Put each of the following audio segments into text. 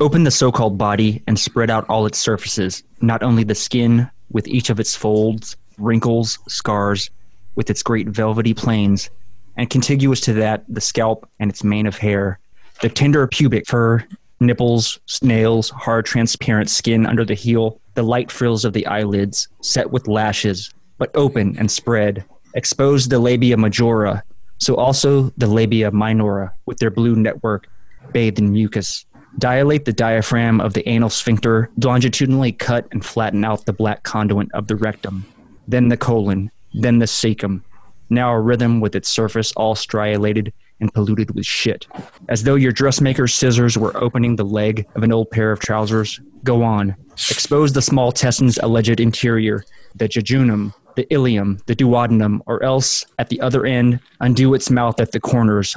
Open the so called body and spread out all its surfaces, not only the skin, with each of its folds, wrinkles, scars, with its great velvety planes, and contiguous to that, the scalp and its mane of hair, the tender pubic fur, nipples, nails, hard transparent skin under the heel, the light frills of the eyelids, set with lashes, but open and spread, expose the labia majora, so also the labia minora, with their blue network bathed in mucus. Dilate the diaphragm of the anal sphincter, longitudinally cut and flatten out the black conduit of the rectum, then the colon, then the cecum. Now a rhythm with its surface all striated and polluted with shit. As though your dressmaker's scissors were opening the leg of an old pair of trousers. Go on. Expose the small intestine's alleged interior, the jejunum, the ileum, the duodenum, or else at the other end, undo its mouth at the corners,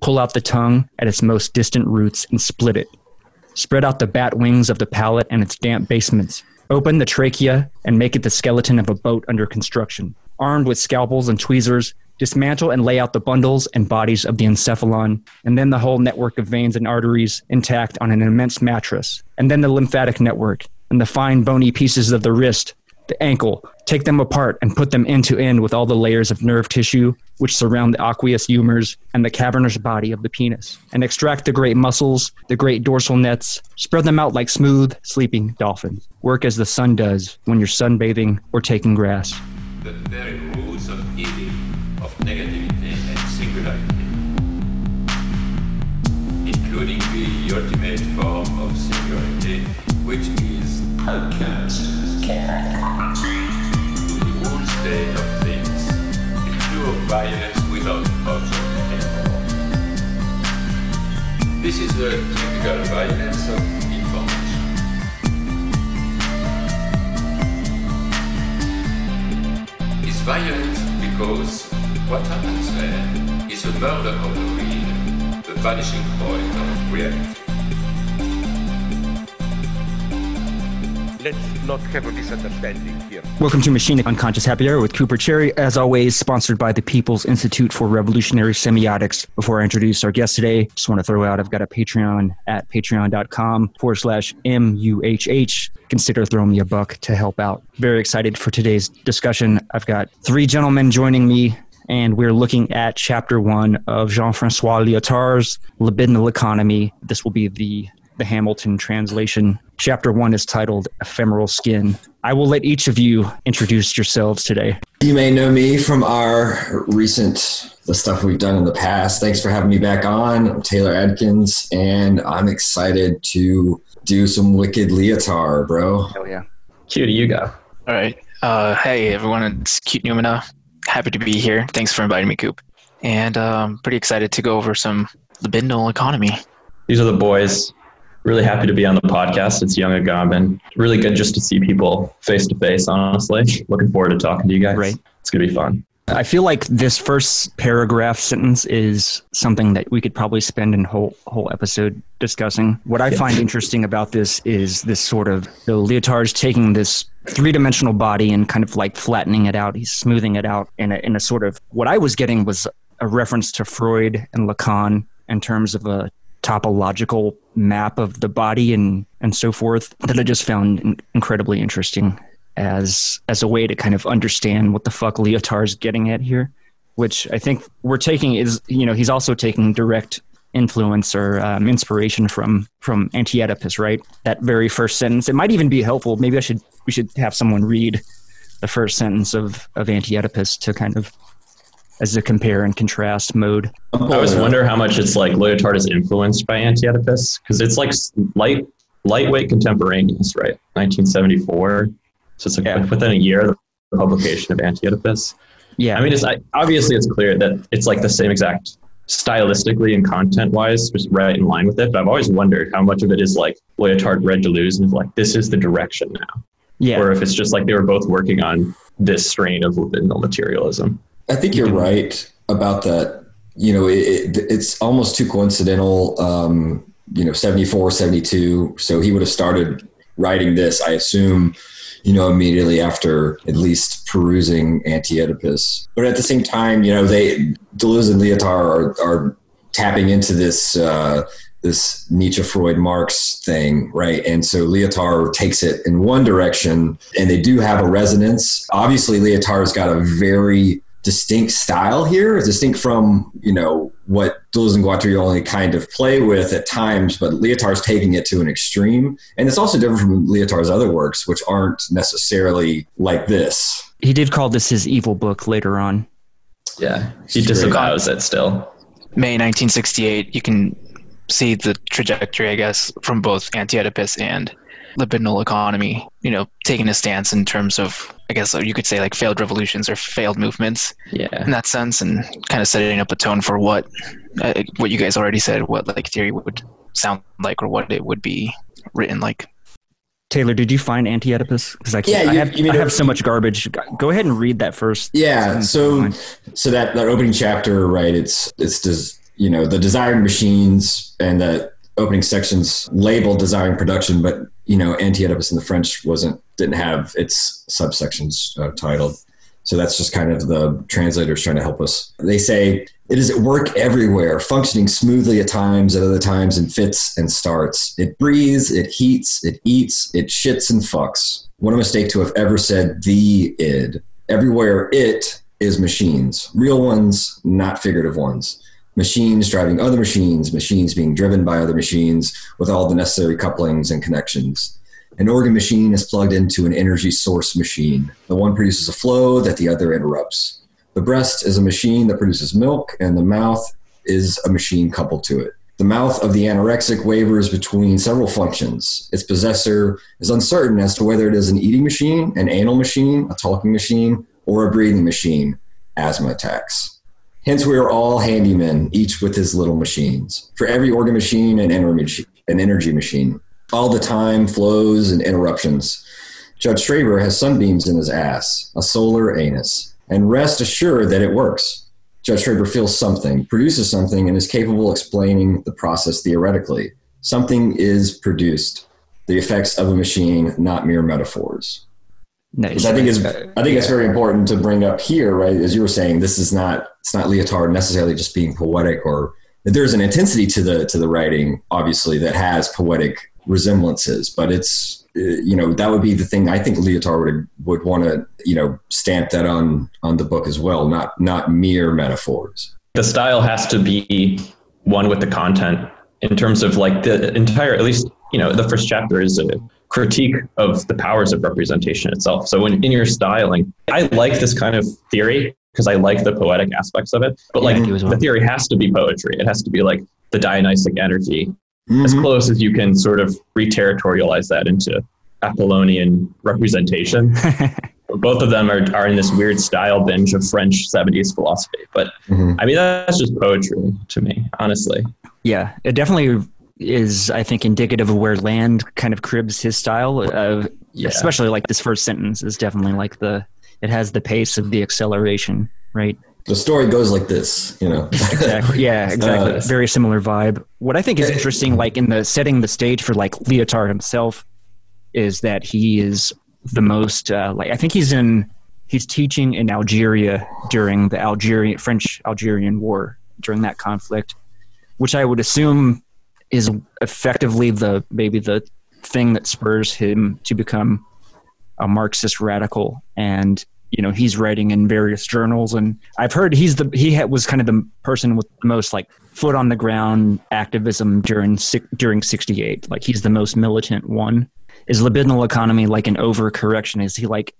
pull out the tongue at its most distant roots, and split it. Spread out the bat wings of the palate and its damp basements. Open the trachea and make it the skeleton of a boat under construction. Armed with scalpels and tweezers, dismantle and lay out the bundles and bodies of the encephalon, and then the whole network of veins and arteries intact on an immense mattress, and then the lymphatic network, and the fine bony pieces of the wrist, the ankle, take them apart and put them end to end with all the layers of nerve tissue which surround the aqueous humors and the cavernous body of the penis, and extract the great muscles, the great dorsal nets, spread them out like smooth, sleeping dolphins. Work as the sun does when you're sunbathing or taking grass. The very roots of evil, of negativity and singularity, including the ultimate form of singularity, which is podcast. Violence without object anymore. This is the typical violence of information. It's violent because what happens there is a murder of the real, the vanishing point of reality. Let's not have a misunderstanding here. Welcome to Machinic Unconscious Happy Hour with Cooper Cherry. As always, sponsored by the People's Institute for Revolutionary Semiotics. Before I introduce our guest today, just want to throw out I've got a Patreon at patreon.com forward slash MUHH. Consider throwing me a buck to help out. Very excited for today's discussion. I've got three gentlemen joining me, and we're looking at chapter one of Jean Francois Lyotard's Libidinal Economy. This will be the the Hamilton translation. Chapter one is titled Ephemeral Skin. I will let each of you introduce yourselves today. You may know me from our recent the stuff we've done in the past. Thanks for having me back on. I'm Taylor Adkins, and I'm excited to do some wicked Lyotard, bro. Hell yeah. Cue to you go. All right. Uh, hey, everyone. It's Cute Numina. Happy to be here. Thanks for inviting me, Coop. And um, pretty excited to go over some libidinal economy. These are the boys. Really happy to be on the podcast. It's Young Agamben. Really good just to see people face to face, honestly. Looking forward to talking to you guys. Right. It's going to be fun. I feel like this first paragraph sentence is something that we could probably spend a whole whole episode discussing. What I find interesting about this is this sort of the Lyotard's taking this three dimensional body and kind of like flattening it out. He's smoothing it out in a in a sort of what I was getting was a reference to Freud and Lacan in terms of a topological map of the body and and so forth that I just found in- incredibly interesting as as a way to kind of understand what the fuck Lyotard's getting at here, which I think we're taking is you know he's also taking direct influence or um, inspiration from from Anti-Oedipus, right? That very first sentence. It might even be helpful. Maybe I should we should have someone read the first sentence of of Anti-Oedipus to kind of as a compare and contrast mode. I'm I always wonder how much it's like Lyotard is influenced by Anti-Oedipus because it's like light, lightweight contemporaneous, right? 1974. So it's like Yeah. within a year of the publication of Anti-Oedipus. Yeah, I mean, it's I, obviously it's clear that it's like the same exact stylistically and content wise, just right in line with it. But I've always wondered how much of it is like Lyotard read Deleuze and is like, this is the direction now, yeah, or if it's just like they were both working on this strain of libidinal materialism. I think you're right about that. You know, it, it, it's almost too coincidental. Um, you know, 74, 72. So he would have started writing this, I assume, you know, immediately after at least perusing Anti-Oedipus. But at the same time, you know, they Deleuze and Lyotard are, are tapping into this uh, this Nietzsche, Freud, Marx thing, right? And so Lyotard takes it in one direction, and they do have a resonance. Obviously, Lyotard's got a very distinct style here, distinct from you know what Deleuze and Guattari only kind of play with at times, but Lyotard's taking it to an extreme, and it's also different from Lyotard's other works, which aren't necessarily like this. He did call this his evil book later on. Yeah, he Straight. disavows it still. May 1968. You can see the trajectory, I guess, from both Anti-Oedipus and libidinal economy. You know, taking a stance in terms of, I guess you could say, like failed revolutions or failed movements Yeah. in that sense, and kind of setting up a tone for what, uh, what you guys already said, what like theory would sound like, or what it would be written like. Taylor, did you find Anti-Oedipus? Because I, can't, Yeah, I you- have, you mean- I have so much garbage. Go ahead and read that first. Yeah. So so that that opening chapter, right? It's it's just you know the desiring machines and the opening sections labeled desiring production, but you know Anti-Oedipus in the French wasn't didn't have its subsections uh, titled. So that's just kind of the translators trying to help us. They say it is at work everywhere, functioning smoothly at times, at other times in fits and starts. It breathes, it heats, it eats, it shits and fucks. What a mistake to have ever said the id. Everywhere it is machines, real ones, not figurative ones. Machines driving other machines, machines being driven by other machines with all the necessary couplings and connections. An organ machine is plugged into an energy source machine. The one produces a flow that the other interrupts. The breast is a machine that produces milk, and the mouth is a machine coupled to it. The mouth of the anorexic wavers between several functions. Its possessor is uncertain as to whether it is an eating machine, an anal machine, a talking machine, or a breathing machine. Asthma attacks. Hence, we are all handymen, each with his little machines. For every organ machine and energy, an energy machine. All the time flows and interruptions. Judge Schreber has sunbeams in his ass, a solar anus, and rest assured that it works. Judge Schreber feels something, produces something, and is capable of explaining the process theoretically. Something is produced. The effects of a machine, not mere metaphors. Nice. Which I think is I think it's very important to bring up here, right? As you were saying, this is not it's not Lyotard necessarily just being poetic or there's an intensity to the to the writing, obviously, that has poetic resemblances, but it's uh, you know that would be the thing I think Lyotard would would want to you know stamp that on on the book as well, not not mere metaphors. the style has to be one with the content in terms of like the entire at least you know the first chapter is a critique of the powers of representation itself so when in your styling i like this kind of theory because i like the poetic aspects of it but like do as well. the theory has to be poetry it has to be like the dionysic energy as Mhm. close as you can sort of reterritorialize that into apollonian representation both of them are, are in this weird style binge of french 70s philosophy but Mhm. I mean, that's just poetry to me, honestly. Yeah, it definitely is. I think indicative of where Land kind of cribs his style. Of, Yeah. Especially like this first sentence is definitely like the. It has the pace of the acceleration, right? The story goes like this, you know. Exactly. Yeah, exactly. Uh, Very similar vibe. What I think is interesting, like in the setting the stage for like Lyotard himself, is that he is the most uh, like I think he's in he's teaching in Algeria during the Algerian French Algerian War during that conflict, which I would assume is effectively the maybe the thing that spurs him to become a Marxist radical and you know he's writing in various journals. And I've heard he's the he was kind of the person with the most like foot on the ground activism during during 68 like he's the most militant one. Is libidinal economy like an overcorrection? Is he like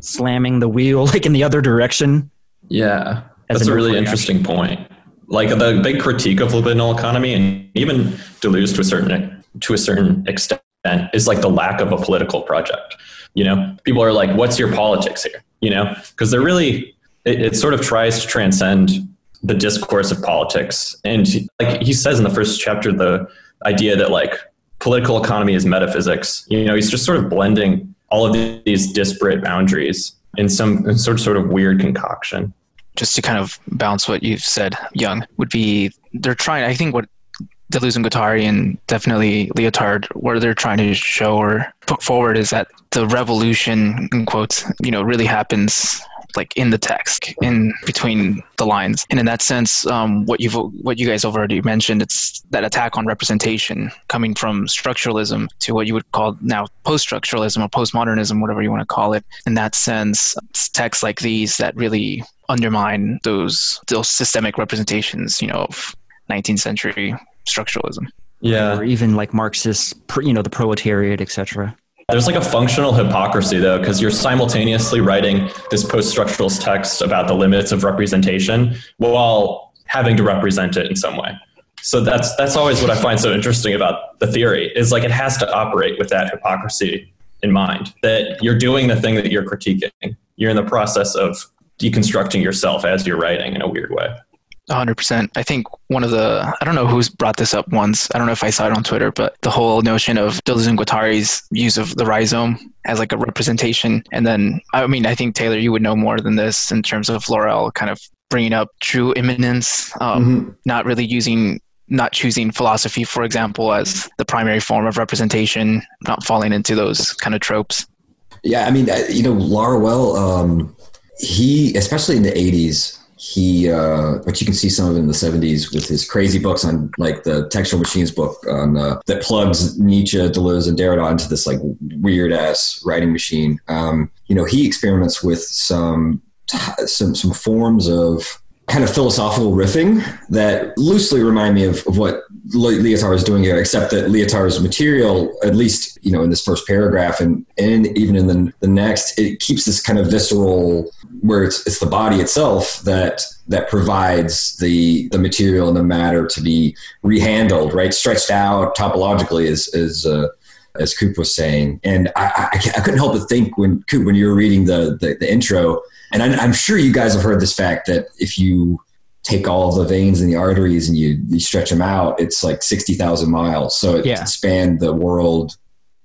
slamming the wheel like in the other direction? Yeah, that's a really interesting point. Like the big critique of libidinal economy, and even Deleuze to a certain to a certain extent, is like the lack of a political project. You know, people are like, "What's your politics here?" You know, because they're really it, it sort of tries to transcend the discourse of politics, and like he says in the first chapter, the idea that like political economy is metaphysics. You know, he's just sort of blending all of these disparate boundaries in some sort sort of weird concoction. just to kind of bounce what you've said, Young, would be they're trying. I think what Deleuze and Guattari and definitely Lyotard, what they're trying to show or put forward is that the revolution, in quotes, you know, really happens like in the text, in between the lines. And in that sense, um, what you've what you guys have already mentioned, it's that attack on representation coming from structuralism to what you would call now post-structuralism or postmodernism, whatever you want to call it. In that sense, texts like these that really undermine those those systemic representations, you know, of 19th century structuralism. Yeah. or even like Marxist, you know, the proletariat, etc. There's like a functional hypocrisy though, because you're simultaneously writing this post-structuralist text about the limits of representation while having to represent it in some way. So that's that's always what I find so interesting about the theory is like it has to operate with that hypocrisy in mind that you're doing the thing that you're critiquing. You're in the process of deconstructing yourself as you're writing in a weird way. 100%. I think one of the, I don't know who's brought this up once. I don't know if I saw it on Twitter, but the whole notion of and Guattari's use of the rhizome as like a representation. And then, I mean, I think Taylor, you would know more than this in terms of Laruelle kind of bringing up true immanence, um, Mhm. not really using, not choosing philosophy, for example, as the primary form of representation, not falling into those kind of tropes. Yeah, I mean, you know, Laruelle, um, he, especially in the 80s, he, uh, but you can see some of in the 70s with his crazy books on like the textual machines book on, uh, that plugs Nietzsche, Deleuze, and Derrida into this like weird ass writing machine. Um, you know, he experiments with some, some, some forms of kind of philosophical riffing that loosely remind me of, of what Le- is doing here, except that Lyotard's material, at least you know in this first paragraph and and even in the, the next, it keeps this kind of visceral, where it's it's the body itself that that provides the the material and the matter to be rehandled, right, stretched out topologically, as as uh, as Coop was saying, and I, I, I couldn't help but think when Coop, when you were reading the the, the intro, and I'm, I'm sure you guys have heard this fact that if you take all the veins and the arteries and you, you stretch them out, it's like 60,000 miles. So it Yeah. can span the world.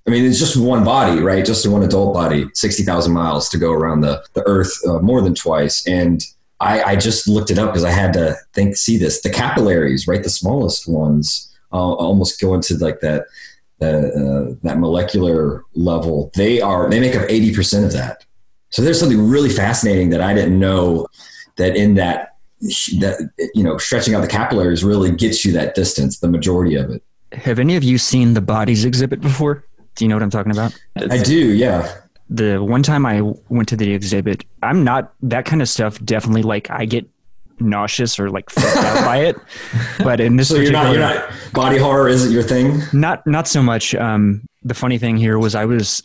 I mean, it's just one body, right? Just one adult body, 60,000 miles to go around the, the earth uh, more than twice. And I, I just looked it up because I had to think, see this. The capillaries, right? The smallest ones uh, almost go into like that, uh, that molecular level. They are, they make up 80% of that. So there's something really fascinating that I didn't know that in that that you know stretching out the capillaries really gets you that distance the majority of it Have any of you seen the bodies exhibit before? Do you know what I'm talking about? i do yeah The one time I went to the exhibit, I'm not that kind of stuff. Definitely, like I get nauseous or like freaked out by it. But in this so you're not you're not body horror isn't your thing not not so much. Um, the funny thing here was I was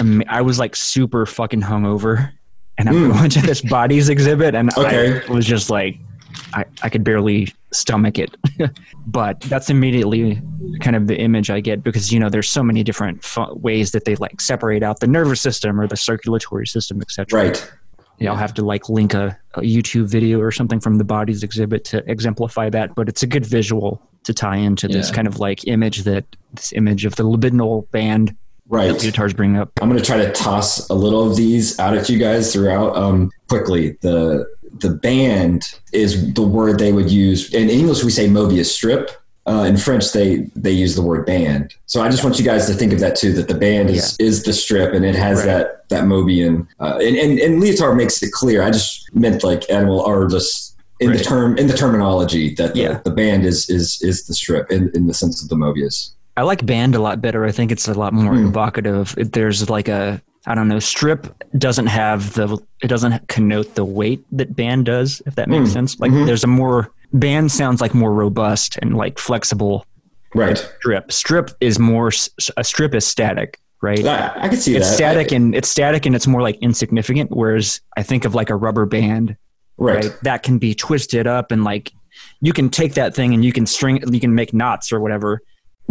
um, I was like super fucking hungover, and I Mm. went to this bodies exhibit, and Okay. I was just like, I I could barely stomach it. but that's immediately kind of the image I get because you know there's so many different fu- ways that they like separate out the nervous system or the circulatory system, etc. right Yeah, I'll have to like link a, a YouTube video or something from the bodies exhibit to exemplify that. But it's a good visual to tie into this kind of like image that this image of the libidinal band right Lyotard's bringing up. i'm going to try to toss a little of these out at you guys throughout um quickly the the band is the word they would use in english we say mobius strip uh, in French, they they use the word band. So I just want you guys to think of that too. That the band is is the strip, and it has Right. that that Mobian. Uh, and, and and Lyotard makes it clear. I just meant like animal or just in the term in the terminology that the, Yeah. the band is is is the strip in, in the sense of the Mobius. I like band a lot better. I think it's a lot more Hmm. evocative. It, there's like a I don't know. Strip doesn't have the it doesn't connote the weight that band does. If that makes Hmm. sense. Like Mhm. there's a more band sounds like more robust and like flexible. Right. Strip strip is more a strip is static, right? I, I can see it's that. static I- and it's static and it's more like insignificant. Whereas I think of like a rubber band, right. right? That can be twisted up and like you can take that thing and you can string, you can make knots or whatever.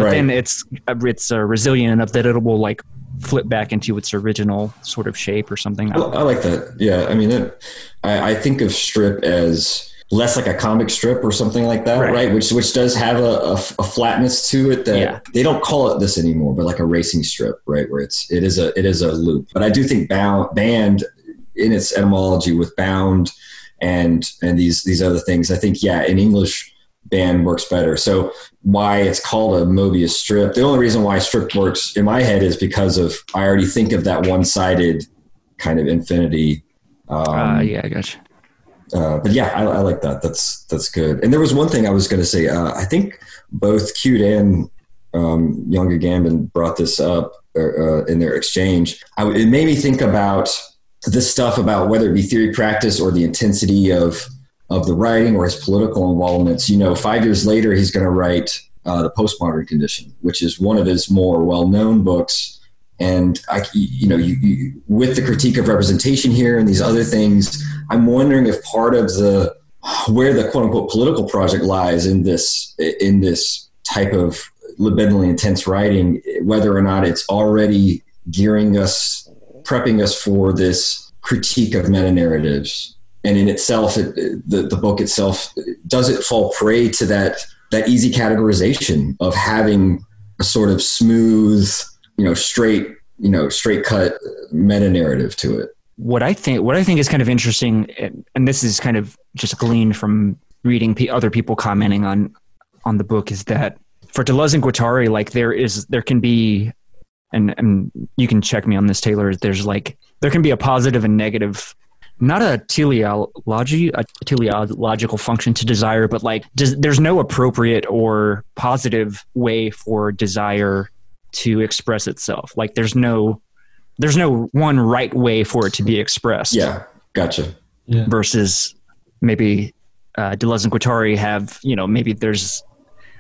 But Right. then it's it's uh, resilient enough that it will like flip back into its original sort of shape or something. I, I like that. Yeah, I mean, it, I, I think of strip as less like a comic strip or something like that, Right. right? Which which does have a, a, a flatness to it that Yeah. they don't call it this anymore, but like a racing strip, right? Where it's it is a it is a loop. But I do think bound band in its etymology with bound and and these these other things, I think yeah, in English band works better. So why it's called a Mobius strip. The only reason why strip works in my head is because of I already think of that one sided kind of infinity Um, uh, yeah, I got you. uh, but yeah, I, I like that. That's that's good. And there was one thing I was going to say. Uh, I think both Cute and um, Young Agamben brought this up uh, in their exchange. I, it made me think about this stuff about whether it be theory practice or the intensity of of the writing or his political involvements. You know, five years later, he's going to write uh, the postmodern condition, which is one of his more well known books. And I, you know, you, you, with the critique of representation here and these other things, I'm wondering if part of the where the quote unquote political project lies in this in this type of libidinally intense writing, whether or not it's already gearing us, prepping us for this critique of meta narratives. And in itself, it, the, the book itself, does it fall prey to that, that easy categorization of having a sort of smooth, you know, straight, you know, straight cut meta narrative to it? What I think, what I think is kind of interesting, and this is kind of just gleaned from reading other people commenting on on the book, is that for Deleuze and Guattari, like there is there can be and and you can check me on this, Taylor. There's like there can be a positive and negative, not a teleology, a teleological function to desire, but like does, there's no appropriate or positive way for desire to express itself. Like there's no there's no one right way for it to be expressed. Yeah, gotcha. Yeah. Versus maybe uh, Deleuze and Guattari have you know maybe there's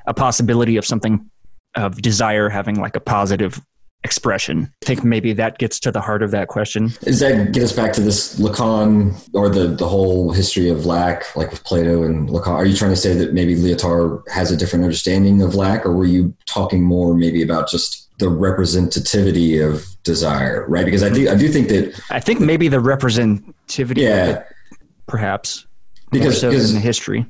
a possibility of something of desire having like a positive expression. I think maybe that gets to the heart of that question. Does that get us back to this Lacan or the, the whole history of lack, like with Plato and Lacan? Are you trying to say that maybe Lyotard has a different understanding of lack, or were you talking more maybe about just the representativity of desire, right? Because I do I do think that I think maybe the representativity yeah, it, perhaps because so because, in the history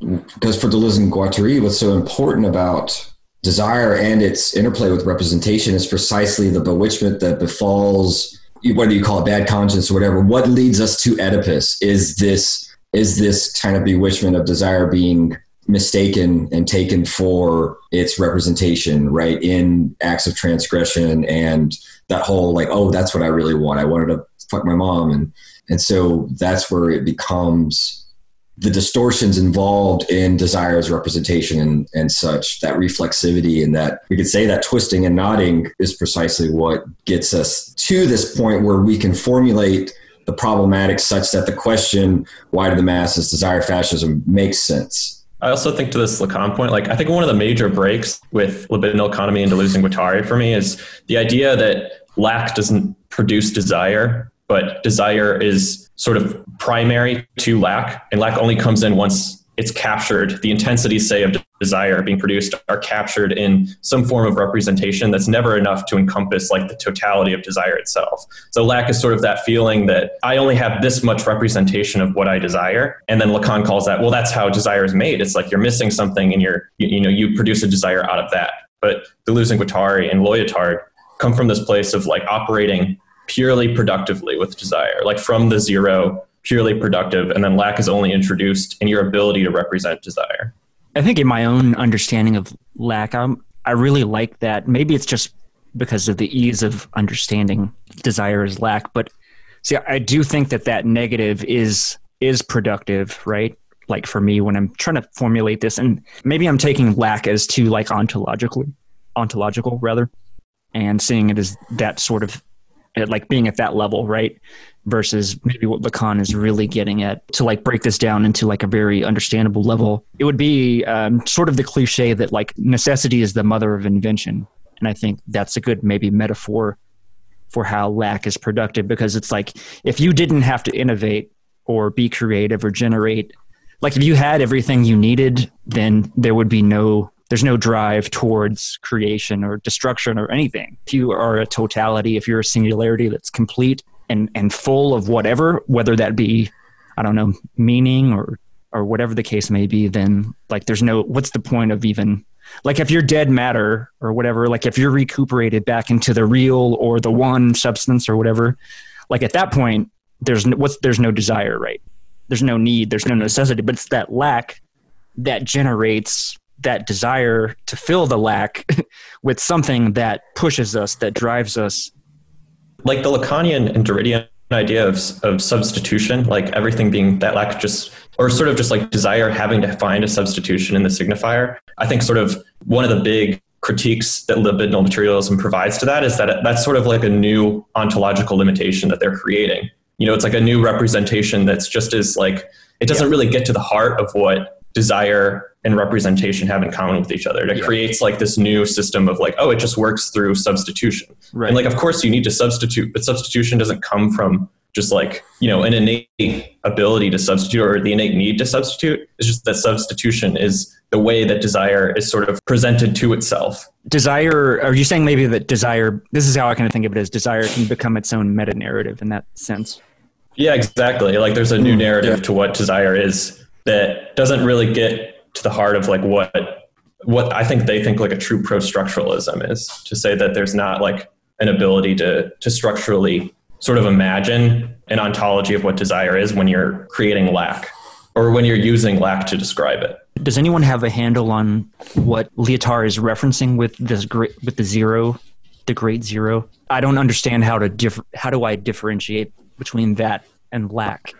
because for Deleuze and Guattari, what's so important about desire and its interplay with representation is precisely the bewitchment that befalls whether you call it bad conscience or whatever what leads us to oedipus is this is this kind of bewitchment of desire being mistaken and taken for its representation right in acts of transgression and that whole like oh that's what i really want. I wanted to fuck my mom. And and so that's where it becomes the distortions involved in desire's representation and, and such, that reflexivity and that we could say that twisting and nodding is precisely what gets us to this point where we can formulate the problematic such that the question, why do the masses desire fascism, makes sense. I also think to this Lacan point, like I think one of the major breaks with libidinal economy Deleuze and Guattari for me is the idea that lack doesn't produce desire, but desire is sort of primary to lack, and lack only comes in once it's captured. The intensities, say, of desire being produced are captured in some form of representation that's never enough to encompass like the totality of desire itself. So lack is sort of that feeling that I only have this much representation of what I desire, and then Lacan calls that well, that's how desire is made. It's like you're missing something, and you're you, you know you produce a desire out of that. But Deleuze and Guattari and Lyotard come from this place of like operating purely productively with desire, like from the zero, purely productive, and then lack is only introduced in your ability to represent desire. I think in my own understanding of lack, I'm, I really like that. Maybe it's just because of the ease of understanding desire is lack, but see, I do think that that negative is is productive, right? Like for me, when I'm trying to formulate this, and maybe I'm taking lack as too like ontologically, ontological rather, and seeing it as that sort of like being at that level, right? Versus maybe what Lacan is really getting at to like break this down into like a very understandable level. It would be um, sort of the cliche that like necessity is the mother of invention, and I think that's a good maybe metaphor for how lack is productive because it's like if you didn't have to innovate or be creative or generate like if you had everything you needed then there would be no there's no drive towards creation or destruction or anything. If you are a totality, if you're a singularity that's complete and, and full of whatever, whether that be, I don't know, meaning or or whatever the case may be, then like there's no what's the point of even like if you're dead matter or whatever, like if you're recuperated back into the real or the one substance or whatever, like at that point, there's no, what's there's no desire, right? There's no need, there's no necessity, but it's that lack that generates that desire to fill the lack with something that pushes us, that drives us. Like the Lacanian and Derridian idea of, of substitution, like everything being that lack just, or sort of just like desire having to find a substitution in the signifier. I think sort of one of the big critiques that libidinal materialism provides to that is that that's sort of like a new ontological limitation that they're creating. You know, it's like a new representation that's just as like, it doesn't really get to the heart of what desire and representation have in common with each other. It Yeah. creates like this new system of like, oh, it just works through substitution. Right. And like, of course, you need to substitute, but substitution doesn't come from just like you know an innate ability to substitute or the innate need to substitute. It's just that substitution is the way that desire is sort of presented to itself. desire are you saying maybe that desire this is how i kind of think of it as desire can become its own meta narrative in that sense Yeah, exactly. Like there's a new hmm. narrative to what desire is that doesn't really get to the heart of like what what I think they think like a true pro-structuralism is. To say that there's not like an ability to to structurally sort of imagine an ontology of what desire is when you're creating lack or when you're using lack to describe it. does anyone have a handle on what Lyotard is referencing with this great with the zero the great zero? I don't understand how to diff- how do i differentiate between that and lack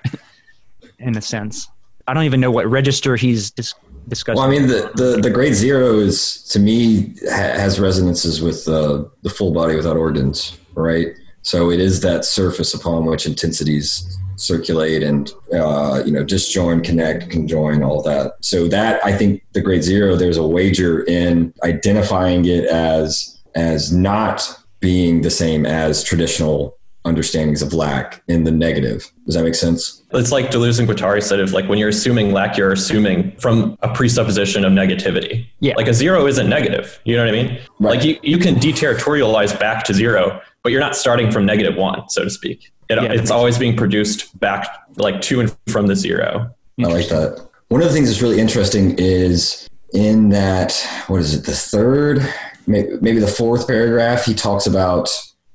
in a sense i don't even know what register he's dis- discussing Well, I mean, the, the, the great zero is, to me, ha- has resonances with uh, the full body without organs, right? So it is that surface upon which intensities circulate and, uh, you know, disjoin, connect, conjoin, all that. So that, I think, the great zero, there's a wager in identifying it as, as not being the same as traditional understandings of lack in the negative. Does that make sense? It's like Deleuze and Guattari said of like when you're assuming lack, you're assuming from a presupposition of negativity. Yeah. Like a zero isn't negative. You know what I mean? Right. Like you, you can deterritorialize back to zero, but you're not starting from negative one, so to speak. It, Yeah, it's always being produced back like to and from the zero. I like that. One of the things that's really interesting is in that, what is it, the third, maybe the fourth paragraph, he talks about,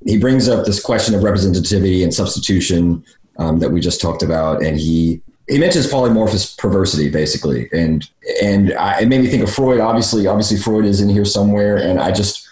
he brings up this question of representativity and substitution um, that we just talked about. And he, he mentions polymorphous perversity basically. And, and I, it made me think of Freud. Obviously, obviously Freud is in here somewhere. And I just,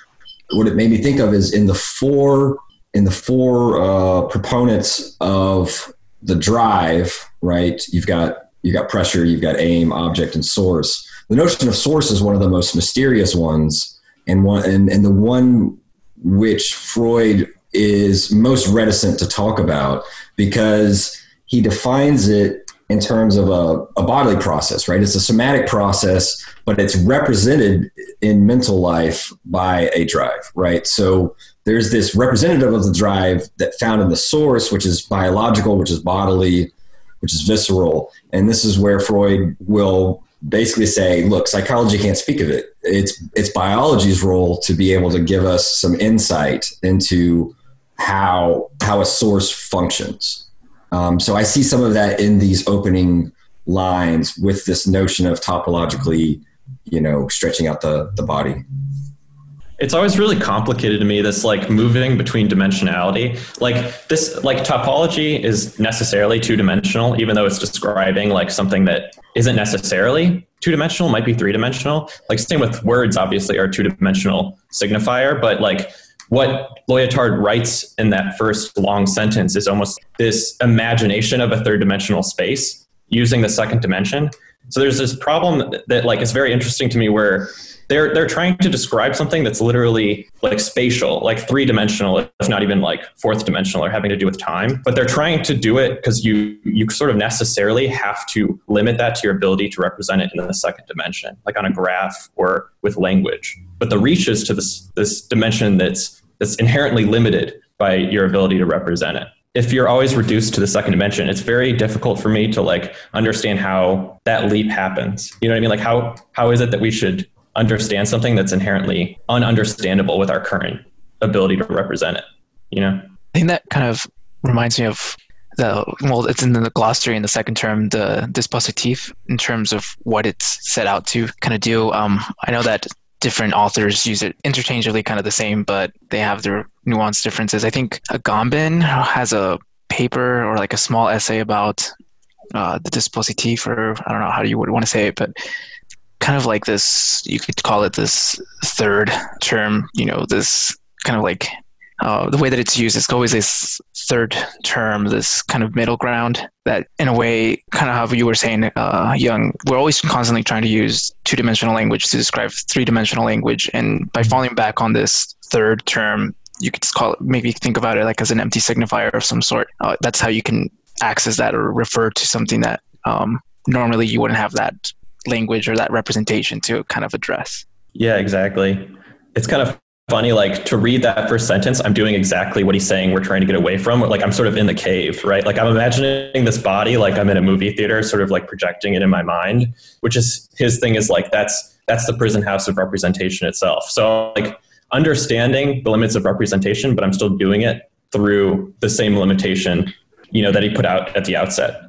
what it made me think of is in the four, in the four uh, proponents of the drive, right? You've got you've got pressure, you've got aim, object, and source. The notion of source is one of the most mysterious ones, and one and, and the one which Freud is most reticent to talk about because he defines it in terms of a, a bodily process, right? It's a somatic process, but it's represented in mental life by a drive, right? So there's this representative of the drive that found in the source, which is biological, which is bodily, which is visceral. And this is where Freud will basically say, look, psychology can't speak of it. It's it's biology's role to be able to give us some insight into how how a source functions. Um, so I see some of that in these opening lines with this notion of topologically, you know, stretching out the the body. It's always really complicated to me this like moving between dimensionality. Like this like topology is necessarily two dimensional, even though it's describing like something that isn't necessarily two dimensional, might be three dimensional. Like same with words obviously are two dimensional signifier, but like what Lyotard writes in that first long sentence is almost this imagination of a third dimensional space using the second dimension. So there's this problem that like is very interesting to me where they're they're trying to describe something that's literally like spatial, like three dimensional, if not even like fourth dimensional, or having to do with time. But they're trying to do it because you you sort of necessarily have to limit that to your ability to represent it in the second dimension, like on a graph or with language. But the reach is to this this dimension that's that's inherently limited by your ability to represent it if you're always reduced to the second dimension, it's very difficult for me to like understand how that leap happens. You know what I mean? Like how how is it that we should understand something that's inherently ununderstandable with our current ability to represent it? You know? I think that kind of reminds me of the well, it's in the glossary in the second term, the dispositif, in terms of what it's set out to kind of do. Um, I know that different authors use it interchangeably, kind of the same, but they have their nuanced differences. I think Agamben has a paper or like a small essay about uh, the dispositif, or I don't know how you would want to say it, but kind of like this, you could call it this third term, you know, this kind of like uh, the way that it's used, it's always this third term, this kind of middle ground that, in a way, kind of how you were saying, uh, Young, we're always constantly trying to use two dimensional language to describe three dimensional language. And by falling back on this third term, you could just call it, maybe think about it like as an empty signifier of some sort. Uh, that's how you can access that or refer to something that um, normally you wouldn't have that language or that representation to kind of address. Yeah, exactly. It's kind of funny like to read that first sentence i'm doing exactly what he's saying we're trying to get away from like i'm sort of in the cave right like i'm imagining this body like i'm in a movie theater sort of like projecting it in my mind which is his thing is like that's that's the prison house of representation itself so like understanding the limits of representation but i'm still doing it through the same limitation you know that he put out at the outset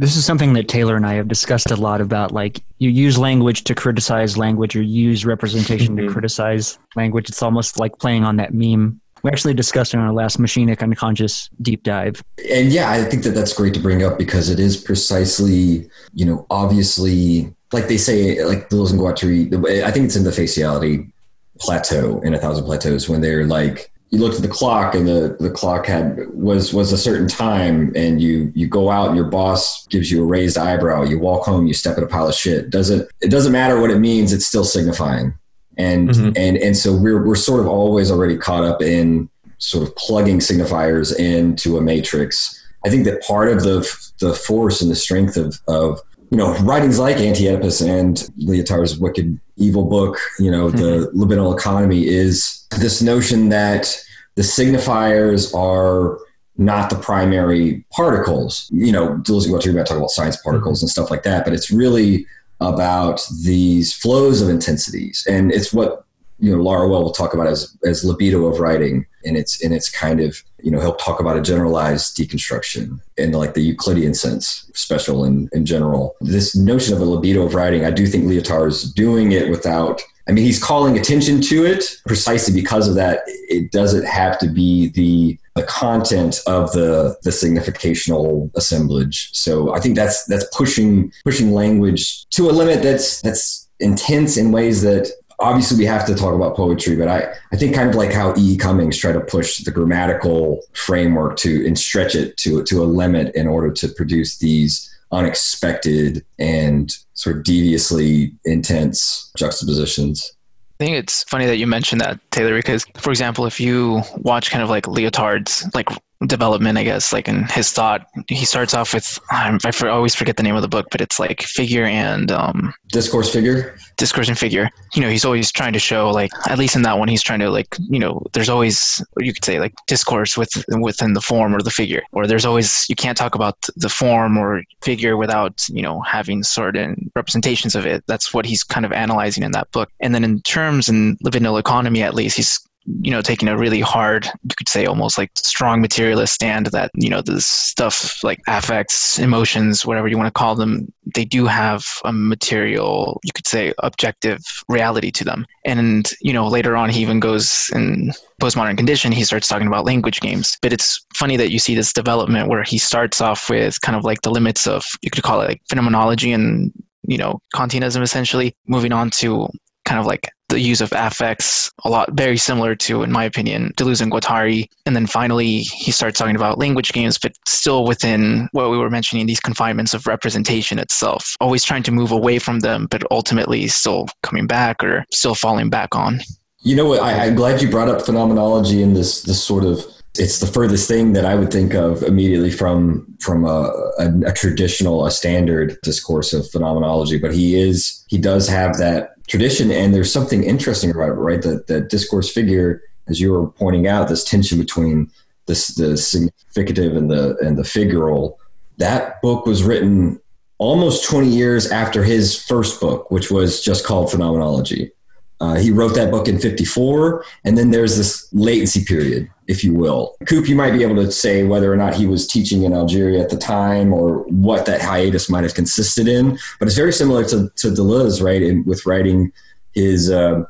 this is something that Taylor and I have discussed a lot about. Like, you use language to criticize language, or use representation Mhm. to criticize language. It's almost like playing on that meme. We actually discussed it on our last Machinic Unconscious deep dive. and yeah, I think that that's great to bring up because it is precisely, you know, obviously, like they say, like Deleuze and Guattari, I think it's in the faciality plateau in A Thousand Plateaus when they're like, you looked at the clock and the, the clock had was was a certain time and you you go out and your boss gives you a raised eyebrow. You walk home you step in a pile of shit. Doesn't it doesn't matter what it means it's still signifying. And Mhm. and and so we're we're sort of always already caught up in sort of plugging signifiers into a matrix. I think that part of the the force and the strength of of you know writings like anti-oedipus and lyotard's wicked evil book you know the mm-hmm. libidinal economy is this notion that the signifiers are not the primary particles. You know Deleuze Guattari about talk about science particles mm-hmm. and stuff like that but it's really about these flows of intensities. And it's what you know Laruelle will talk about as as libido of writing and it's and it's kind of you know he'll talk about a generalized deconstruction in like the Euclidean sense special and in general. This notion of a libido of writing I do think Lyotard is doing it without I mean he's calling attention to it precisely because of that. It doesn't have to be the the content of the the significational assemblage. So I think that's that's pushing pushing language to a limit that's that's intense in ways that obviously we have to talk about poetry, but I, I think kind of like how E. Cummings tried to push the grammatical framework to and stretch it to to a limit in order to produce these unexpected and sort of deviously intense juxtapositions. I think it's funny that you mentioned that, Taylor, because for example, if you watch kind of like Lyotard's like development, I guess, like in his thought, he starts off with I always forget the name of the book, but it's like figure and um, Discourse figure. discourse and figure. You know, he's always trying to show like at least in that one, he's trying to like you know, there's always you could say like discourse with within the form or the figure, or there's always you can't talk about the form or figure without you know having certain representations of it. That's what he's kind of analyzing in that book. And then in terms in libidinal economy, at least he's you know taking a really hard you could say almost like strong materialist stand that you know this stuff like affects emotions whatever you want to call them they do have a material you could say objective reality to them. And you know later on he even goes in postmodern condition he starts talking about language games. But it's funny that you see this development where he starts off with kind of like the limits of you could call it like phenomenology and you know kantianism essentially moving on to kind of like the use of affects a lot very similar to in my opinion deleuze and guattari and then finally he starts talking about language games but still within what we were mentioning these confinements of representation itself always trying to move away from them but ultimately still coming back or still falling back on You know what? I, I'm glad you brought up phenomenology and this this sort of it's the furthest thing that I would think of immediately from from a, a, a traditional, a standard discourse of phenomenology. But he is he does have that tradition, and there's something interesting about it, right? That that discourse figure, as you were pointing out, this tension between this the significative and the and the figural. That book was written almost 20 years after his first book, which was just called Phenomenology. Uh, he wrote that book in 54, and then there's this latency period, if you will. Coop, you might be able to say whether or not he was teaching in Algeria at the time or what that hiatus might have consisted in, but it's very similar to, to Deleuze, right, in, with writing his, uh,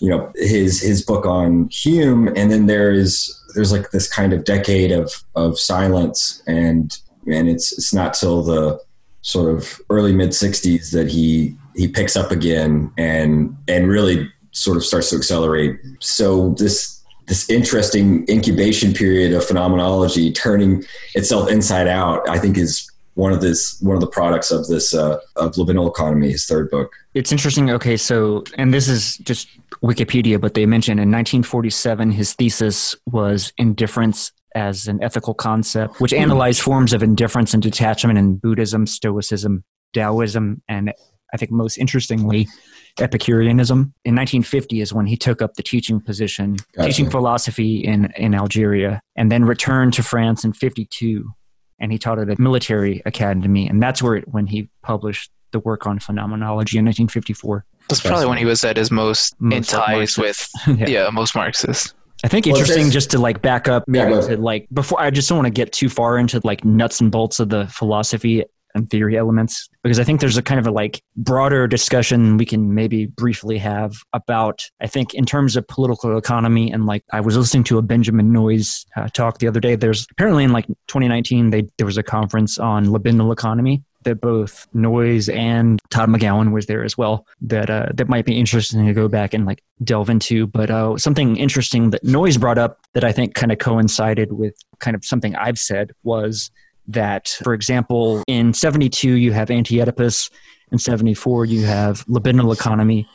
you know, his his book on Hume, and then there is there's like this kind of decade of of silence, and and it's it's not till the sort of early mid 60s that he he picks up again and and really sort of starts to accelerate so this this interesting incubation period of phenomenology turning itself inside out. I think is one of this one of the products of this uh, of libidinal economy. His third book. It's interesting. Okay, so and this is just Wikipedia, but they mentioned in 1947 his thesis was indifference as an ethical concept, which analyzed forms of indifference and detachment in Buddhism, Stoicism, Taoism, and I think most interestingly, Epicureanism. In 1950 is when he took up the teaching position, Gotcha. teaching philosophy in, in Algeria, and then returned to France in 52. And he taught at a military academy, and that's where it, when he published the work on phenomenology in 1954. That's probably when he was at his most, in Most like ties with Yeah. yeah. most Marxists. I think Well, interesting just to like back up Yeah, maybe go to like before I just don't want to get too far into like nuts and bolts of the philosophy and theory elements because I think there's a kind of a like broader discussion we can maybe briefly have about I think in terms of political economy and like I was listening to a Benjamin Noys uh, talk the other day there's apparently in like 2019 they there was a conference on libidinal economy that both Noys and Todd McGowan was there as well. That uh, that might be interesting to go back and like delve into. But uh, something interesting that Noys brought up that I think kind of coincided with kind of something I've said was that, for example, in '72 you have Anti-Oedipus, in '74 you have libidinal economy.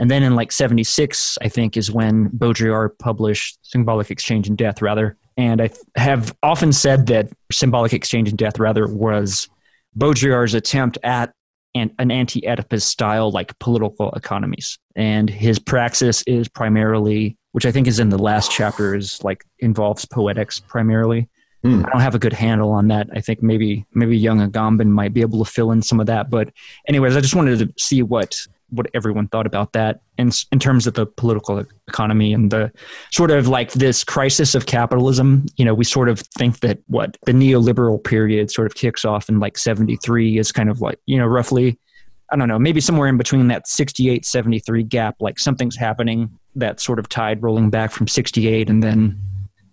And then in like 76, I think, is when Baudrillard published Symbolic Exchange and Death, rather. And I have often said that Symbolic Exchange and Death, rather, was Baudrillard's attempt at an, an anti-Oedipus style like political economies, and his praxis is primarily, which I think is in the last chapter, is like involves poetics primarily. Hmm. I don't have a good handle on that. I think maybe maybe young Agamben might be able to fill in some of that. But anyways, I just wanted to see what what everyone thought about that in in terms of the political economy and the sort of like this crisis of capitalism. You know, we sort of think that what the neoliberal period sort of kicks off in like 73 is kind of like, you know, roughly, I don't know, maybe somewhere in between that 68, 73 gap, like something's happening, that sort of tide rolling back from 68 and then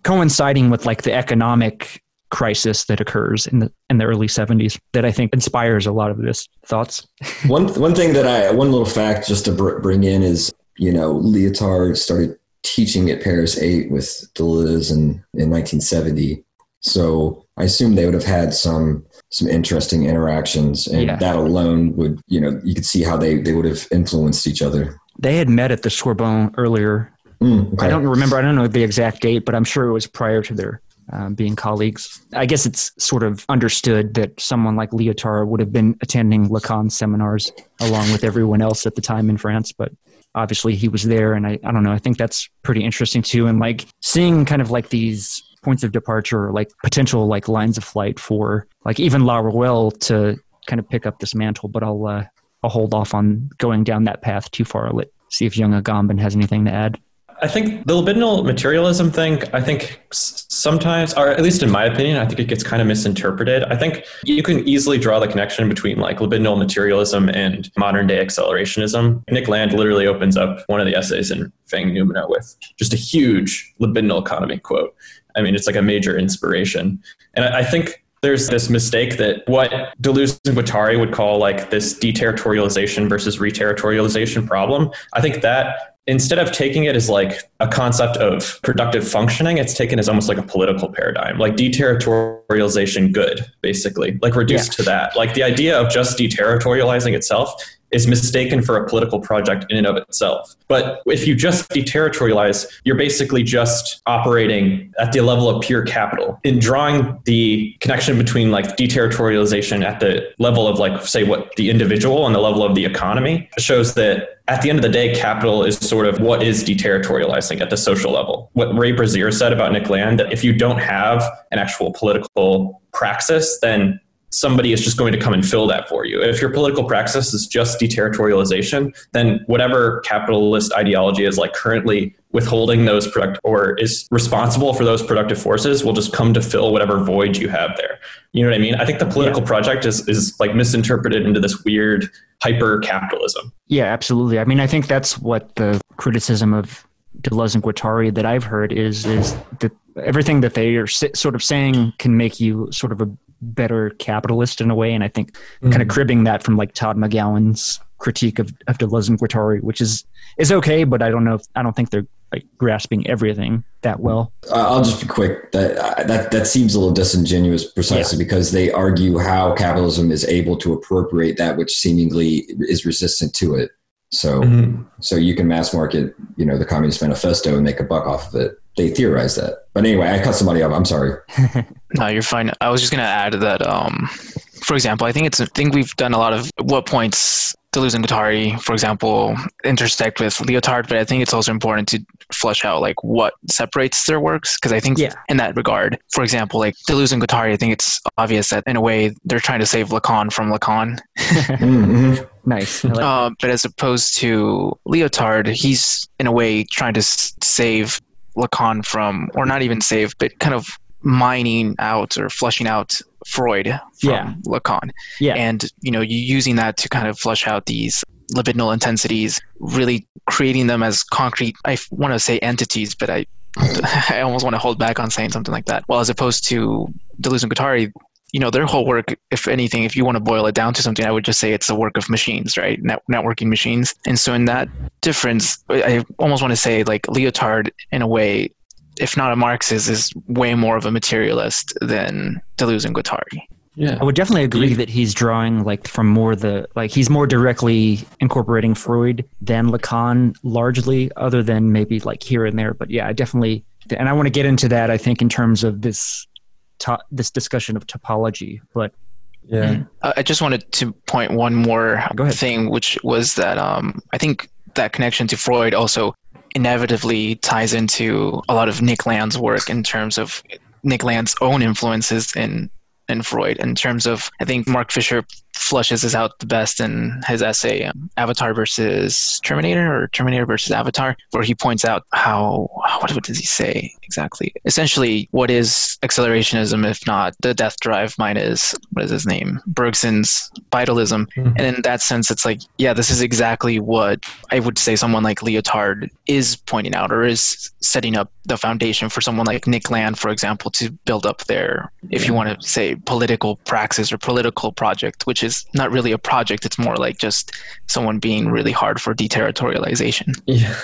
coinciding with like the economic crisis that occurs in the in the early 70s that I think inspires a lot of this thoughts. one one thing that I one little fact just to br- bring in is you know Lyotard started teaching at Paris Eight with Deleuze in in 1970, so I assume they would have had some some interesting interactions, and Yeah. that alone would you know you could see how they they would have influenced each other. They had met at the Sorbonne earlier. Mm, okay. I don't remember. I don't know the exact date, but I'm sure it was prior to their um, being colleagues. I guess it's sort of understood that someone like Lyotard would have been attending Lacan seminars along with everyone else at the time in France, but obviously he was there. And I, I don't know. I think that's pretty interesting too. And like seeing kind of like these points of departure, like potential like lines of flight for like even Laruelle to kind of pick up this mantle. But I'll uh, I'll hold off on going down that path too far. I'll let see if young Agamben has anything to add. I think the libidinal materialism thing, I think sometimes, or at least in my opinion, I think it gets kind of misinterpreted. I think you can easily draw the connection between like libidinal materialism and modern day accelerationism. Nick Land literally opens up one of the essays in Fanged Noumena with just a huge libidinal economy quote. I mean, it's like a major inspiration. And I, I think there's this mistake that what Deleuze and Guattari would call like this deterritorialization versus reterritorialization problem. I think that instead of taking it as like a concept of productive functioning, it's taken as almost like a political paradigm, like deterritorialization good, basically, like reduced to that. Like the idea of just deterritorializing itself is mistaken for a political project in and of itself. But if you just deterritorialize, you're basically just operating at the level of pure capital. In drawing the connection between like deterritorialization at the level of like say what the individual and the level of the economy shows that at the end of the day, capital is sort of what is deterritorializing at the social level. What Ray Brassier said about Nick Land, that if you don't have an actual political praxis, then somebody is just going to come and fill that for you. If your political praxis is just deterritorialization, then whatever capitalist ideology is like currently withholding those product or is responsible for those productive forces will just come to fill whatever void you have there. You know what I mean? I think the political project is is like misinterpreted into this weird hyper capitalism. Yeah, absolutely. I mean, I think that's what the criticism of Deleuze and Guattari that I've heard is is that everything that they are sort of saying can make you sort of a better capitalist in a way, and I think kind of cribbing that from like Todd McGowan's critique of, of Deleuze and Guattari, which is is okay, but I don't know. If, I don't think they're like grasping everything that well. Uh, I'll just be quick. That uh, that that seems a little disingenuous, precisely because they argue how capitalism is able to appropriate that which seemingly is resistant to it. So, Mhm. so you can mass market, you know, the Communist Manifesto and make a buck off of it. They theorize that. But anyway, I cut somebody off. I'm sorry. No, you're fine. I was just gonna add that, um, for example, I think it's I think we've done a lot of what points Deleuze and Guattari, for example, intersect with Lyotard, but I think it's also important to flesh out like what separates their works because I think Yeah. in that regard, for example, like Deleuze and Guattari, I think it's obvious that in a way they're trying to save Lacan from Lacan. Mhm. Nice. Like- Uh, but as opposed to Lyotard, he's in a way trying to s- save Lacan from, or not even save, but kind of mining out or flushing out Freud from Yeah. Lacan. yeah. And, you know, you using that to kind of flush out these libidinal intensities, really creating them as concrete, I want to say entities, but I, I almost want to hold back on saying something like that. Well, as opposed to Deleuze and Guattari, you know, their whole work, if anything, if you want to boil it down to something, I would just say it's a work of machines, right? Net- networking machines. And so in that difference, I I almost want to say like Lyotard, in a way, if not a Marxist, is way more of a materialist than Deleuze and Guattari. Yeah. I would definitely agree you- that he's drawing like from more the like he's more directly incorporating Freud than Lacan largely, other than maybe like here and there. But yeah, I definitely and I want to get into that. I think in terms of this to, this discussion of topology, but Yeah. Uh, I just wanted to point one more thing, which was that um, I think that connection to Freud also inevitably ties into a lot of Nick Land's work in terms of Nick Land's own influences in in Freud. In terms of, I think Mark Fisher flushes this out the best in his essay um, Avatar versus Terminator or Terminator versus Avatar, where he points out how what, what does he say exactly? Essentially, what is accelerationism if not the death drive minus what is his name Bergson's vitalism? Mhm. And in that sense, it's like yeah, this is exactly what I would say someone like Lyotard is pointing out or is setting up the foundation for someone like Nick Land, for example, to build up their, if you want to say, political praxis or political project, which is not really a project. It's more like just someone being really hard for deterritorialization. Yeah.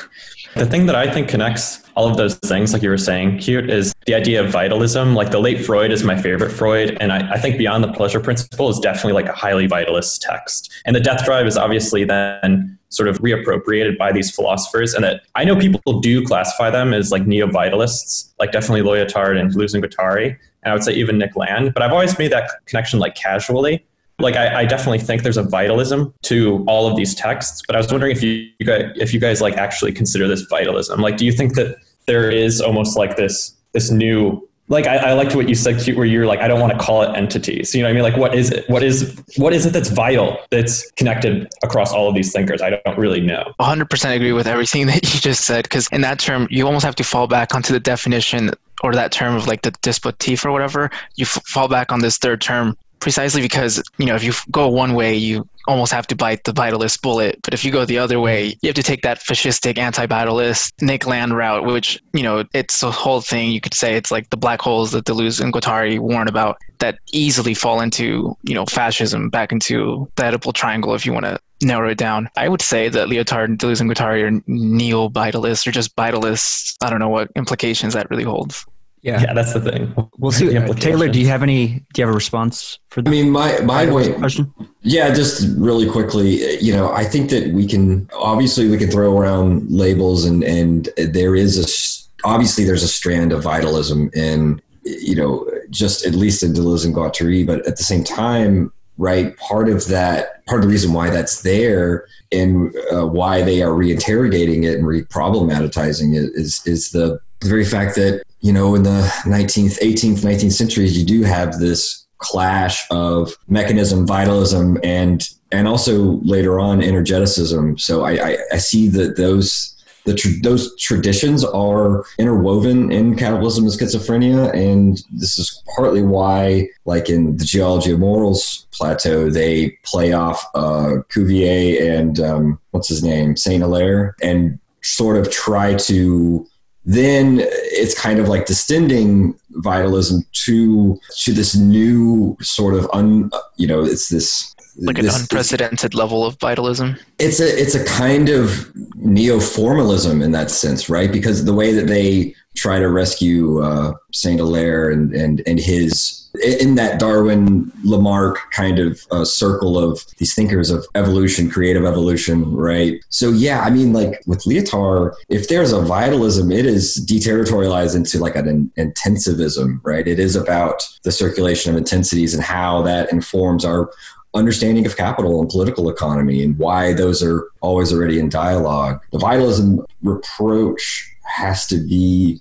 The thing that I think connects all of those things, like you were saying, cute, is the idea of vitalism. Like the late Freud is my favorite Freud. And I, I think Beyond the Pleasure Principle is definitely like a highly vitalist text. And the death drive is obviously then sort of reappropriated by these philosophers. And that I know people do classify them as like neo vitalists, like definitely Lyotard and and Guattari. And I would say even Nick Land. But I've always made that connection like casually like I, I definitely think there's a vitalism to all of these texts but i was wondering if you, you guys if you guys like actually consider this vitalism. Like do you think that there is almost like this this new like I, I liked what you said where you're like i don't want to call it entities. You know what i mean? Like what is it what is what is it that's vital that's connected across all of these thinkers? I don't really know. 100% agree with everything that you just said because in that term, you almost have to fall back onto the definition or that term of like the dispositif or whatever. You f- fall back on this third term precisely because you know if you go one way you almost have to bite the vitalist bullet. But if you go the other way you have to take that fascistic anti-vitalist nick land route which you know it's a whole thing. You could say it's like the black holes that deleuze and guattari warn about that easily fall into you know fascism back into the Oedipal triangle if you want to narrow it down. I would say that lyotard and deleuze and guattari are neo-vitalists or just vitalists. I don't know what implications that really holds yeah, yeah that's the thing we'll see. The Uh, Taylor, do you have any? Do you have a response for that? I mean, my my point, question? Yeah, just really quickly, you know, I think that we can obviously we can throw around labels and and there is a obviously there's a strand of vitalism in you know just at least in Deleuze and Guattari, but at the same time, right? Part of that, part of the reason why that's there and uh, why they are reinterrogating it and re-problematizing it is is the the very fact that you know in the 19th 18th 19th centuries you do have this clash of mechanism vitalism and and also later on energeticism. So i i, I see that those the tr- those traditions are interwoven in capitalism and schizophrenia and this is partly why like in the geology of morals plateau they play off uh, cuvier and um, what's his name? Saint hilaire and sort of try to then it's kind of like distending vitalism to to this new sort of un you know it's this like an this- unprecedented level of vitalism. it's a it's a kind of neo-formalism in that sense, right? Because the way that they try to rescue uh, Saint Hilaire and and and his in that Darwin Lamarck kind of uh, circle of these thinkers of evolution, creative evolution, right? So yeah, I mean, like with Lyotard, if there's a vitalism, it is deterritorialized into like an intensivism, right? It is about the circulation of intensities and how that informs our understanding of capital and political economy and why those are always already in dialogue. The vitalism reproach has to be,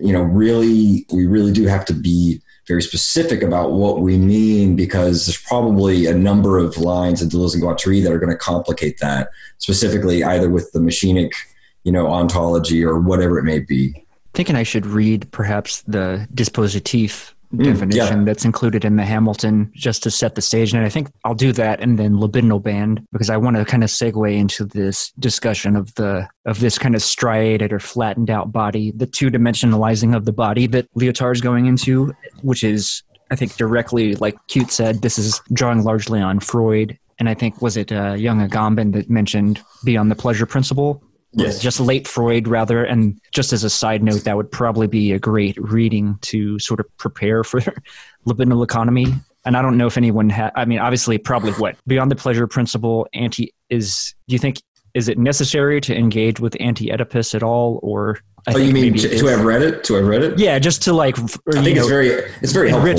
you know, really, we really do have to be very specific about what we mean because there's probably a number of lines in Deleuze and Guattari that are going to complicate that, specifically either with the machinic, you know, ontology or whatever it may be. thinking I should read perhaps the dispositif definition yeah. that's included in the Hamilton just to set the stage. And I think I'll do that and then libidinal band because I want to kind of segue into this discussion of the of this kind of striated or flattened out body, the two dimensionalizing of the body that Lyotard's going into, which is I think directly like Cute said, this is drawing largely on Freud. And I think was it uh, Young Agamben that mentioned beyond the pleasure principle? Yes. just late Freud rather. And just as a side note, that would probably be a great reading to sort of prepare for libidinal economy. And I don't know if anyone had. I mean, obviously, probably what beyond the pleasure principle. Anti is. Do you think is it necessary to engage with anti Oedipus at all, or I oh, you mean to, to have read it? To have read it? Yeah, just to like, or, I think it's very it's very helpful.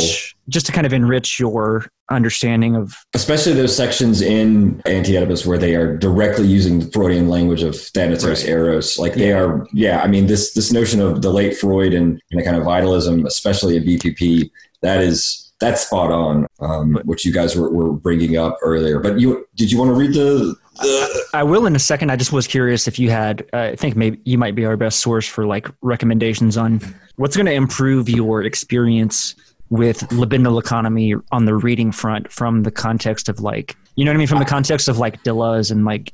just to kind of enrich your understanding of especially those sections in anti-oedipus where they are directly using the freudian language of thanatos Right. eros like they are yeah i mean this this notion of the late freud and, and a kind of vitalism especially in bpp that is that's spot on um, which you guys were, were bringing up earlier but you did you want to read the, the I will in a second. I just was curious if you had. Uh, I think maybe you might be our best source for like recommendations on what's going to improve your experience with libidinal economy on the reading front from the context of like you know what I mean from the context of like Deleuze and like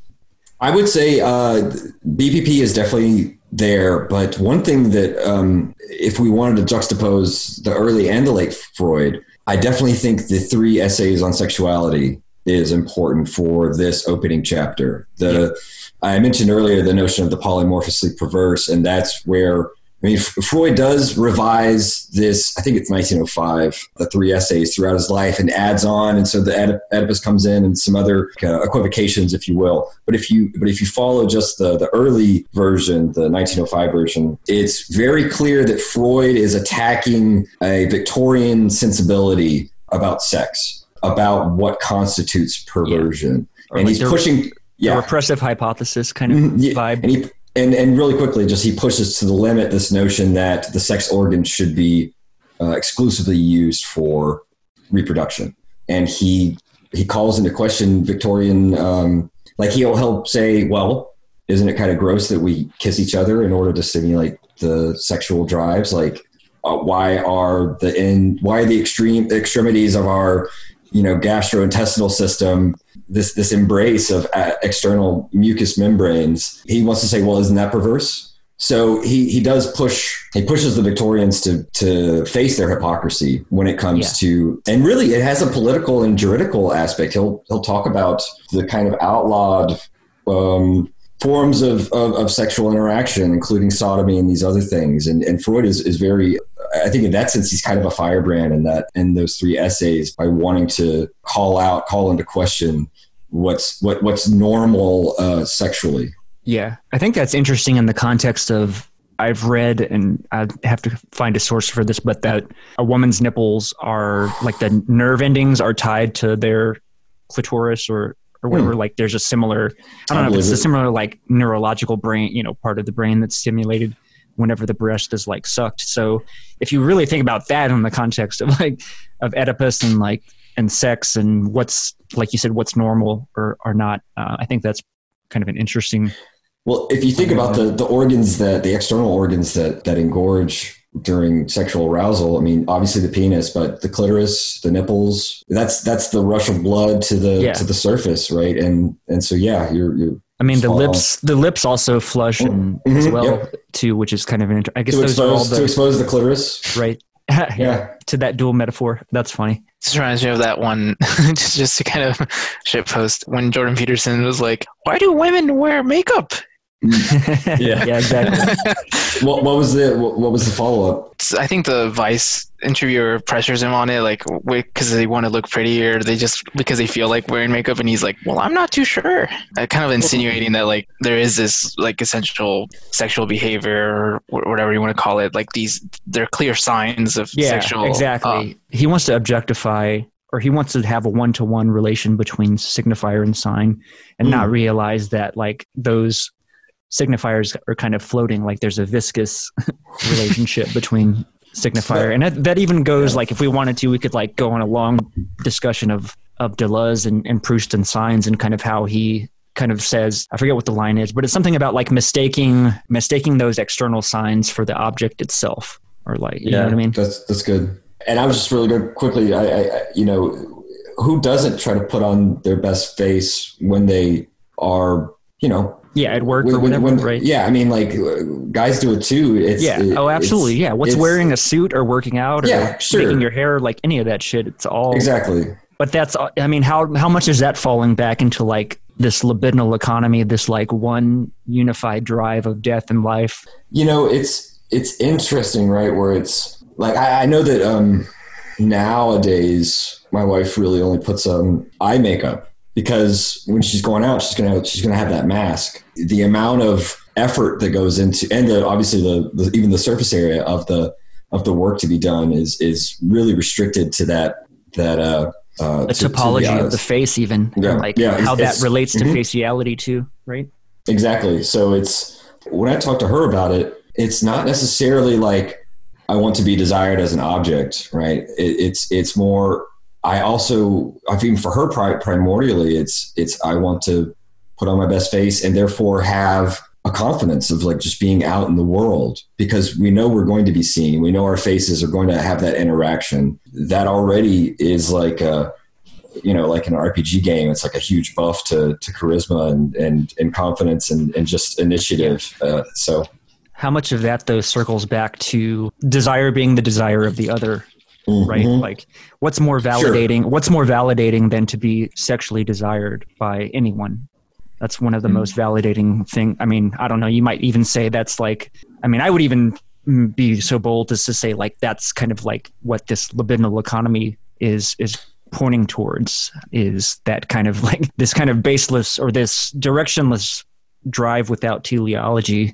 I would say uh, BPP is definitely there, but one thing that um, if we wanted to juxtapose the early and the late Freud, I definitely think the three essays on sexuality is important for this opening chapter. The I mentioned earlier the notion of the polymorphously perverse, and that's where I mean, Freud does revise this. I think it's 1905, the three essays throughout his life, and adds on, and so the Oedip- Oedipus comes in, and some other uh, equivocations, if you will. But if you but if you follow just the the early version, the 1905 version, it's very clear that Freud is attacking a Victorian sensibility about sex, about what constitutes perversion, Or and like he's pushing. the Yeah, repressive hypothesis kind of Mhm, yeah, vibe. and he and and really quickly, just he pushes to the limit this notion that the sex organs should be uh, exclusively used for reproduction, and he he calls into question Victorian. Um, like he'll he'll say, well, isn't it kind of gross that we kiss each other in order to stimulate the sexual drives? Like, uh, why are the in why the extreme extremities of our you know gastrointestinal system this this embrace of uh, external mucous membranes he wants to say well isn't that perverse so he he does push he pushes the victorians to to face their hypocrisy when it comes Yeah. to and really it has a political and juridical aspect he'll he'll talk about the kind of outlawed um, forms of, of, of sexual interaction, including sodomy and these other things. And, and Freud is, is very, I think in that sense, he's kind of a firebrand in that, in those three essays by wanting to call out, call into question what's, what, what's normal uh, sexually. Yeah, I think that's interesting in the context of I've read, and I have to find a source for this, but that a woman's nipples are like the nerve endings are tied to their clitoris or or whatever. Like there's a similar, I don't I know if it's a similar like neurological brain, you know, part of the brain that's stimulated whenever the breast is like sucked. So if you really think about that in the context of like of Oedipus and like and sex and what's like you said, what's normal or or not, uh, I think that's kind of an interesting Well, if you think about the, the organs that the external organs that, that engorge during sexual arousal, I mean, obviously the penis, but the clitoris, the nipples, that's, that's the rush of blood to the, Yeah. to the surface. Right. And, and so, yeah, you're, you're I mean, the Spot on. lips, the lips also flush and as Mhm, well yep. too, which is kind of an. Inter- I guess to those are all expose, to the expose the clitoris. right. Yeah. to that dual metaphor. That's funny. Just reminds me of that one, just, just to kind of shit post when Jordan Peterson was like, "Why do women wear makeup?" yeah, exactly. What, what was the what, what was the follow up? I think the Vice interviewer pressures him on it, like because they want to look pretty, or they just because they feel like wearing makeup, and he's like, "Well, I'm not too sure." Uh, kind of insinuating that like there is this like essential sexual behavior or whatever you want to call it. Like these, they're clear signs of Yeah, sexual. exactly. uh, he wants to objectify, or he wants to have a one-to-one relation between signifier and sign, and not Mm. realize that like those signifiers are kind of floating. Like there's a viscous relationship between signifier, and that, that even goes like if we wanted to, we could like go on a long discussion of of Deleuze and, and Proust and signs, and kind of how he kind of says I forget what the line is, but it's something about like mistaking mistaking those external signs for the object itself, or like you know Yeah. what I mean. That's that's good. And I was just really good quickly. I, I you know, who doesn't try to put on their best face when they are, you know, Yeah, at work when- or whatever, when- right? Yeah, I mean, like uh, guys do it too. It's yeah. it- oh, absolutely. Yeah. What's wearing a suit or working out or Yeah, sure. making your hair, like any of that shit. It's all. exactly. But that's, I mean, how how much is that falling back into like this libidinal economy, this like one unified drive of death and life? You know, it's it's interesting, right? Where it's like I, I know that um, nowadays my wife really only puts on eye makeup because when she's going out, she's gonna she's gonna have that mask. The amount of effort that goes into and the, obviously the, the even the surface area of the of the work to be done is is really restricted to that that uh, uh The to- to topology of the face, even Yeah, like yeah, how that relates to mhm. faciality too, right? Exactly. So it's when I talk to her about it, it's not necessarily like I want to be desired as an object, right? It, it's it's more. I also, I think for her pri- primordially, it's it's I want to put on my best face and therefore have a confidence of like just being out in the world because we know we're going to be seen. We know our faces are going to have that interaction. That already is like a you know, like an RPG game, it's like a huge buff to, to charisma and, and, and confidence and, and just initiative. Uh, so How much of that though circles back to desire being the desire of the other, right? mhm. Like, what's more validating? What's more validating than to be sexually desired by anyone? That's one of the Mm. most validating thing. I mean, I don't know. You might even say that's like. I mean, I would even mm, be so bold as to say like that's kind of like what this libidinal economy is is pointing towards is that kind of like this kind of baseless or this directionless drive without teleology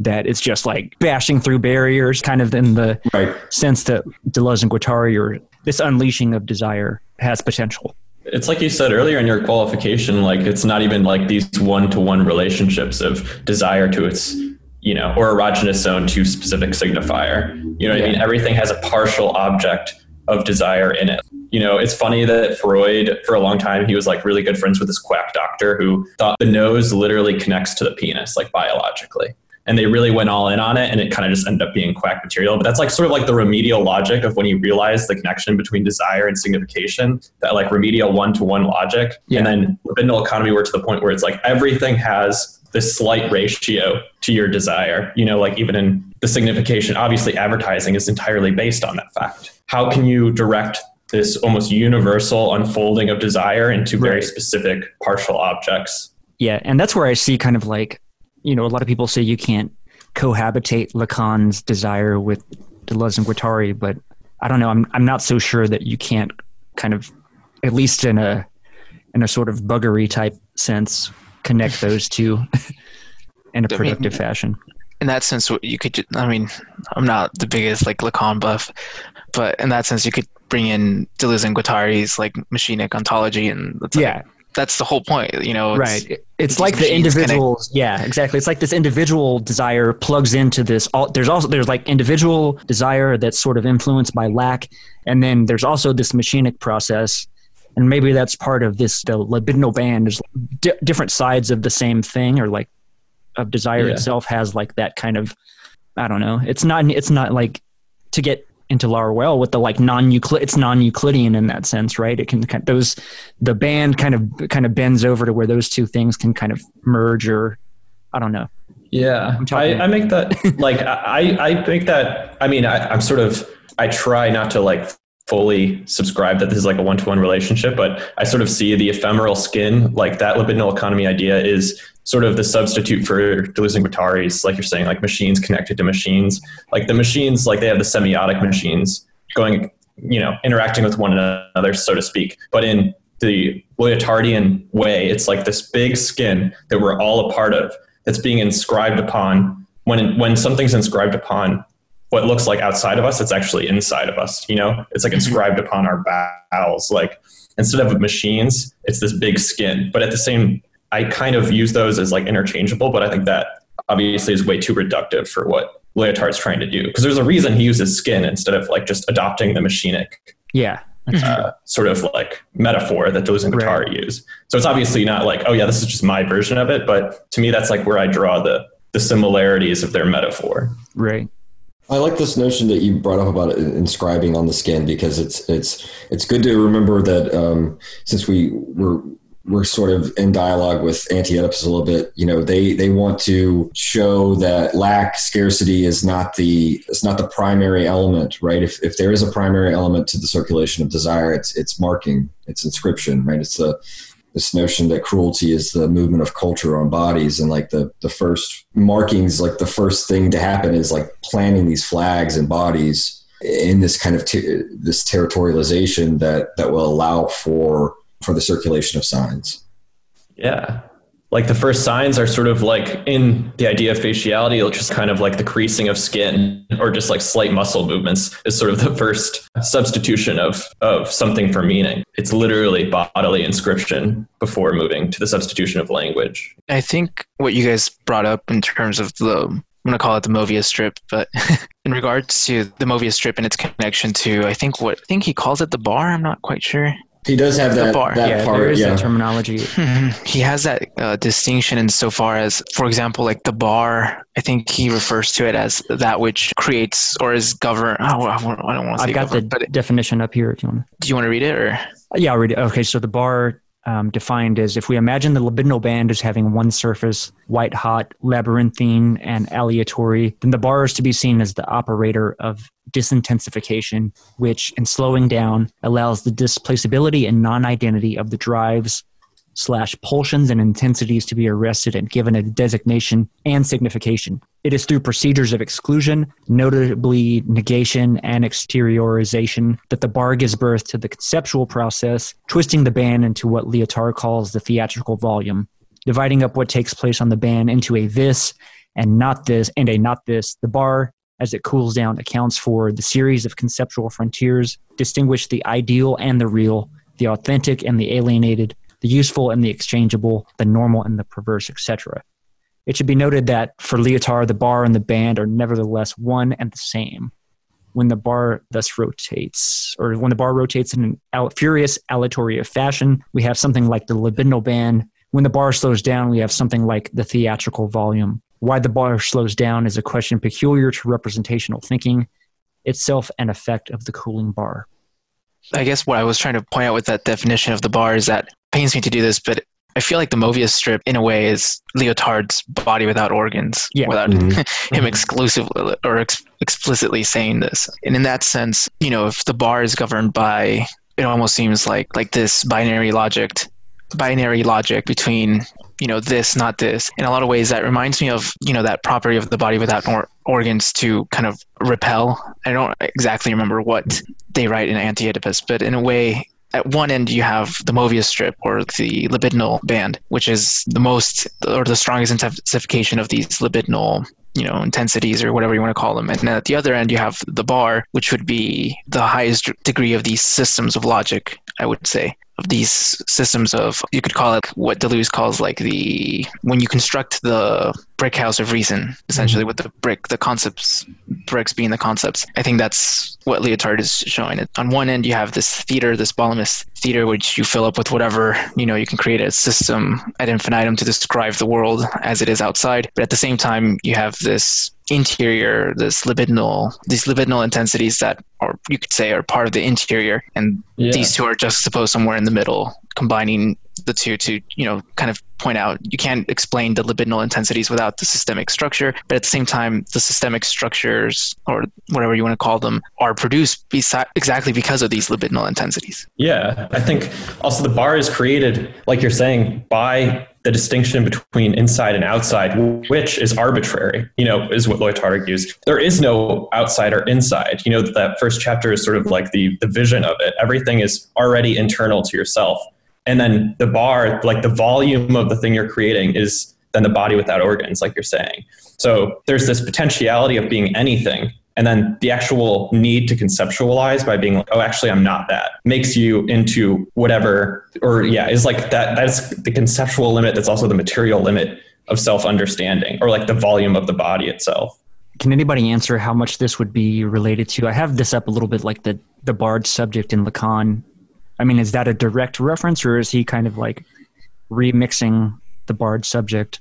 that it's just like bashing through barriers kind of in the right. sense that Deleuze and Guattari or this unleashing of desire has potential. It's like you said earlier in your qualification, like it's not even like these one to one relationships of desire to its, you know, or erogenous zone to specific signifier. You know what I mean? Everything has a partial object of desire in it. You know, it's funny that Freud, for a long time, he was like really good friends with this quack doctor who thought the nose literally connects to the penis, like biologically. And they really went all in on it, and it kind of just ended up being quack material. But that's like sort of like the remedial logic of when you realize the connection between desire and signification, that like remedial one to one logic. Yeah. And then libidinal economy, we're to the point where it's like everything has this slight ratio to your desire. You know, like even in the signification, obviously advertising is entirely based on that fact. How can you direct this almost universal unfolding of desire into very Right. specific partial objects? Yeah, and that's where I see kind of like, you know, a lot of people say you can't cohabitate Lacan's desire with Deleuze and Guattari, but I don't know. I'm I'm not so sure that you can't kind of, at least in a in a sort of buggery type sense, connect those two in a I mean- productive fashion. in that sense, you could. I mean, I'm not the biggest like Lacan buff, but in that sense, you could bring in Deleuze and Guattari's like machinic ontology, and that's like, Yeah, that's the whole point. You know, it's- right. It's like the machines connect- individuals. Yeah, exactly. It's like this individual desire plugs into this. All, there's also there's like individual desire that's sort of influenced by lack, and then there's also this machinic process, and maybe that's part of this. The libidinal band is di- different sides of the same thing, or like of desire Yeah. itself has like that kind of. I don't know. It's not. It's not like to get into Laruelle with the like non-Euclid. It's non-Euclidean in that sense, right? It can kind of, those the band kind of kind of bends over to where those two things can kind of merge, or I don't know. Yeah, I, I make that like I, I make that. I mean, I, I'm sort of I try not to like fully subscribe that this is like a one-to-one relationship, but I sort of see the ephemeral skin, like that libidinal economy idea is sort of the substitute for Deleuze and Guattari's, like you're saying, like machines connected to machines. Like the machines, like they have the semiotic machines going, you know, interacting with one another, so to speak. But in the Lyotardian way, it's like this big skin that we're all a part of that's being inscribed upon. When when something's inscribed upon what looks like outside of us, it's actually inside of us. You know, it's like mm-hmm. inscribed upon our bowels. Like instead of machines, it's this big skin. But at the same, I kind of use those as like interchangeable. But I think that obviously is way too reductive for what Lyotard's trying to do. Because there's a reason he uses skin instead of like just adopting the machinic Yeah. uh, sort of like metaphor that Deleuze and Guattari Right. use. So it's obviously not like, oh yeah, this is just my version of it. But to me, that's like where I draw the the similarities of their metaphor. Right. I like this notion that you brought up about inscribing on the skin because it's it's it's good to remember that um, since we were we're sort of in dialogue with anti-Oedipus a little bit. You know, they they want to show that lack, scarcity is not the it's not the primary element, right? If if there is a primary element to the circulation of desire, it's it's marking, it's inscription, right? It's the this notion that cruelty is the movement of culture on bodies and like the the first markings like the first thing to happen is like planting these flags and bodies in this kind of ter- this territorialization that that will allow for for the circulation of signs Yeah. Like the first signs are sort of like in the idea of faciality, it's just kind of like the creasing of skin or just like slight muscle movements is sort of the first substitution of, of something for meaning. It's literally bodily inscription before moving to the substitution of language. I think what you guys brought up in terms of the I'm gonna call it the Mobius strip, but in regards to the Mobius strip and its connection to I think what I think he calls it the bar. I'm not quite sure. He does have that, bar. that yeah, there part is yeah that terminology. Mhm. He has that uh, distinction insofar as, for example, like the bar. I think he refers to it as that which creates or is governed. Oh, I don't want to say I've got the govern, but definition up here if you want. do you want to read it or? Yeah, I'll read it. Okay, so the bar um, defined is if we imagine the libidinal band as having one surface, white hot, labyrinthine, and aleatory, then the bar is to be seen as the operator of disintensification, which, in slowing down, allows the displaceability and non identity of the drives slash pulsions and intensities to be arrested and given a designation and signification. It is through procedures of exclusion, notably negation and exteriorization, that the bar gives birth to the conceptual process, twisting the ban into what Lyotard calls the theatrical volume, dividing up what takes place on the ban into a this and not this and a not this. The bar, as it cools down, accounts for the series of conceptual frontiers, distinguish the ideal and the real, the authentic and the alienated, the useful and the exchangeable, the normal and the perverse, etc. It should be noted that for Lyotard, the bar and the band are nevertheless one and the same. When the bar thus rotates, or when the bar rotates in an al- furious aleatory fashion, we have something like the libidinal band. When the bar slows down, we have something like the theatrical volume. Why the bar slows down is a question peculiar to representational thinking, itself an effect of the cooling bar. I guess what I was trying to point out with that definition of the bar is that pains me to do this, but I feel like the Mobius strip, in a way, is Lyotard's body without organs, Yeah. without Mhm. him exclusively or ex- explicitly saying this. And in that sense, you know, if the bar is governed by, it almost seems like like this binary logic, binary logic between you know this, not this. In a lot of ways, that reminds me of you know that property of the body without or- organs to kind of repel. I don't exactly remember what they write in Anti-Oedipus, but in a way, at one end you have the Mobius strip or the libidinal band, which is the most or the strongest intensification of these libidinal you know intensities or whatever you want to call them. And then at the other end you have the bar which would be the highest degree of these systems of logic i would say these systems of you could call it what deleuze calls like the when you construct the brick house of reason essentially mm-hmm. with the brick the concepts bricks being the concepts i think that's what lyotard is showing on one end you have this theater this bottomless theater which you fill up with whatever you know you can create a system ad infinitum to describe the world as it is outside. But at the same time you have this interior this libidinal these libidinal intensities that or you could say are part of the interior and Yeah. these two are just supposed somewhere in the middle combining the two to you know kind of point out you can't explain the libidinal intensities without the systemic structure but at the same time the systemic structures or whatever you want to call them are produced besi- exactly because of these libidinal intensities Yeah, I think also the bar is created, like you're saying, by the distinction between inside and outside, which is arbitrary, you know, is what Lyotard argues. There is no outside or inside. You know, that first chapter is sort of like the, the vision of it. Everything is already internal to yourself. And then the bar, like the volume of the thing you're creating, is then the body without organs, like you're saying. So there's this potentiality of being anything. And then the actual need to conceptualize by being like, oh, actually, I'm not that makes you into whatever, or yeah, is like that. That's the conceptual limit. That's also the material limit of self understanding, or like the volume of the body itself. Can anybody answer how much this would be related to? I have this up a little bit like the the barred subject in Lacan. I mean, is that a direct reference, or is he kind of like remixing the barred subject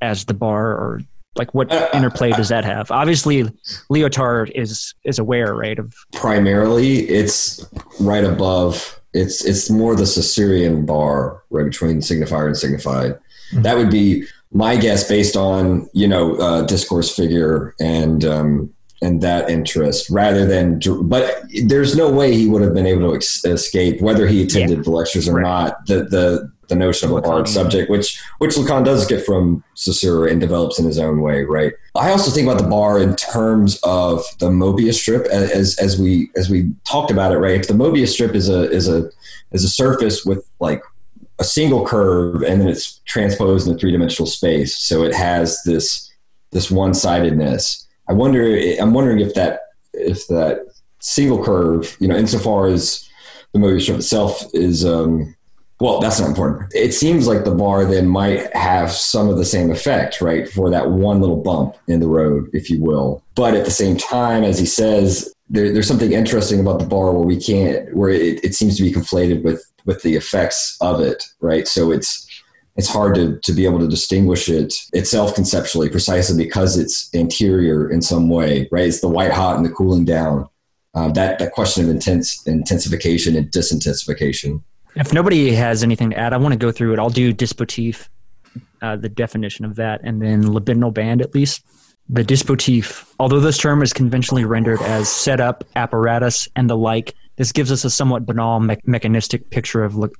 as the bar, or like what Uh, interplay does that have? Obviously, Lyotard is is aware, right, of primarily it's right above it's it's more the Saussurean bar right between signifier and signified. That would be my guess based on you know uh, discourse figure and um, and that interest rather than but there's no way he would have been able to ex- escape whether he attended the lectures or Right. not the the the notion of a Lacan, yeah. subject which which Lacan does get from Saussure and develops in his own way right I also think about the bar in terms of the Mobius strip as as we as we talked about it right if the Mobius strip is a is a is a surface with like a single curve and then it's transposed in a three-dimensional space so it has this this one-sidedness i wonder i'm wondering if that if that single curve you know insofar as the Mobius strip itself is um well that's not important. It seems like the bar then might have some of the same effect right for that one little bump in the road if you will. But at the same time as he says there, there's something interesting about the bar where we can't where it, it seems to be conflated with with the effects of it right? So it's it's hard to, to be able to distinguish it itself conceptually precisely because it's anterior in some way right it's the white hot and the cooling down uh, that that question of intense intensification and disintensification If nobody has anything to add, I want to go through it. I'll do dispositif, uh, the definition of that, and then libidinal band at least. The dispositif, although this term is conventionally rendered as setup, apparatus, and the like, this gives us a somewhat banal me- mechanistic picture of Le-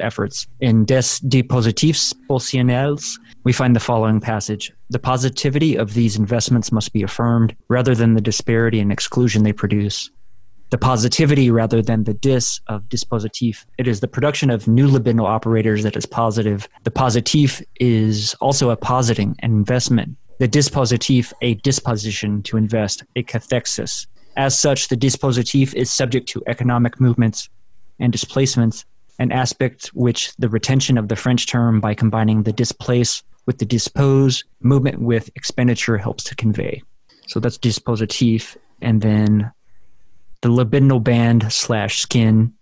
efforts. In Des Dispositifs Pulsionnels, we find the following passage The positivity of these investments must be affirmed rather than the disparity and exclusion they produce the positivity rather than the dis of dispositif. It is the production of new libidinal operators that is positive. The positif is also a positing, an investment. The dispositif, a disposition to invest, a cathexis. As such, the dispositif is subject to economic movements and displacements, an aspect which the retention of the French term by combining the displace with the dispose, movement with expenditure helps to convey. So that's dispositif. And then the libidinal band slash skin,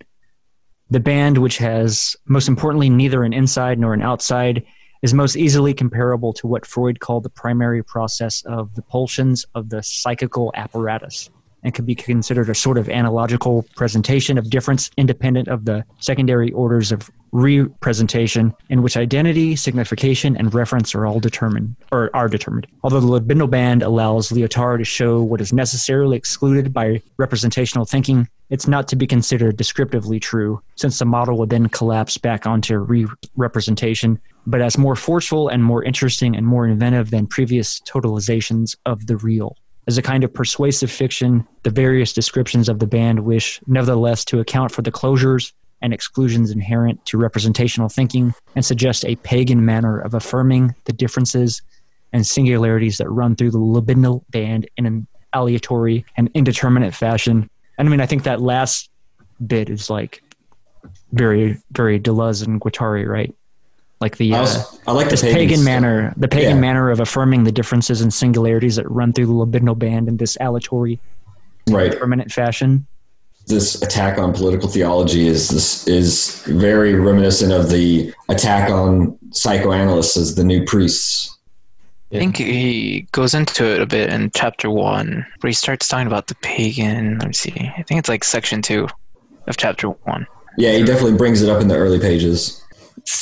the band which has, most importantly, neither an inside nor an outside, is most easily comparable to what Freud called the primary process of the pulsions of the psychical apparatus and could be considered a sort of analogical presentation of difference independent of the secondary orders of representation in which identity, signification, and reference are all determined or are determined. Although the libidinal band allows Lyotard to show what is necessarily excluded by representational thinking, it's not to be considered descriptively true, since the model would then collapse back onto re representation, but as more forceful and more interesting and more inventive than previous totalizations of the real. As a kind of persuasive fiction, the various descriptions of the band wish, nevertheless, to account for the closures and exclusions inherent to representational thinking and suggest a pagan manner of affirming the differences and singularities that run through the libidinal band in an aleatory and indeterminate fashion. And I mean, I think that last bit is like very, very Deleuze and Guattari, right? Like the I, uh, was, I like the pagan pagan manner, the pagan Yeah. manner of affirming the differences and singularities that run through the libidinal band in this aleatory, right permanent fashion. this attack on political theology is this is very reminiscent of the attack on psychoanalysts as the new priests I think he goes into it a bit in chapter one, where he starts talking about the pagan. Let me see. I think it's like section two of chapter one. Yeah, he definitely brings it up in the early pages.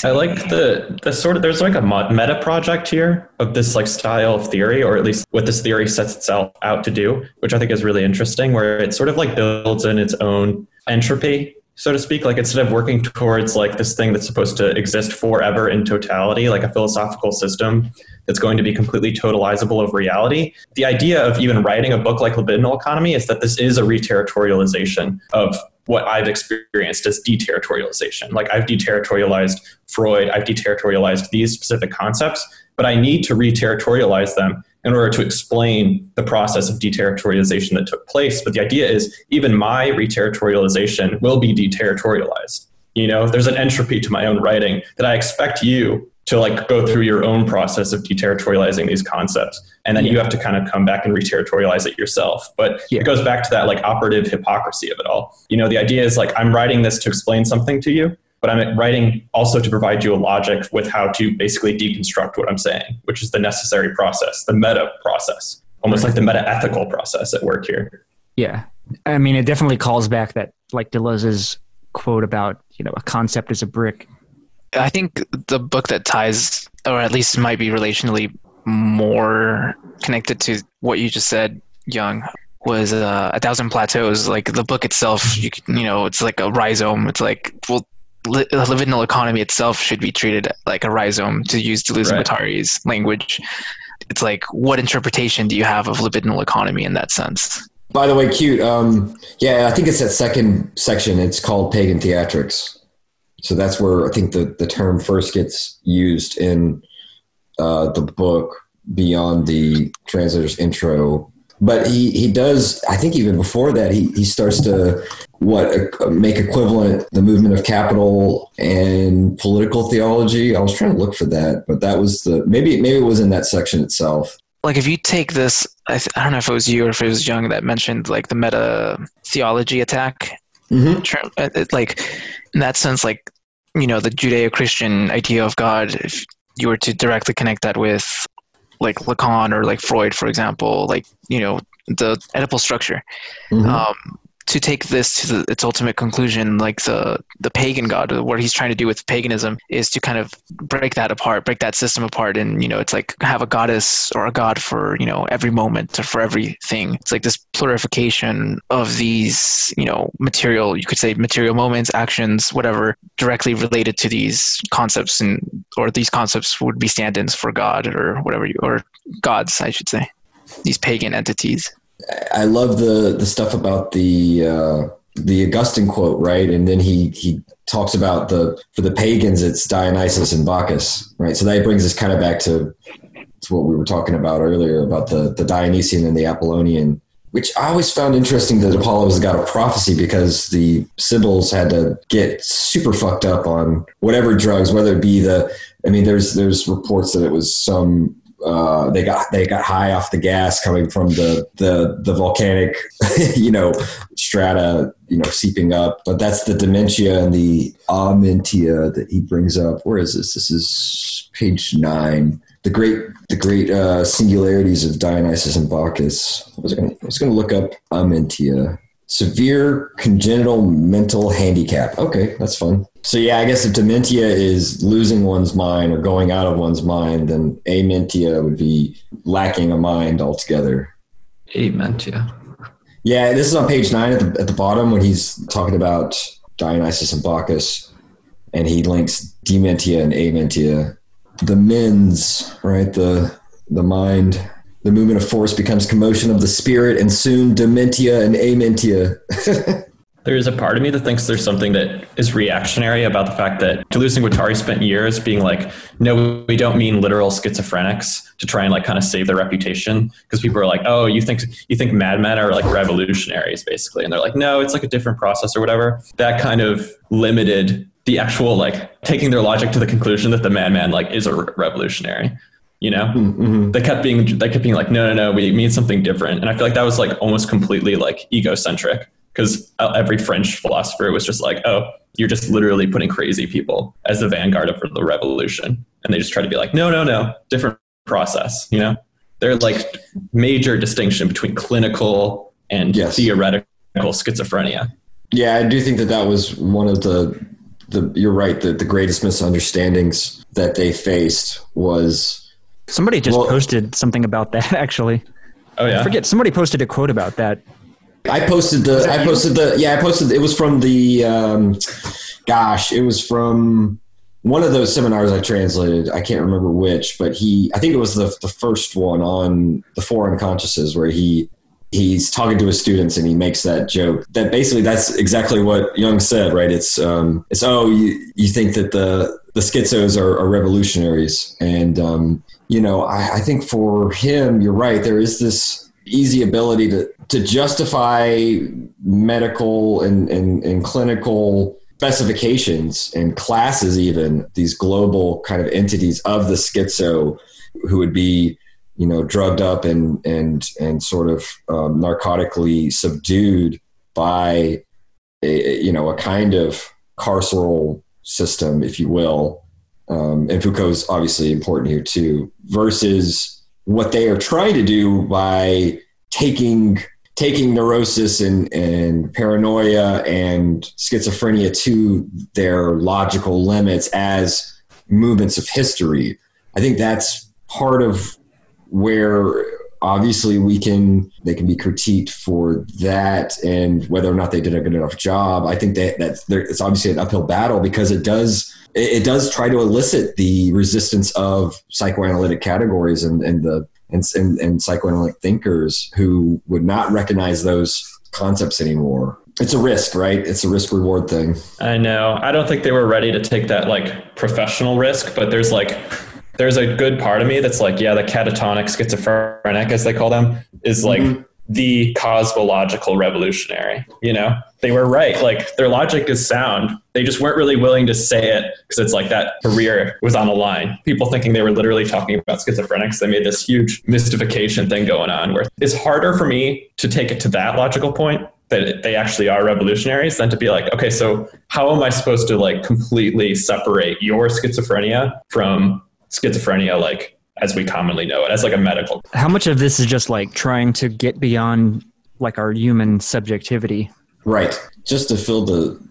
I like the the sort of there's like a meta project here of this like style of theory, or at least what this theory sets itself out to do, which I think is really interesting. Where it sort of like builds in its own entropy, so to speak. Like instead of working towards like this thing that's supposed to exist forever in totality, like a philosophical system that's going to be completely totalizable of reality. The idea of even writing a book like Libidinal Economy is that this is a reterritorialization of what I've experienced as deterritorialization. Like I've deterritorialized Freud, I've deterritorialized these specific concepts, but I need to reterritorialize them in order to explain the process of deterritorialization that took place. But the idea is even my reterritorialization will be deterritorialized. You know, there's an entropy to my own writing that I expect you to like go through your own process of deterritorializing these concepts and then you have to kind of come back and reterritorialize it yourself but Yeah. it goes back to that like operative hypocrisy of it all you know the idea is like i'm writing this to explain something to you but i'm writing also to provide you a logic with how to basically deconstruct what i'm saying which is the necessary process the meta process almost like the meta ethical process at work here Yeah. I mean, it definitely calls back that, like Deleuze's quote about, you know, a concept is a brick. I think the book that ties, or at least might be relationally more connected to what you just said, Young, was uh, A Thousand Plateaus. Like the book itself, you, you know, it's like a rhizome. It's like, well, li- the libidinal economy itself should be treated like a rhizome, to use Deleuze and Right. Guattari's language. It's like, what interpretation do you have of libidinal economy in that sense? By the way, cute. Um, yeah, I think it's that second section. It's called pagan theatrics. So that's where I think the, the term first gets used in uh, the book beyond the translator's intro. But he, he does, I think even before that, he, he starts to what make equivalent the movement of capital and political theology. I was trying to look for that, but that was the maybe maybe it was in that section itself. like if you take this I, th- I don't know if it was you or if it was young that mentioned like the meta theology attack Mm-hmm. term uh, like in that sense like you know the judeo-christian idea of god if you were to directly connect that with like lacan or like freud for example like you know the oedipal structure Mhm. um, to take this to the, its ultimate conclusion, like the the pagan god, what he's trying to do with paganism is to kind of break that apart, break that system apart, and you know, it's like have a goddess or a god for you know every moment or for everything. It's like this plurification of these you know material, you could say material moments, actions, whatever, directly related to these concepts, and or these concepts would be stand-ins for God or whatever you or gods, I should say, these pagan entities. I love the the stuff about the uh, the Augustine quote, right? And then he he talks about the for the pagans, it's Dionysus and Bacchus, right? So that brings us kind of back to, to what we were talking about earlier about the the Dionysian and the Apollonian, which I always found interesting that Apollo has got a prophecy because the Sibyls had to get super fucked up on whatever drugs, whether it be the I mean, there's there's reports that it was some uh, they got they got high off the gas coming from the the the volcanic, you know, strata, you know, seeping up. But that's the dementia and the amentia that he brings up. Where is this? This is page nine. The great the great uh, singularities of Dionysus and Bacchus. I was was gonna look up amentia. Severe congenital mental handicap. Okay, that's fun. So yeah, I guess if dementia is losing one's mind or going out of one's mind, then amentia would be lacking a mind altogether. Amen. Yeah. Yeah, this is on page nine at the, at the bottom when he's talking about Dionysus and Bacchus, and he links dementia and amentia. The mens, right? The the mind, the movement of force becomes commotion of the spirit, and soon dementia and amentia. There is a part of me that thinks there's something that is reactionary about the fact that Deleuze and Guattari spent years being like, no, we don't mean literal schizophrenics to try and like kind of save their reputation because people are like, oh, you think you think madmen are like revolutionaries basically, and they're like, no, it's like a different process or whatever. That kind of limited the actual like taking their logic to the conclusion that the madman like is a re- revolutionary. You know, Mhm. they kept being they kept being like, no, no, no, we mean something different, and I feel like that was like almost completely like egocentric because every French philosopher was just like, oh, you're just literally putting crazy people as the vanguard of the revolution, and they just try to be like, no, no, no, different process. You know, there's like major distinction between clinical and Yes. theoretical schizophrenia. Yeah, I do think that that was one of the the. You're right. The the greatest misunderstandings that they faced was Somebody just Well- posted something about that actually. Oh yeah. I forget. Somebody posted a quote about that. I posted the. I posted the. Yeah, I posted. It was from the. Um, gosh, it was from one of those seminars I translated. I can't remember which, but he. I think it was the the first one on the four unconsciouses where he he's talking to his students and he makes that joke that basically that's exactly what Young said, right? It's um, it's oh you you think that the the schizos are, are revolutionaries and um, you know I, I think for him you're right. There is this easy ability to to justify medical and, and, and clinical specifications and classes even these global kind of entities of the schizo who would be you know drugged up and and and sort of um, narcotically subdued by a, you know a kind of carceral system if you will um, and Foucault's obviously important here too versus what they are trying to do by taking taking neurosis and, and paranoia and schizophrenia to their logical limits as movements of history. I think that's part of where obviously we can they can be critiqued for that and whether or not they did a good enough job. I think that that's there, it's obviously an uphill battle because it does it, it does try to elicit the resistance of psychoanalytic categories and, and the and, and, and psychoanalytic thinkers who would not recognize those concepts anymore. It's a risk, right? It's a risk reward thing. I know. I don't think they were ready to take that like professional risk, but there's like there's a good part of me that's like, yeah, the catatonic schizophrenic, as they call them, is like mm-hmm. the cosmological revolutionary. You know, they were right. Like their logic is sound. They just weren't really willing to say it because it's like that career was on the line. People thinking they were literally talking about schizophrenics, they made this huge mystification thing going on where it's harder for me to take it to that logical point that they actually are revolutionaries than to be like, okay, so how am I supposed to like completely separate your schizophrenia from schizophrenia, like as we commonly know it, as like a medical? How much of this is just like trying to get beyond like our human subjectivity? Right. Just to fill the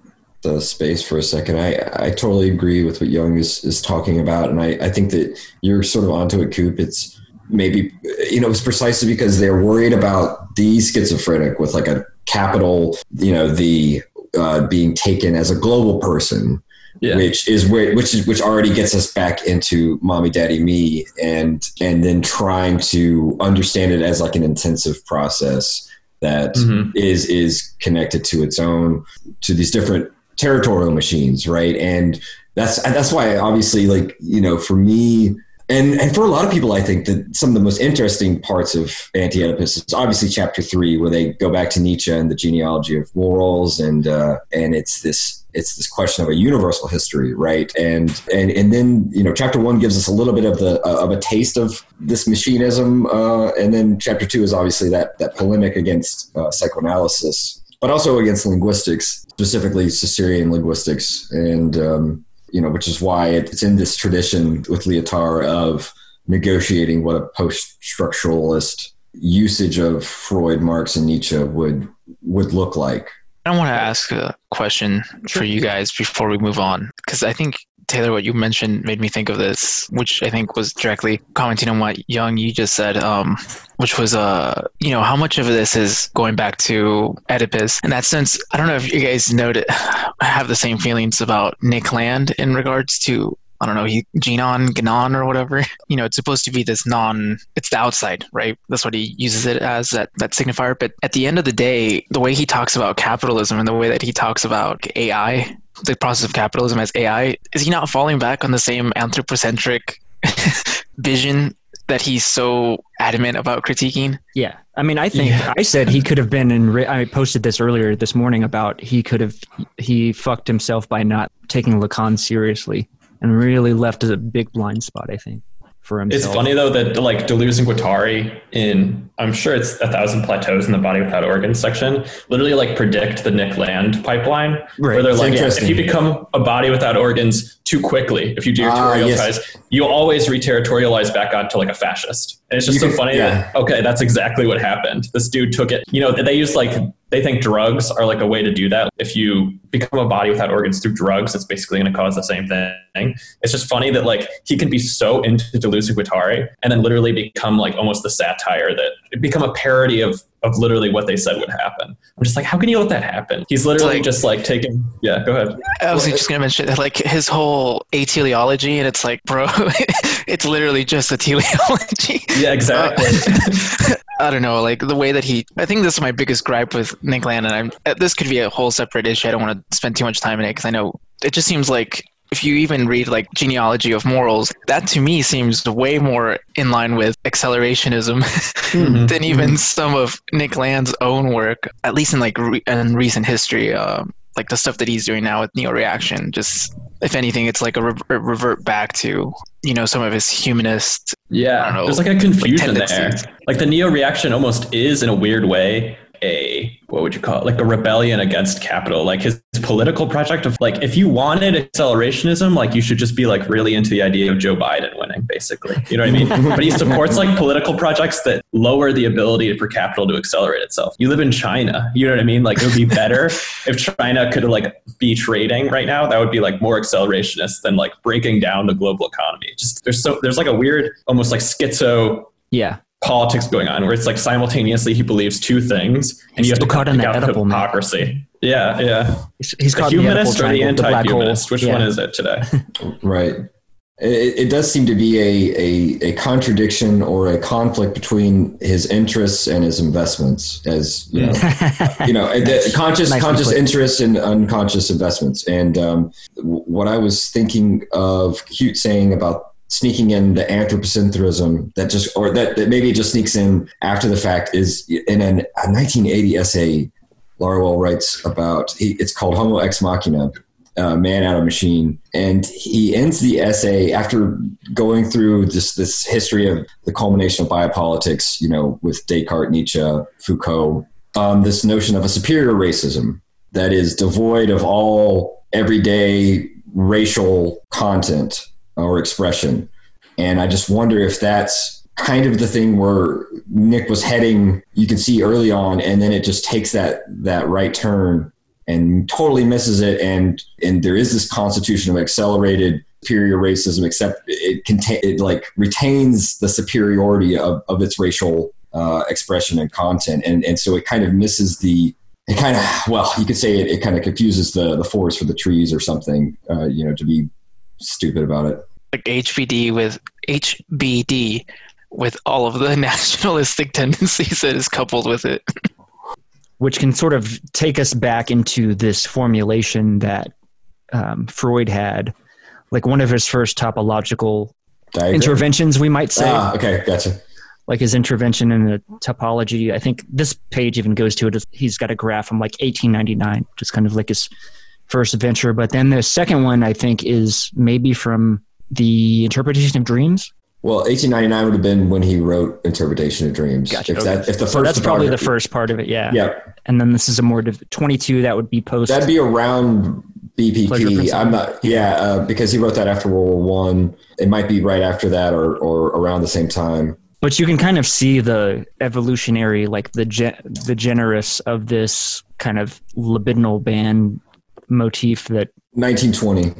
the space for a second, I, I totally agree with what Young is, is talking about. And I, I think that you're sort of onto it, Coop. It's maybe, you know, it's precisely because they're worried about the schizophrenic with like a capital, you know, the uh, being taken as a global person. Yeah. Which is where, which is, which already gets us back into mommy, daddy, me, and and then trying to understand it as like an intensive process that is Mhm. is connected to its own to these different territorial machines, right? And that's and that's why obviously like you know for me and and for a lot of people, I think that some of the most interesting parts of Anti-Oedipus is obviously chapter three, where they go back to Nietzsche and the genealogy of morals, and uh, and it's this it's this question of a universal history, right? And and and then you know chapter one gives us a little bit of the uh, of a taste of this machinism, uh, and then chapter two is obviously that that polemic against uh, psychoanalysis, but also against linguistics, specifically Saussurean linguistics, and um, you know, which is why it's in this tradition with Lyotard of negotiating what a post-structuralist usage of Freud, Marx, and Nietzsche would would look like. I want to ask a question for you guys before we move on, because I think Taylor, what you mentioned made me think of this, which I think was directly commenting on what Young you just said, um, which was, uh, you know, how much of this is going back to Oedipus. In that sense, I don't know if you guys noted, i have the same feelings about Nick Land in regards to. I don't know, he Genon, Ganon, or whatever. You know, it's supposed to be this non. It's the outside, right? That's what he uses it as that that signifier. But at the end of the day, the way he talks about capitalism and the way that he talks about AI, the process of capitalism as AI, is he not falling back on the same anthropocentric vision that he's so adamant about critiquing? Yeah, I mean, I think I said he could have been in. I posted this earlier this morning about he could have he fucked himself by not taking Lacan seriously and really left a big blind spot. I think for himself. It's funny though that like Deleuze and Guattari in I'm sure it's a thousand plateaus in the body without organs section literally like predict the Nick Land pipeline Right. where they're It's like interesting. if you become a body without organs too quickly if you Ah, deterritorialize yes. you always reterritorialize back onto like a fascist and it's just You so funny yeah. that okay that's exactly what happened this dude took it you know they use like they think drugs are like a way to do that. If you become a body without organs through drugs, it's basically going to cause the same thing. It's just funny that like he can be so into Deleuze Guattari and then literally become like almost the satire that become a parody of of literally what they said would happen. I'm just like, how can you let that happen? He's literally like- just like taking. Yeah, go ahead. I was just gonna mention like his whole ateleology, and it's like, bro, it's literally just a teleology. Yeah, exactly. I don't know, like the way that he. I think this is my biggest gripe with Nick Land, and I'm. uh, This could be a whole separate issue. I don't want to spend too much time in it because I know it just seems like if you even read like genealogy of morals, that to me seems way more in line with accelerationism Mhm. than even some of Nick Land's own work, at least in like re- in recent history. Um, like the stuff that he's doing now with neo reaction, just if anything, it's like a re- a revert back to you know some of his humanist. I don't Yeah, know, there's like a confusion there. Like the neo reaction almost is, in a weird way, a what would you call it? Like a rebellion against capital. Like his, his political project of like, if you wanted accelerationism, like you should just be like really into the idea of Joe Biden winning, basically. You know what I mean? but he supports like political projects that lower the ability for capital to accelerate itself. You live in China. You know what I mean? Like it would be better if China could like be trading right now. That would be like more accelerationist than like breaking down the global economy. Just there's so there's like a weird, almost like schizo Yeah. Politics going on where it's like simultaneously he believes two things and He's you have to still caught in pick that out the Oedipal, man. hypocrisy. Yeah, yeah. He's, he's The caught in the humanist Oedipal or the triangle, the black hole. anti-humanist? Which Yeah. one is it today? Right. It, it does seem to be a, a, a contradiction or a conflict between his interests and his investments, as you know, you know, the conscious Nicely conscious put. interests and unconscious investments. And um, what I was thinking of Coop saying about sneaking in the anthropocentrism that just or that, that maybe just sneaks in after the fact is in an, a 1980 essay Laruelle writes about he, it's called Homo Ex Machina, uh, man out of machine, and he ends the essay after going through this this history of the culmination of biopolitics, you know, with Descartes, Nietzsche, Foucault, um, this notion of a superior racism that is devoid of all everyday racial content or expression, and I just wonder if that's kind of the thing where Nick was heading. You can see early on, and then it just takes that that right turn and totally misses it. And and there is this constitution of accelerated superior racism, except it contain it like retains the superiority of, of its racial uh, expression and content, and and so it kind of misses the. It kind of well, you could say it, it kind of confuses the the forest for the trees or something. Uh, you know, to be stupid about it. like HBD with HBD with all of the nationalistic tendencies that is coupled with it. which can sort of take us back into this formulation that um, Freud had, like one of his first topological interventions, we might say, Ah, okay, gotcha. like his intervention in the topology. I think this page even goes to it. He's got a graph from like 1899, just kind of like his first adventure. But then the second one, I think, is maybe from the interpretation of dreams. Well, 1899 would have been when he wrote Interpretation of Dreams. Gotcha, If, okay. that, if the first So that's probably the first part of it, yeah. Yeah, And then this is a more div- 22. That would be post. that'd be around. Principle. I'm not. Yeah, uh, because he wrote that after World War One. It might be right after that, or or around the same time. but you can kind of see the evolutionary like the ge- the generous of this kind of libidinal band motif that 1920.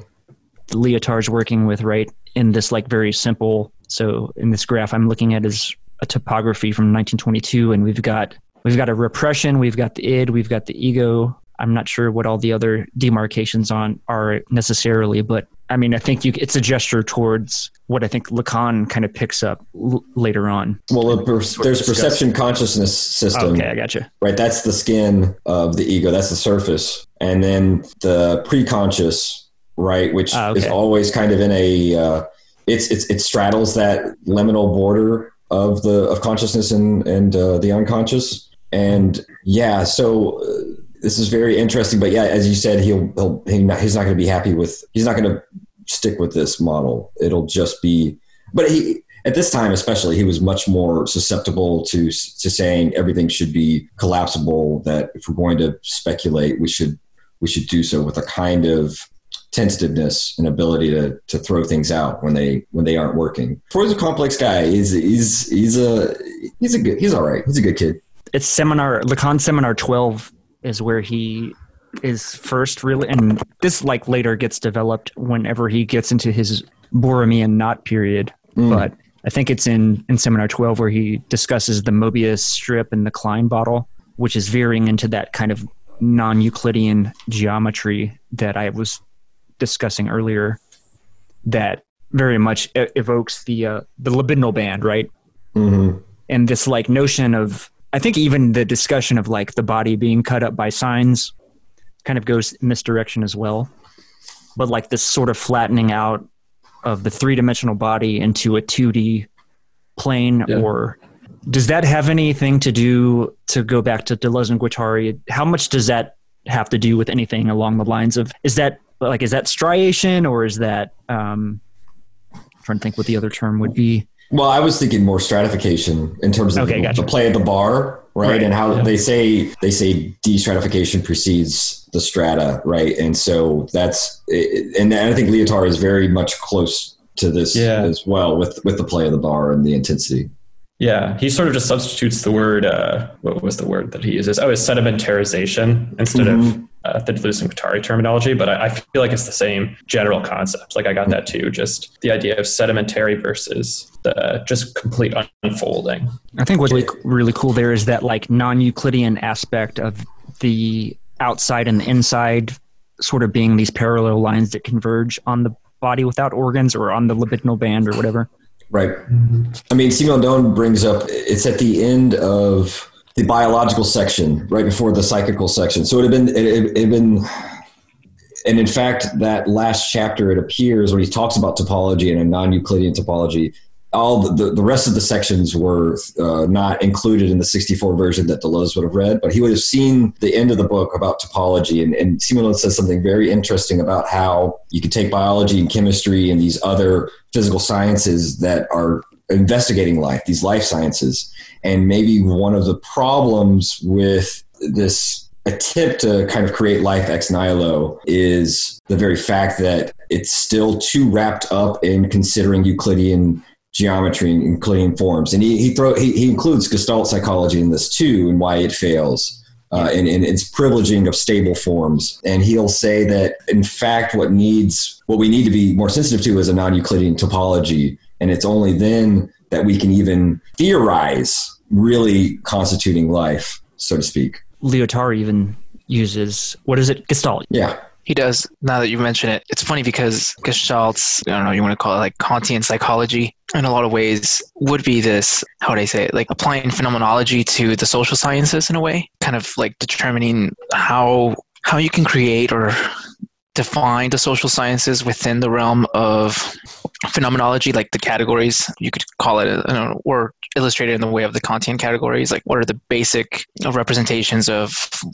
lyotard's working with right in this like very simple so in this graph i'm looking at is a topography from 1922 and we've got we've got a repression we've got the id we've got the ego i'm not sure what all the other demarcations on are necessarily but i mean i think you it's a gesture towards what i think lacan kind of picks up l- later on Well, per- there's perception consciousness system. okay i gotcha right? That's the skin of the ego. That's the surface, and then the pre-conscious, right, which Ah, is always kind of in a. Uh, it's it's it straddles that liminal border of the of consciousness and and uh, the unconscious, and yeah, so. This is very interesting, but yeah, as you said, he'll, he'll he not, he's not going to be happy with. He's not going to stick with this model. It'll just be, but he at this time especially he was much more susceptible to to saying everything should be collapsible that if we're going to speculate we should we should do so with a kind of tentativeness and ability to to throw things out when they when they aren't working Freud's a complex guy he's he's he's a he's a good he's all right he's a good kid it's seminar Lacan seminar 12 is where he is first really, and this like later gets developed whenever he gets into his Borromean knot period. But I think it's in in seminar twelve where he discusses the Mobius strip and the Klein bottle, which is veering into that kind of non-Euclidean geometry that I was discussing earlier. That very much evokes the uh, the libidinal band, right? hmm and this like notion of i think even the discussion of like the body being cut up by signs kind of goes misdirection as well but like this sort of flattening out of the three-dimensional body into a 2d plane Yeah. or does that have anything to do to go back to deleuze and guattari how much does that have to do with anything along the lines of is that like is that striation or is that um trying to think what the other term would be Well, I was thinking more stratification in terms of Okay, the, gotcha. the play of the bar, right? Right, And how yeah. they say they say de-stratification precedes the strata, right? And so that's and I think Lyotard is very much close to this Yeah. as well with with the play of the bar and the intensity. Yeah, he sort of just substitutes the word. Uh, what was the word that he uses? Oh, it's sedimentarization instead of uh, the Deleuze and Guattari terminology. But I, I feel like it's the same general concept. Like I got that too. Just the idea of sedimentary versus the just complete unfolding. I think what's really, really cool there is that like non-Euclidean aspect of the outside and the inside sort of being these parallel lines that converge on the body without organs or on the libidinal band or whatever. Right. I mean, Simondon brings up it's at the end of the biological section, right before the psychical section. So it had been it, it, it had been and in fact, that last chapter it appears when he talks about topology and a non-Euclidean topology. All the, the, rest of the sections were uh, not included in the 64 version that Deleuze would have read, but he would have seen the end of the book about topology. And, and says something very interesting about how you can take biology and chemistry and these other physical sciences that are investigating life, these life sciences. And maybe one of the problems with this attempt to kind of create life ex nihilo is the very fact that it's still too wrapped up in considering Euclidean geometry and Euclidean forms. And he, he, throw, he, he includes Gestalt psychology in this too and why it fails. Uh, and, and its privileging of stable forms. And he'll say that, in fact, what needs, what we need to be more sensitive to is a non-Euclidean topology, and it's only then that we can even theorize really constituting life, so to speak. Lyotard even uses what is it? Gestalt. Yeah, He does. Now that you mention it, it's funny because Gestalt's, I don't know, you want to call it like Kantian psychology, in a lot of ways would be this, how would I say it, like applying phenomenology to the social sciences in a way, kind of like determining how how you can create or define the social sciences within the realm of phenomenology, like the categories, you could call it, or illustrated in the way of the Kantian categories, like what are the basic representations of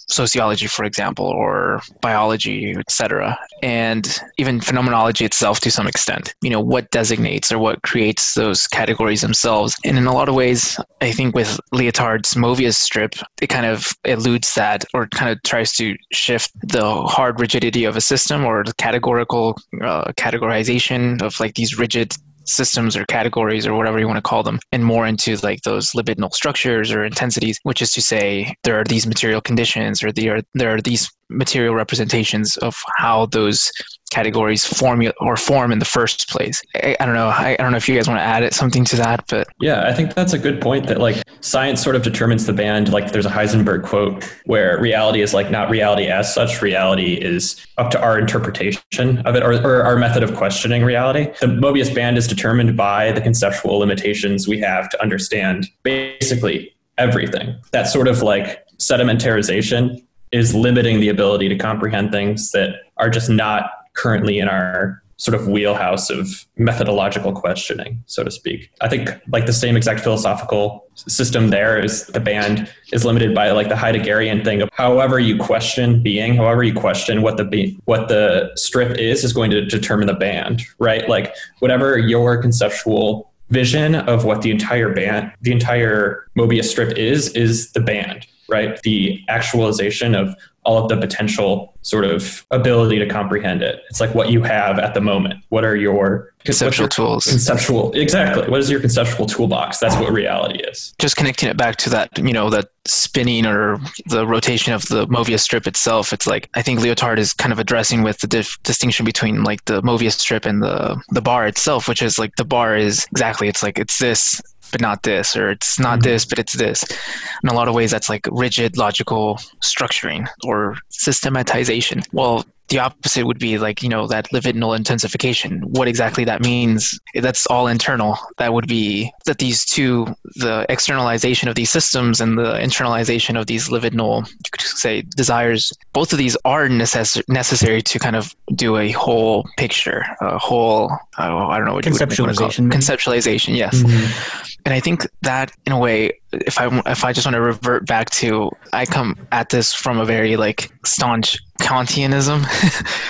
sociology, for example, or biology, etc., and even phenomenology itself to some extent. You know, what designates or what creates those categories themselves. And in a lot of ways, I think with Lyotard's Mobius strip, it kind of eludes that or kind of tries to shift the hard rigidity of a system or the categorical uh, categorization of like these rigid systems or categories or whatever you want to call them and more into like those libidinal structures or intensities which is to say there are these material conditions or there are there are these material representations of how those categories form or form in the first place i, I don't know I, I don't know if you guys want to add something to that but Yeah, I think that's a good point that like science sort of determines the band. Like there's a Heisenberg quote where reality is like not reality as such. Reality is up to our interpretation of it or, or our method of questioning reality. The Mobius band is determined by the conceptual limitations we have to understand basically everything. That sort of like sedimentarization is limiting the ability to comprehend things that are just not currently in our sort of wheelhouse of methodological questioning, so to speak. I think like the same exact philosophical system there is the band is limited by like the Heideggerian thing of however you question being, however you question what the be- what the strip is is going to determine the band, right? Like whatever your conceptual vision of what the entire band, the entire Mobius strip is, is the band, right? The actualization of all of the potential sort of ability to comprehend it. It's like what you have at the moment. What are your Conceptual your tools. Conceptual, exactly. What is your conceptual toolbox? That's what reality is. just connecting it back to that, you know, that spinning or the rotation of the Mobius strip itself. It's like I think Lyotard is kind of addressing with the dif- distinction between like the Mobius strip and the the bar itself, which is like the bar is exactly it's like it's this but not this, or it's not mm-hmm. this but it's this. In a lot of ways, that's like rigid logical structuring or systematization. Well. The opposite would be like, you know, that libidinal intensification. What exactly that means, that's all internal. That would be that these two, the externalization of these systems and the internalization of these libidinal, you could say, desires, both of these are necess- necessary to kind of do a whole picture, a whole, oh, I don't know what you would call it. Conceptualization, maybe? Conceptualization, yes. Mm-hmm. And I think that, in a way, if I if I just want to revert back to, I come at this from a very like staunch Kantianism.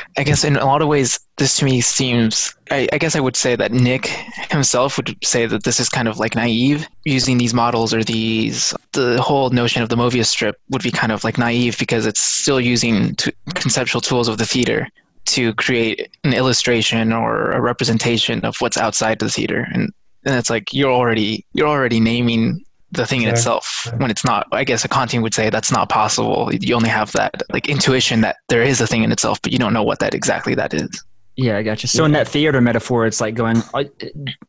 I guess in a lot of ways, this to me seems. I, I guess I would say that Nick himself would say that this is kind of like naive. Using these models or these, the whole notion of the Mobius strip would be kind of like naive because it's still using t- conceptual tools of the theater to create an illustration or a representation of what's outside the theater and and it's like you're already you're already naming the thing in itself when it's not i guess a kantian would say that's not possible you only have that like intuition that there is a thing in itself but you don't know what that exactly that is Yeah, I gotcha. So in that theater metaphor, it's like going. uh,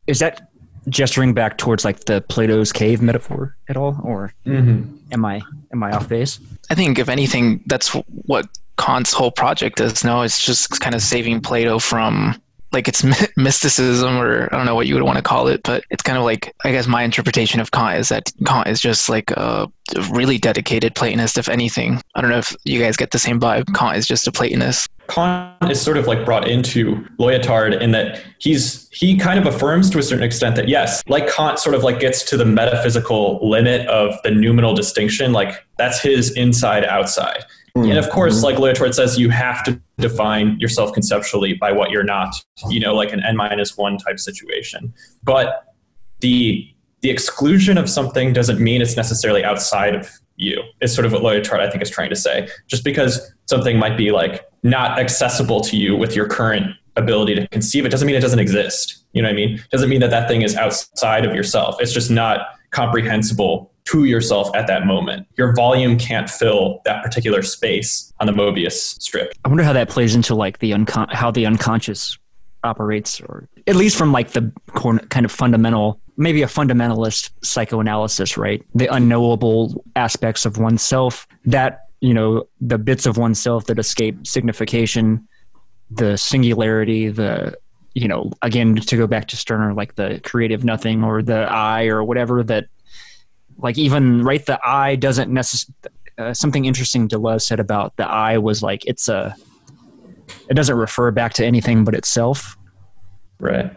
Is that gesturing back towards like the Plato's cave metaphor at all, or am I am I off base? i think if anything that's what kant's whole project is no it's just kind of saving plato from like it's mysticism or i don't know what you would want to call it but it's kind of like i guess my interpretation of kant is that kant is just like a really dedicated platonist if anything. I don't know if you guys get the same vibe. Kant is just a platonist. Kant is sort of like brought into Lyotard in that he's he kind of affirms to a certain extent that yes, like Kant sort of like gets to the metaphysical limit of the noumenal distinction, like that's his inside outside. And of mm-hmm. course, like Lyotard says, you have to define yourself conceptually by what you're not, you know, like an n minus one type situation. But the the exclusion of something doesn't mean it's necessarily outside of you. Is sort of what Lyotard I think is trying to say. Just because something might be like not accessible to you with your current ability to conceive it doesn't mean it doesn't exist. You know what I mean? It Doesn't mean that that thing is outside of yourself. It's just not comprehensible to yourself at that moment. Your volume can't fill that particular space on the Mobius strip. I wonder how that plays into like the uncon- how the unconscious operates, or at least from like the kind of fundamental, maybe a fundamentalist psychoanalysis, right? The unknowable aspects of oneself that you know the bits of oneself that escape signification, the singularity, the you know again to go back to Stirner, like the creative nothing or the I or whatever that, like even right the I doesn't necessarily. Uh, something interesting Deleuze said about the I was like it's a it doesn't refer back to anything but itself, Right.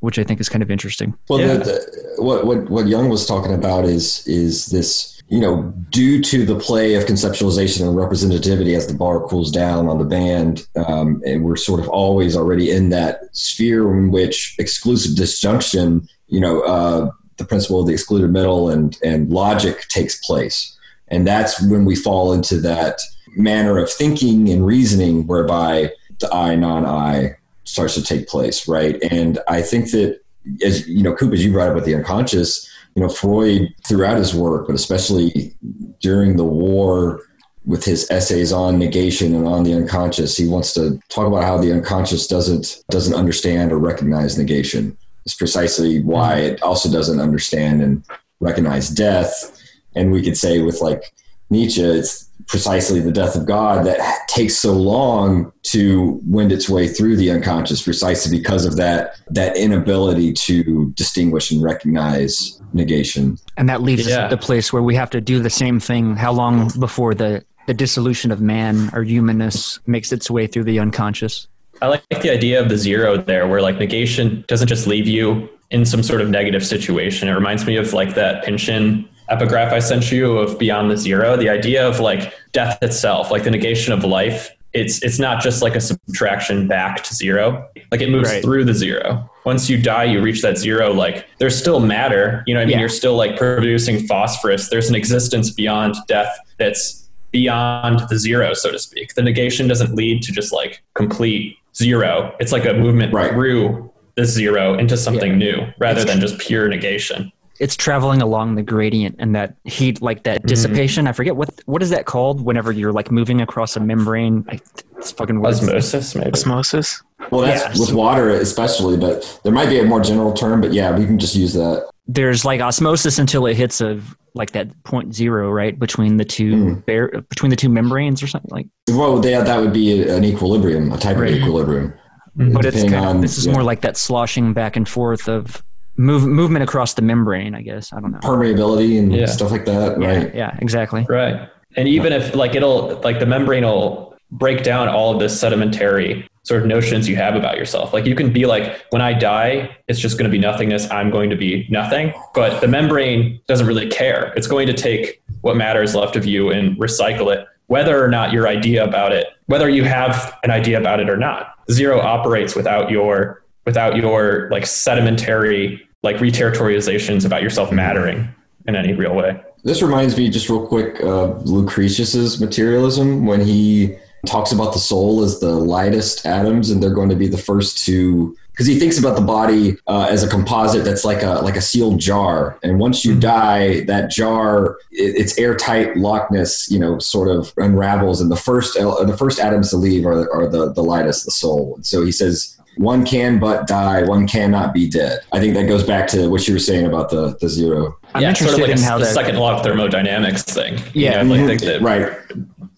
which I think is kind of interesting. Well, Yeah. the, the, what what what Young was talking about is is this you know due to the play of conceptualization and representativity as the bar cools down on the band, um, and we're sort of always already in that sphere in which exclusive disjunction, you know, uh, the principle of the excluded middle and and logic takes place, and that's when we fall into that manner of thinking and reasoning whereby the I non-I starts to take place, right? And I think that as you know, Coop, as you brought up with the unconscious, you know, Freud throughout his work, but especially during the war with his essays on negation and on the unconscious, he wants to talk about how the unconscious doesn't doesn't understand or recognize negation. It's precisely why mm-hmm. it also doesn't understand and recognize death. And we could say with like Nietzsche, it's precisely the death of God that takes so long to wend its way through the unconscious, precisely because of that that inability to distinguish and recognize negation. And that leads us Yeah. to the place where we have to do the same thing. How long before the the dissolution of man or humanness makes its way through the unconscious? I like the idea of the zero there, where like negation doesn't just leave you in some sort of negative situation. It reminds me of like that Pynchon epigraph I sent you of Beyond the Zero. The idea of like death itself, like the negation of life. It's it's not just like a subtraction back to zero. Like it moves Right. through the zero. Once you die, you reach that zero. Like there's still matter. You know, what I mean, Yeah. you're still like producing phosphorus. There's an existence beyond death that's beyond the zero, so to speak. The negation doesn't lead to just like complete zero. It's like a movement Right. through this zero into something Yeah. new rather It's- than just pure negation. It's traveling along the gradient and that heat, like that mm-hmm. dissipation. I forget what what is that called. Whenever you're like moving across a membrane, I, it's fucking weird. Osmosis, maybe. Osmosis. Well, that's Yes. with water especially, but there might be a more general term. But yeah, we can just use that. There's like osmosis until it hits a like that point zero, right between the two Mm. bar- between the two membranes or something like. Well, yeah, that would be an equilibrium, a type Right. of equilibrium. But it's Depending kind of, this is yeah. more like that sloshing back and forth of move, movement across the membrane. I guess I don't know. permeability and Yeah. stuff like that, Yeah, right? yeah, exactly. Right. And even if like it'll like the membrane will break down all of this sedimentary sort of notions you have about yourself. Like you can be like, when I die, it's just going to be nothingness. I'm going to be nothing. But the membrane doesn't really care. It's going to take what matters left of you and recycle it, whether or not your idea about it, whether you have an idea about it or not. Zero operates without your without your like sedimentary like reterritorializations about yourself mattering in any real way. This reminds me, just real quick, of Lucretius's materialism when he talks about the soul as the lightest atoms, and they're going to be the first to. Because he thinks about the body uh, as a composite that's like a like a sealed jar, and once you die, that jar, it, its airtight lockness, you know, sort of unravels, and the first el- the first atoms to leave are, are the the lightest, the soul. So he says, one can but die, one cannot be dead. I think that goes back to what you were saying about the the zero. I'm yeah, interested sort of like in a, how the that. second law of thermodynamics thing. Yeah. you know, Mhm. the, the right.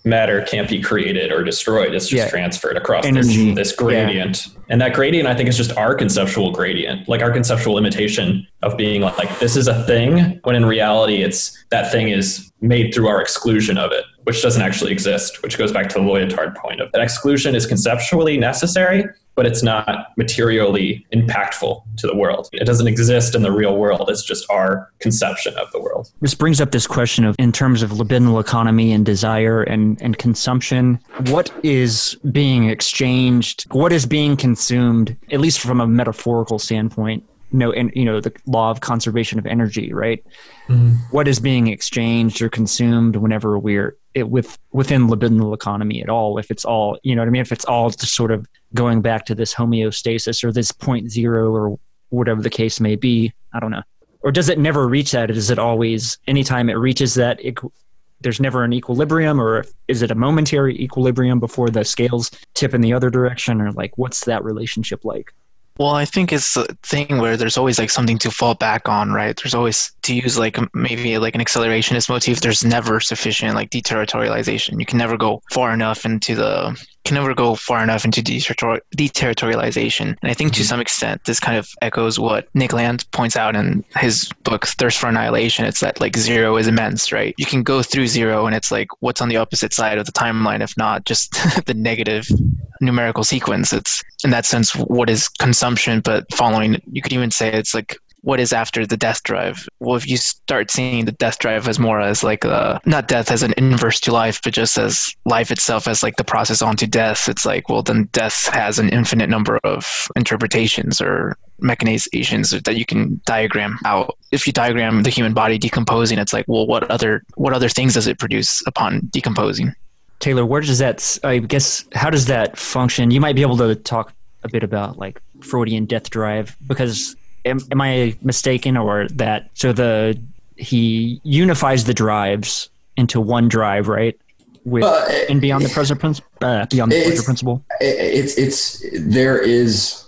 Matter can't be created or destroyed; it's just Yeah. transferred across Energy. this, this gradient. And that gradient, I think, is just our conceptual gradient, like our conceptual imitation of being like, like this is a thing, when in reality, it's that thing is made through our exclusion of it, which doesn't actually exist. Which goes back to the Lyotard point of that exclusion is conceptually necessary, but it's not materially impactful to the world. It doesn't exist in the real world. It's just our conception of the world. This brings up this question of, in terms of libidinal economy and desire and, and consumption, what is being exchanged? What is being consumed, at least from a metaphorical standpoint? No, and you know the law of conservation of energy, right? Mm-hmm. What is being exchanged or consumed whenever we're it, with within libidinal economy at all? If it's all, you know what I mean? If it's all just sort of going back to this homeostasis or this point zero or whatever the case may be, I don't know or does it never reach that? Is it always anytime it reaches that? equ- there's never an equilibrium, or is it a momentary equilibrium before the scales tip in the other direction, or like what's that relationship like? Well, I think it's a thing where there's always like something to fall back on, right? There's always to use like maybe like an accelerationist motif. There's never sufficient like deterritorialization. You can never go far enough into the can never go far enough into deterritor- deterritorialization. And I think to mm-hmm. some extent this kind of echoes what Nick Land points out in his book Thirst for Annihilation. It's that like zero is immense, right? You can go through zero and it's like what's on the opposite side of the timeline, if not just the negative numerical sequence. It's in that sense what is consumption, but following you could even say it's like what is after the death drive. Well, if you start seeing the death drive as more as like a not death as an inverse to life, but just as life itself as like the process onto death, it's like well then death has an infinite number of interpretations or mechanizations that you can diagram out. If you diagram the human body decomposing, it's like well what other what other things does it produce upon decomposing? Taylor, where does that? I guess how does that function? You might be able to talk a bit about like Freudian death drive because am, am I mistaken or that so the he unifies the drives into one drive, right? With Uh, and beyond the pleasure principle, uh, beyond the it's- pleasure principle. it's it's there is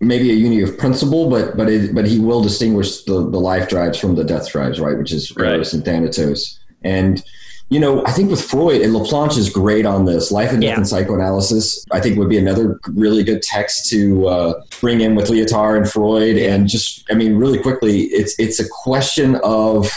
maybe a unity of principle, but but it, but he will distinguish the, the life drives from the death drives, right? Which is Right. Eros and Thanatos. And you know, I think with Freud and Laplanche is great on this. Life and Death Yeah. and Psychoanalysis, I think, would be another really good text to uh, bring in with Lyotard and Freud. And just, I mean, really quickly, it's it's a question of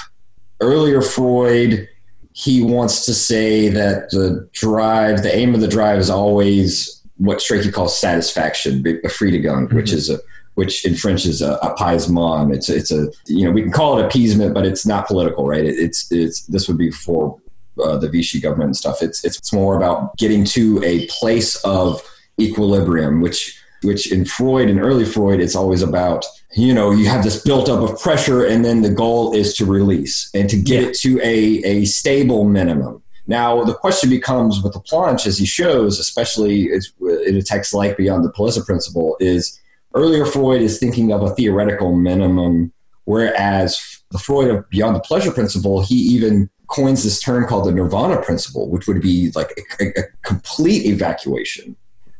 earlier Freud. He wants to say that the drive, the aim of the drive, is always what Strachey calls satisfaction, a Friedegang, which is a which in French is a, a paisement. It's it's a you know we can call it appeasement, but it's not political, right? It, it's it's this would be for uh, the Vichy government and stuff. It's it's more about getting to a place of equilibrium, which which in Freud and early Freud, it's always about you know you have this built up of pressure, and then the goal is to release and to get Yeah. it to a a stable minimum. Now, the question becomes with Laplanche, as he shows, especially in a text like Beyond the Pleasure Principle, is earlier Freud is thinking of a theoretical minimum, whereas the Freud of Beyond the Pleasure Principle, he even coins this term called the Nirvana Principle, which would be like a, a complete evacuation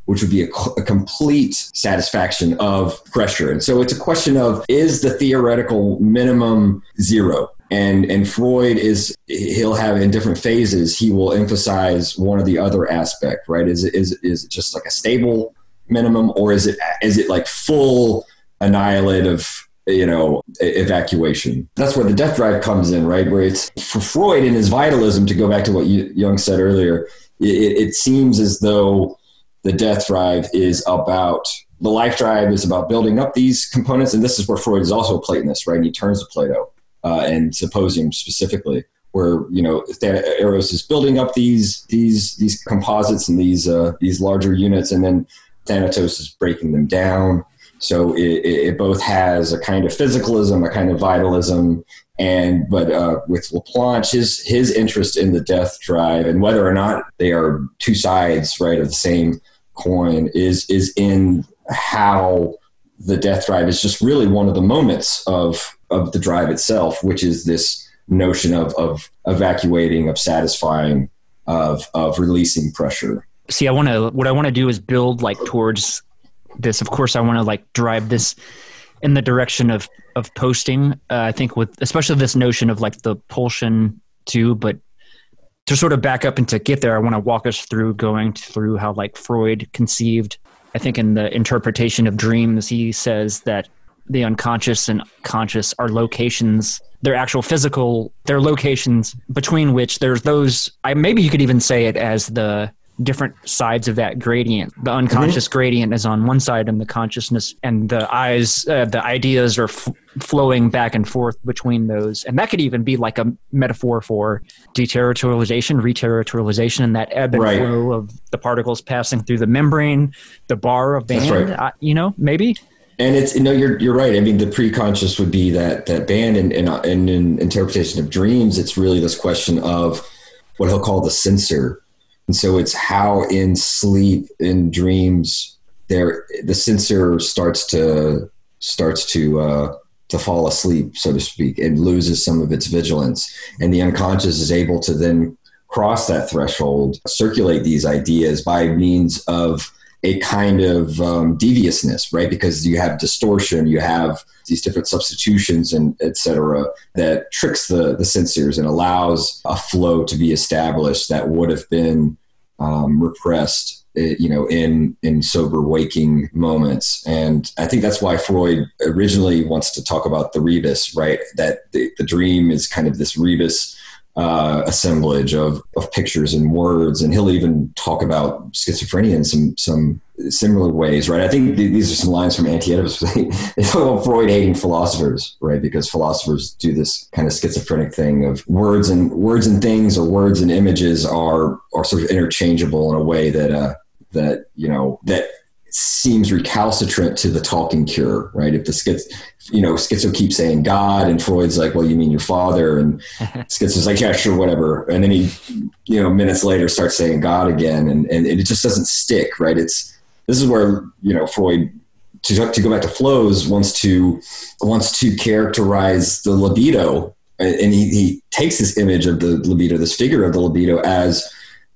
which would be a, a, complete satisfaction of pressure. And so it's a question of is the theoretical minimum zero? And and Freud is he'll have in different phases he will emphasize one or the other aspect, right? Is it is is it just like a stable minimum or is it is it like full annihilative you know evacuation. That's where the death drive comes in right? Where it's for freud in his vitalism to go back to what Young said earlier it, it seems as though the death drive is about the life drive is about building up these components and this is where freud is also a platonist right? And he turns to plato uh, and symposium specifically where you know eros is building up these these these composites and these uh, these larger units and then thanatos is breaking them down so it, it, both has a kind of physicalism a kind of vitalism and but uh, with Laplanche, his his interest in the death drive and whether or not they are two sides, right, of the same coin is is in how the death drive is just really one of the moments of of the drive itself, which is this notion of of evacuating, of satisfying, of of releasing pressure. See, I want to what I want to do is build like towards this. Of course, I want to like drive this in the direction of of posting. Uh, I think with especially this notion of like the pulsion too, but to sort of back up and to get there, I want to walk us through going through how like Freud conceived. I think in the interpretation of dreams, he says that the unconscious and conscious are locations they're actual physical they're locations between which there's those i maybe you could even say it as the different sides of that gradient. The unconscious mm-hmm. gradient is on one side, and the consciousness and the eyes, uh, the ideas are f- flowing back and forth between those. And that could even be like a metaphor for deterritorialization, reterritorialization, and that ebb and right. flow of the particles passing through the membrane, the bar of band. Right. Uh, you know, maybe. And it's no, you're you're right. I mean, the pre-conscious would be that that band, and and, and in interpretation of dreams, it's really this question of what he'll call the censor and so it's how in sleep, in dreams, there the censor starts to starts to uh, to fall asleep, so to speak, and loses some of its vigilance. And the unconscious is able to then cross that threshold, circulate these ideas by means of a kind of um, deviousness, right? Because you have distortion, you have these different substitutions and et cetera that tricks the, the censors and allows a flow to be established that would have been um, repressed eh, you know in in sober waking moments and i think that's why freud originally wants to talk about the rebus right that the, the dream is kind of this rebus uh, assemblage of, of pictures and words. And he'll even talk about schizophrenia in some, some similar ways, right? I think these are some lines from Anti-Oedipus. they talk about Freud hating philosophers, right? Because philosophers do this kind of schizophrenic thing of words and words and things or words and images are, are sort of interchangeable in a way that, uh, that, you know, that seems recalcitrant to the talking cure, right? If the schiz, you know, schizo keeps saying God, and Freud's like, well, you mean your father, and schizo's like, yeah, sure, whatever, and then he, you know, minutes later starts saying God again, and and it just doesn't stick, right? It's this is where you know Freud. To, to go back to flows wants to wants to characterize the libido and he, he takes this image of the libido this figure of the libido as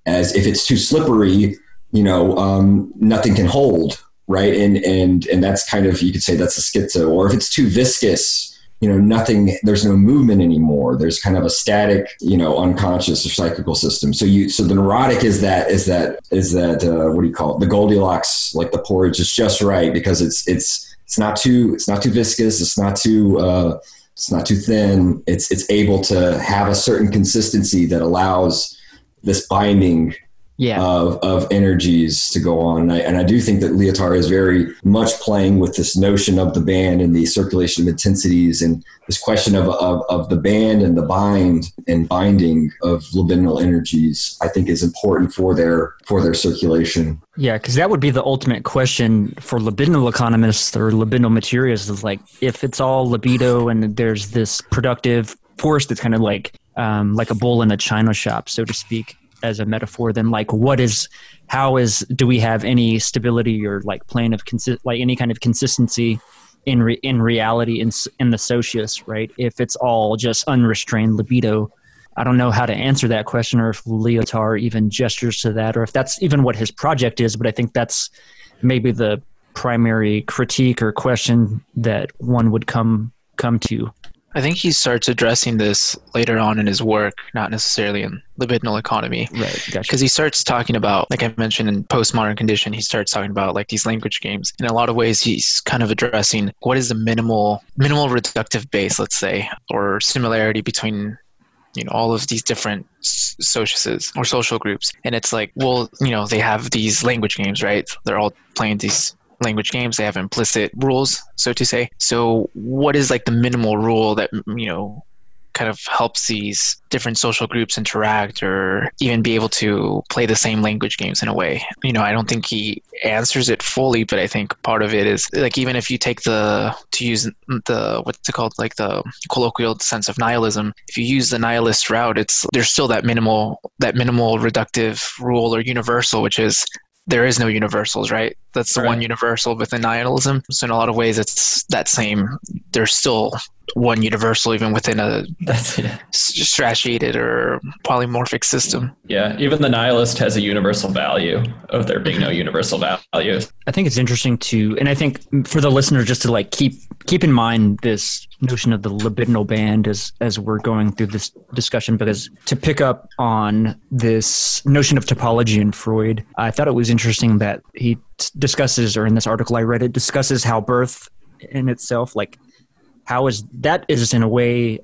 as if it's too slippery you know, um, nothing can hold, right? And and and that's kind of you could say that's a schizo. Or if it's too viscous, you know, nothing. There's no movement anymore. There's kind of a static, you know, unconscious or psychical system. So you so the neurotic is that is that is that uh, what do you call it? The Goldilocks, like the porridge, is just right because it's it's it's not too it's not too viscous. It's not too uh, it's not too thin. It's it's able to have a certain consistency that allows this binding yeah. of, of energies to go on. And I, and I do think that Lyotard is very much playing with this notion of the band and the circulation of intensities and this question of, of, of the band and the bind and binding of libidinal energies, I think is important for their, for their circulation. Yeah, because that would be the ultimate question for libidinal economists or libidinal materialists is like, if it's all libido and there's this productive force that's kind of like um, like a bull in a china shop, so to speak, as a metaphor, then like what is, how is, do we have any stability or like plane of consi- like any kind of consistency in re- in reality in in the socius, right? If it's all just unrestrained libido, I don't know how to answer that question, or if Lyotard even gestures to that, or if that's even what his project is. But I think that's maybe the primary critique or question that one would come come to. I think he starts addressing this later on in his work, not necessarily in libidinal economy. Right. Gotcha. because he starts talking about like i mentioned in postmodern condition he starts talking about like these language games in a lot of ways he's kind of addressing what is the minimal minimal reductive base let's say or similarity between you know all of these different sociuses or social groups and it's like well you know they have these language games right they're all playing these language games they have implicit rules so to say so what is like the minimal rule that you know kind of helps these different social groups interact or even be able to play the same language games in a way. You know, I don't think he answers it fully, but I think part of it is like even if you take the to use the what's it called like the colloquial sense of nihilism, if you use the nihilist route, it's there's still that minimal that minimal reductive rule or universal, which is there is no universals, right? That's the Right. one universal within nihilism. So in a lot of ways, it's that same. There's still one universal even within a That's yeah. stratiated or polymorphic system. yeah. Even the nihilist has a universal value of there being no mm-hmm. universal values. I think it's interesting to, and I think for the listener, just to like keep keep in mind this notion of the libidinal band as as we're going through this discussion, because to pick up on this notion of topology in Freud, I thought it was interesting that he t- discusses, or in this article I read, it discusses how birth in itself, like how is that is in a way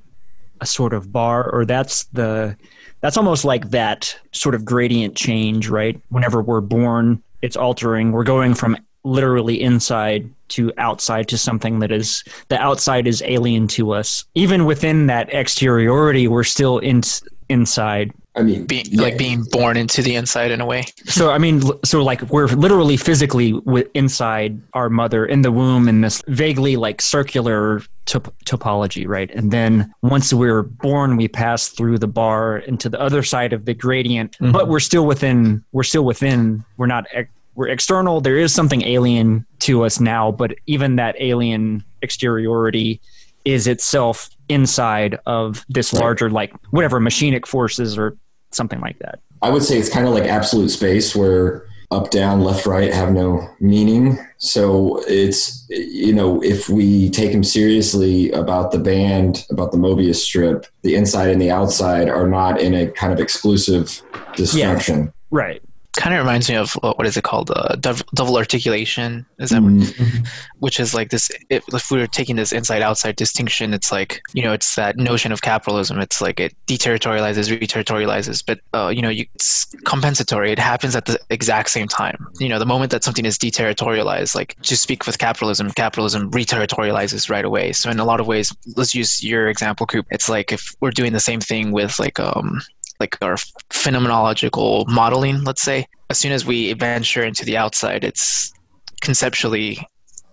a sort of bar, or that's the that's almost like that sort of gradient change, right? Whenever we're born, it's altering. We're going from literally inside to outside to something that is the outside is alien to us. Even within that exteriority, we're still in, inside. I mean, Being yeah, like being born into the inside in a way. So I mean, so like we're literally physically wi- inside our mother in the womb in this vaguely like circular top- topology, right? And then once we're born, we pass through the bar into the other side of the gradient, mm-hmm. but we're still within. We're still within. We're not. Ex- we're external. There is something alien to us now, but even that alien exteriority is itself inside of this larger, like whatever machinic forces or something like that. I would say it's kind of like absolute space where up, down, left, right have no meaning. So it's, you know, if we take him seriously about the band, about the Mobius strip, the inside and the outside are not in a kind of exclusive destruction. Right. Kind of reminds me of uh, what is it called? Uh, double articulation. Is that Mm, which is like this? If, if we were taking this inside-outside distinction, it's like you know, it's that notion of capitalism. It's like it deterritorializes, reterritorializes, but uh, you know, you, it's compensatory. It happens at the exact same time. You know, the moment that something is deterritorialized, like to speak with capitalism, capitalism reterritorializes right away. So in a lot of ways, let's use your example, Coop. It's like if we're doing the same thing with like um like our phenomenological modeling, let's say, as soon as we venture into the outside, it's conceptually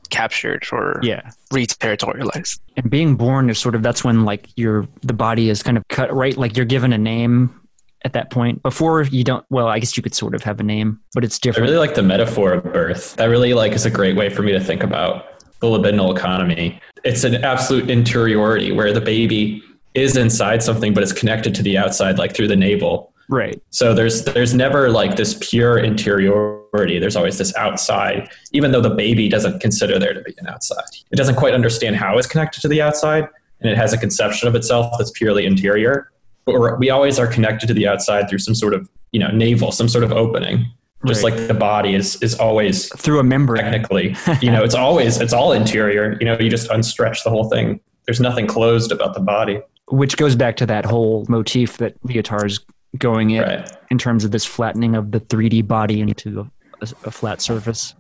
captured or Yeah. reterritorialized. and being born is sort of that's when like your the body is kind of cut right like you're given a name at that point before you don't well i guess you could sort of have a name but it's different. I different really like the metaphor of birth. That really like is a great way for me to think about the libidinal economy. It's an absolute interiority where the baby is inside something, but it's connected to the outside, like through the navel. right So there's there's never like this pure interiority. There's always this outside, even though the baby doesn't consider there to be an outside. It doesn't quite understand how it's connected to the outside, and it has a conception of itself that's purely interior. But we're, we always are connected to the outside through some sort of you know navel, some sort of opening. Just Right. like the body is is always through a membrane technically, you know, it's always it's all interior. You know, you just unstretch the whole thing. There's nothing closed about the body. Which goes back to that whole motif that Lyotard's going in Right. in terms of this flattening of the 3d body into a, a flat surface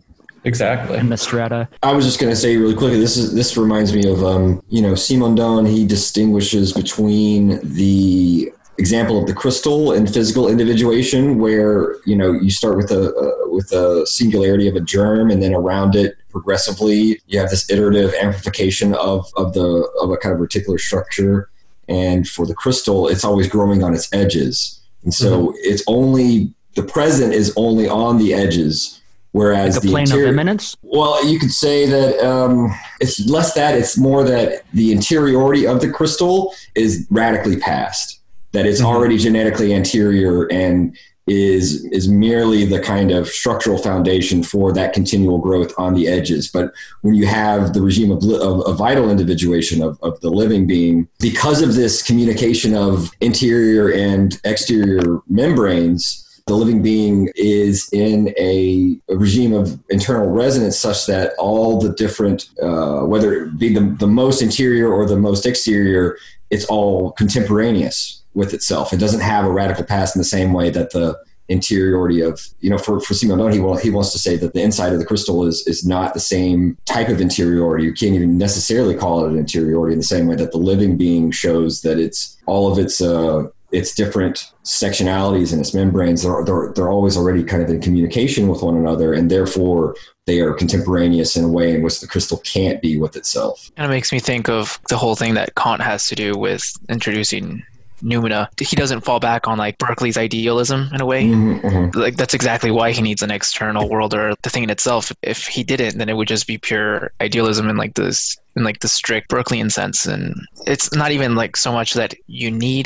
Exactly. and the strata I was just going to say really quickly. This is this reminds me of um, you know Simondon. He distinguishes between the example of the crystal and physical individuation, where you know you start with a uh, with a singularity of a germ, and then around it progressively you have this iterative amplification of of the of a kind of reticular structure. And for the crystal, it's always growing on its edges, and so Mm-hmm. it's only the present is only on the edges, whereas Like the plane interior, of immanence. well, you could say that um, it's less that it's more that the interiority of the crystal is radically past. That it's Mhm. already genetically anterior and is is merely the kind of structural foundation for that continual growth on the edges. But when you have the regime of, of, of vital individuation of, of the living being, because of this communication of interior and exterior membranes, the living being is in a, a regime of internal resonance such that all the different, uh, whether it be the, the most interior or the most exterior, it's all contemporaneous with itself. It doesn't have a radical past in the same way that the interiority of, you know, for, for Simon he, wa- he wants to say that the inside of the crystal is, is not the same type of interiority. You can't even necessarily call it an interiority in the same way that the living being shows that it's all of its, uh, its different sectionalities and its membranes they're, they're, they're always already kind of in communication with one another and therefore they are contemporaneous in a way in which the crystal can't be with itself and it makes me think of the whole thing that Kant has to do with introducing noumena. He doesn't fall back on like Berkeley's idealism in a way. Mhm, mhm. Like that's exactly why he needs an external world or the thing in itself. If he didn't, then it would just be pure idealism and like this in like the strict Berkeleyan sense. And it's not even like so much that you need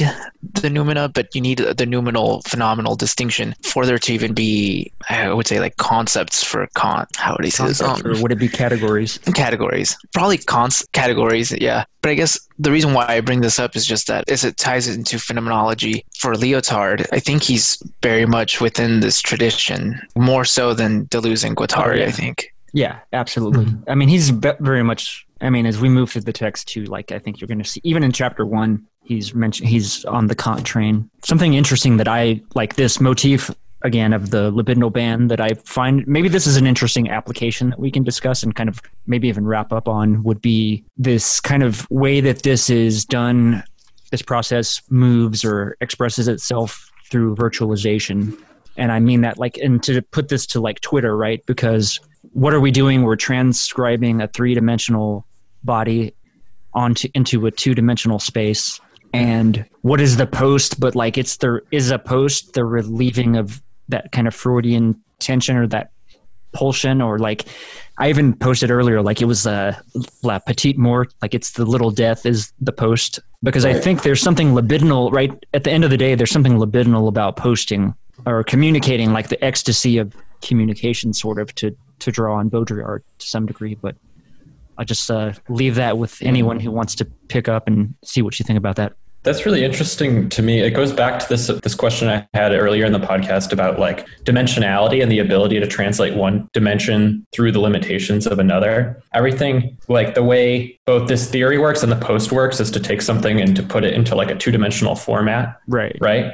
the noumena, but you need the noumenal phenomenal distinction for there to even be I would say like concepts for Kant. How would he say this? Concepts, Um, or would it be categories? categories probably cons categories yeah but i guess the reason why i bring this up is just that as it ties it into phenomenology for lyotard i think he's very much within this tradition more so than deleuze and guattari Oh, yeah. i think Yeah, absolutely. Mm-hmm. I mean, he's be- very much. I mean, as we move through the text too, like I think you're going to see, even in chapter one, he's mentioned he's on the Kant train. Something interesting that I like this motif again of the libidinal band that I find maybe this is an interesting application that we can discuss and kind of maybe even wrap up on would be this kind of way that this is done. This process moves or expresses itself through virtualization and I mean that like and to put this to like Twitter, right? Because what are we doing? We're transcribing a three-dimensional body onto into a two-dimensional space. And what is the post? But like it's the is a post the relieving of that kind of Freudian tension or that pulsion or like I even posted earlier like it was a la petite mort like it's the little death is the post because I think there's something libidinal right at the end of the day there's something libidinal about posting or communicating like the ecstasy of communication sort of to to draw on Baudrillard to some degree but I just uh, leave that with anyone who wants to pick up and see what you think about that That's really interesting to me. It goes back to this this question I had earlier in the podcast about like dimensionality and the ability to translate one dimension through the limitations of another. Everything like the way both this theory works and the post works is to take something and to put it into like a two-dimensional format, right right?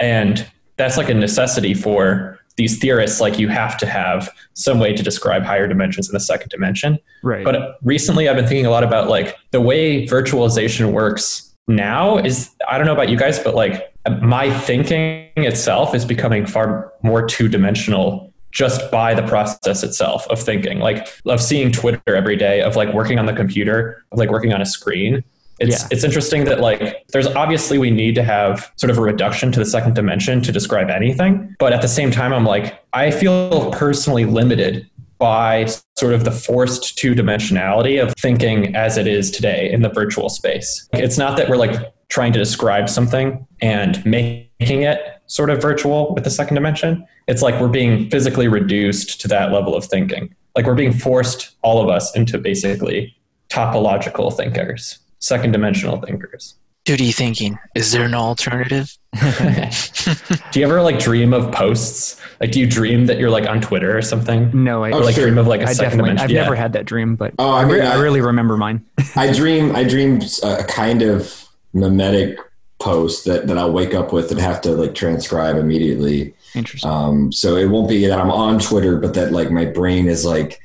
And that's like a necessity for these theorists like you have to have some way to describe higher dimensions in the second dimension. right But recently, I've been thinking a lot about like the way virtualization works now is I don't know about you guys, but like my thinking itself is becoming far more two dimensional just by the process itself of thinking, like of seeing Twitter every day, of like working on the computer, of like working on a screen. It's Yeah. it's interesting that like there's obviously we need to have sort of a reduction to the second dimension to describe anything, but at the same time I'm like I feel personally limited by sort of the forced two dimensionality of thinking as it is today in the virtual space. It's not that we're like trying to describe something and making it sort of virtual with the second dimension. It's like we're being physically reduced to that level of thinking. Like we're being forced, all of us, into basically topological thinkers, second dimensional thinkers. 2d thinking is there an alternative do you ever like dream of posts? Like, do you dream that you're like on Twitter or something? no I, Or like sure. dream of like a I second definitely dimension? I've Yeah. never had that dream but Oh, I I, re- I I- really remember mine I dream I dream a kind of mimetic post that, that I'll wake up with and have to like transcribe immediately. interesting Um, so it won't be that I'm on Twitter, but that like my brain is like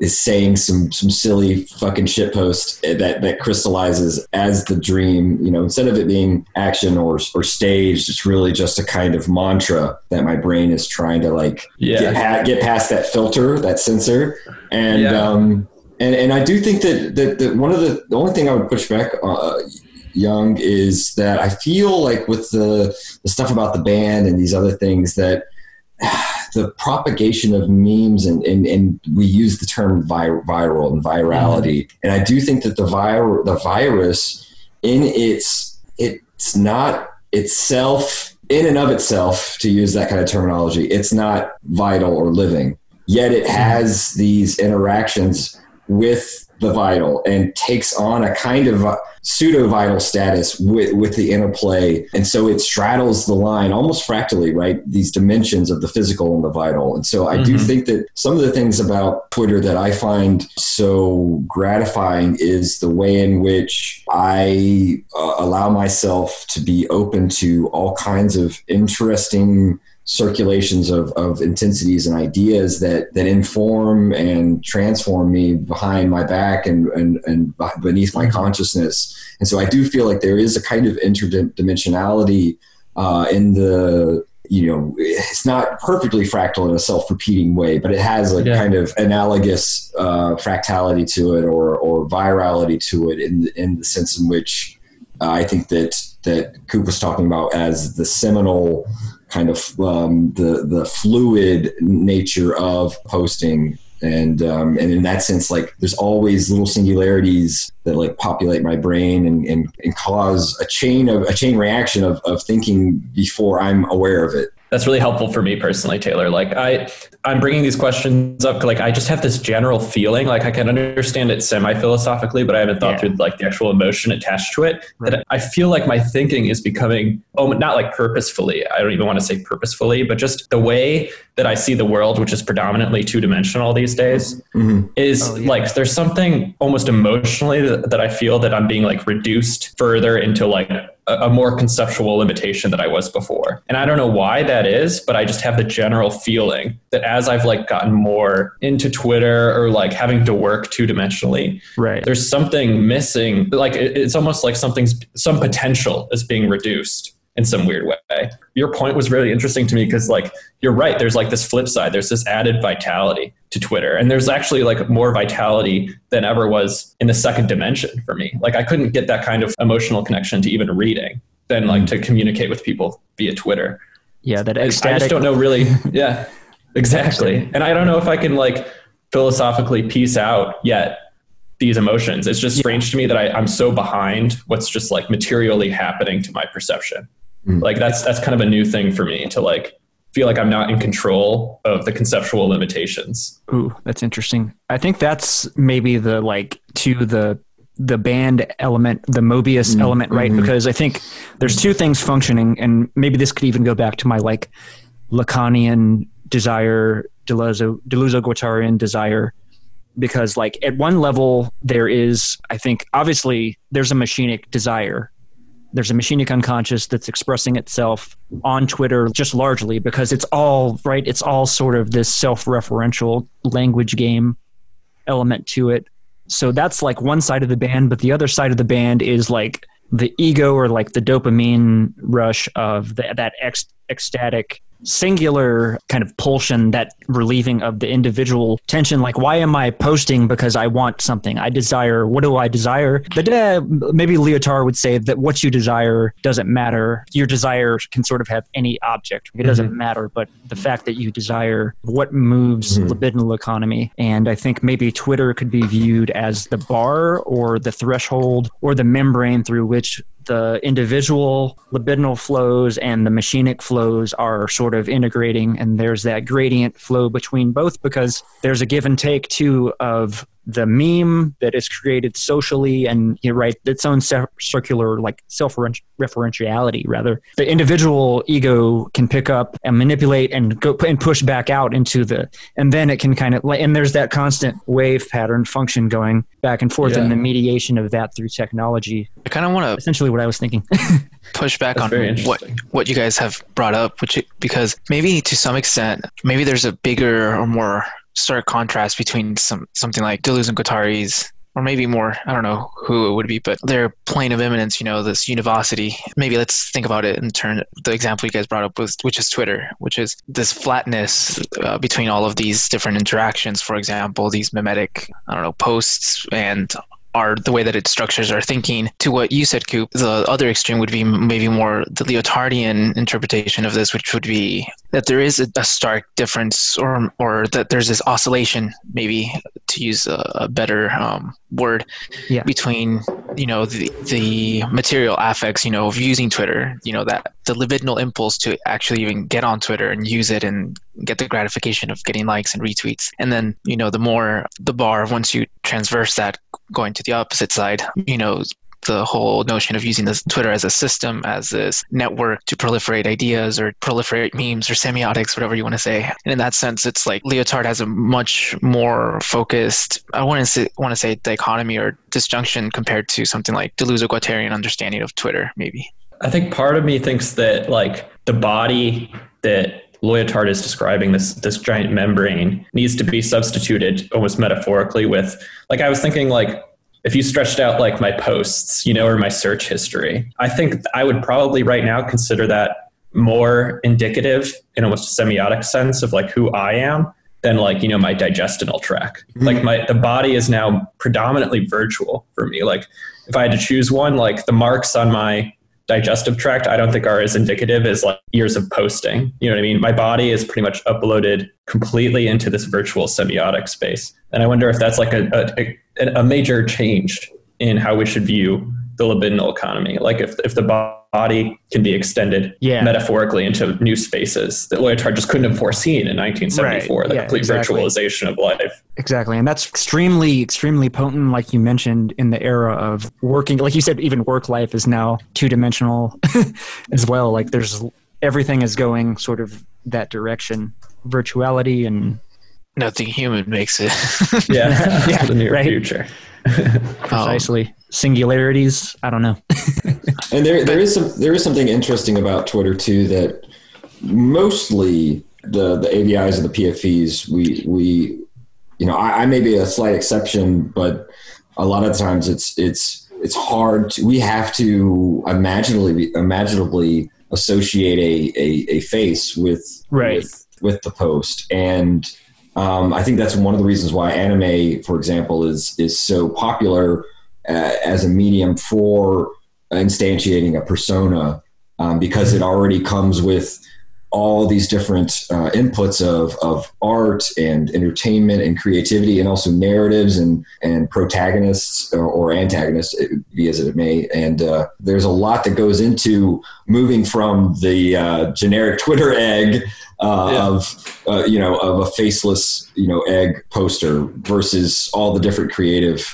is saying some some silly fucking shit post that that crystallizes as the dream. You know, instead of it being action or or staged, it's really just a kind of mantra that my brain is trying to like Yeah. get, get past that filter, that censor, and Yeah. um, and and I do think that that, that one of the the only thing I would push back, uh, young is that I feel like with the, the stuff about the band and these other things that the propagation of memes and, and, and we use the term vir- viral and virality. Mm-hmm. And I do think that the, vir- the virus in its, it's not itself in and of itself, to use that kind of terminology, it's not vital or living. Yet it has these interactions with the vital and takes on a kind of pseudo vital status with, with the interplay. And so it straddles the line almost fractally, right? These dimensions of the physical and the vital. And so I mm-hmm. do think that some of the things about Twitter that I find so gratifying is the way in which I uh, allow myself to be open to all kinds of interesting circulations of, of intensities and ideas that that inform and transform me behind my back and, and, and beneath my mm-hmm. consciousness. And so I do feel like there is a kind of interdimensionality uh, in the you know it's not perfectly fractal in a self-repeating way but it has a yeah. kind of analogous uh, fractality to it or, or virality to it in, in the sense in which uh, I think that that Coop was talking about as the seminal kind of um, the the fluid nature of posting and um, and in that sense like there's always little singularities that like populate my brain and, and, and cause a chain of a chain reaction of, of thinking before i'm aware of it that's really helpful for me personally taylor like i i'm bringing these questions up like i just have this general feeling like i can understand it semi philosophically but i haven't thought yeah. through like the actual emotion attached to it right. that i feel like my thinking is becoming oh not like purposefully i don't even want to say purposefully but just the way that i see the world which is predominantly two dimensional these days mm-hmm. is oh, yeah. like there's something almost emotionally that, that i feel that i'm being like reduced further into like a, more conceptual limitation that I was before. And I don't know why that is, but I just have the general feeling that as I've like gotten more into Twitter or like having to work two dimensionally, right. there's something missing. Like it's almost like something's some potential is being reduced in some weird way. Your point was really interesting to me because like you're right, there's like this flip side. There's this added vitality to Twitter. And there's actually like more vitality than ever was in the second dimension for me. Like I couldn't get that kind of emotional connection to even reading than like to communicate with people via Twitter. Yeah, that ecstatic. I just don't know really. Yeah, exactly. And I don't know if I can like philosophically piece out yet these emotions. It's just strange yeah. to me that I, I'm so behind what's just like materially happening to my perception. Mm. Like that's that's kind of a new thing for me to like feel like I'm not in control of the conceptual limitations. Ooh, that's interesting. I think that's maybe the like to the the band element, the Mobius mm-hmm. element, right? Mm-hmm. Because I think there's two things functioning, and maybe this could even go back to my like Lacanian desire, Deleuze, Deleuze Guattarian desire. Because like at one level there is, I think, obviously there's a machinic desire there's a machinic unconscious that's expressing itself on Twitter just largely because it's all right. It's all sort of this self-referential language game element to it. So that's like one side of the band, but the other side of the band is like the ego or like the dopamine rush of the, that ecstatic singular kind of pulsion, that relieving of the individual tension. Like, why am I posting? Because I want something. I desire. What do I desire? But uh, maybe Lyotard would say that what you desire doesn't matter. Your desire can sort of have any object. It doesn't mm-hmm. matter. But the fact that you desire what moves mm-hmm. libidinal economy. And I think maybe Twitter could be viewed as the bar or the threshold or the membrane through which the individual libidinal flows and the machinic flows are sort of integrating and there's that gradient flow between both because there's a give and take too of the meme that is created socially and you know, right its own circular like self-referentiality rather. The individual ego can pick up and manipulate and go and push back out into the and then it can kind of like and there's that constant wave pattern function going back and forth yeah. and the mediation of that through technology. I kind of want to essentially what i was thinking. push back That's on what what you guys have brought up which because maybe to some extent maybe there's a bigger or more stark contrast between some something like Deleuze and Guattari's or maybe more, I don't know who it would be, but their plane of immanence, you know, this univocity. Maybe let's think about it in turn. The example you guys brought up was, which is Twitter, which is this flatness uh, between all of these different interactions. For example, these mimetic, I don't know, posts and our the way that it structures our thinking. To what you said, Coop, the other extreme would be maybe more the lyotardian interpretation of this, which would be that there is a, a stark difference, or or that there's this oscillation, maybe to use a, a better um, word, Yeah. between you know the the material affects, you know, of using Twitter, you know that the libidinal impulse to actually even get on Twitter and use it and get the gratification of getting likes and retweets, and then you know the more the bar once you transverse that going to the opposite side, you know the whole notion of using this Twitter as a system, as this network to proliferate ideas or proliferate memes or semiotics, whatever you want to say. And in that sense, it's like Lyotard has a much more focused, I wouldn't say, want to say dichotomy or disjunction compared to something like Deleuze-Guattarian understanding of Twitter, maybe. I think part of me thinks that like the body that Lyotard is describing this this giant membrane needs to be substituted almost metaphorically with like I was thinking like if you stretched out like my posts, you know, or my search history, I think I would probably right now consider that more indicative in almost a semiotic sense of like who I am than like, you know, my digestional track. Mm-hmm. Like my the body is now predominantly virtual for me. Like if I had to choose one, like the marks on my digestive tract, I don't think are as indicative as like years of posting. You know what I mean? My body is pretty much uploaded completely into this virtual semiotic space. And I wonder if that's like a, a, a major change in how we should view the libidinal economy. Like if, if the body can be extended Yeah. metaphorically into new spaces that Lyotard just couldn't have foreseen in 1974, Right. the Yeah, complete exactly. virtualization of life. Exactly. And that's extremely, extremely potent, like you mentioned, in the era of working. Like you said, even work life is now two dimensional as well. Like there's everything is going sort of that direction. Virtuality and Nothing human makes it. Yeah, Yeah, the near right. future. precisely singularities. I don't know. And there, there is some, there is something interesting about Twitter too that mostly the the AVIs and the PFPs we we you know I, I may be a slight exception, but a lot of times it's it's it's hard to we have to imaginably imaginably associate a a, a face with Right. with, with the post and um, I think that's one of the reasons why anime, for example, is is so popular uh, as a medium for instantiating a persona um, because it already comes with all these different uh, inputs of, of art and entertainment and creativity and also narratives and, and protagonists or, or antagonists be as it may. And uh, there's a lot that goes into moving from the uh, generic twitter egg uh, Yeah. of uh, you know of a faceless you know egg poster versus all the different creative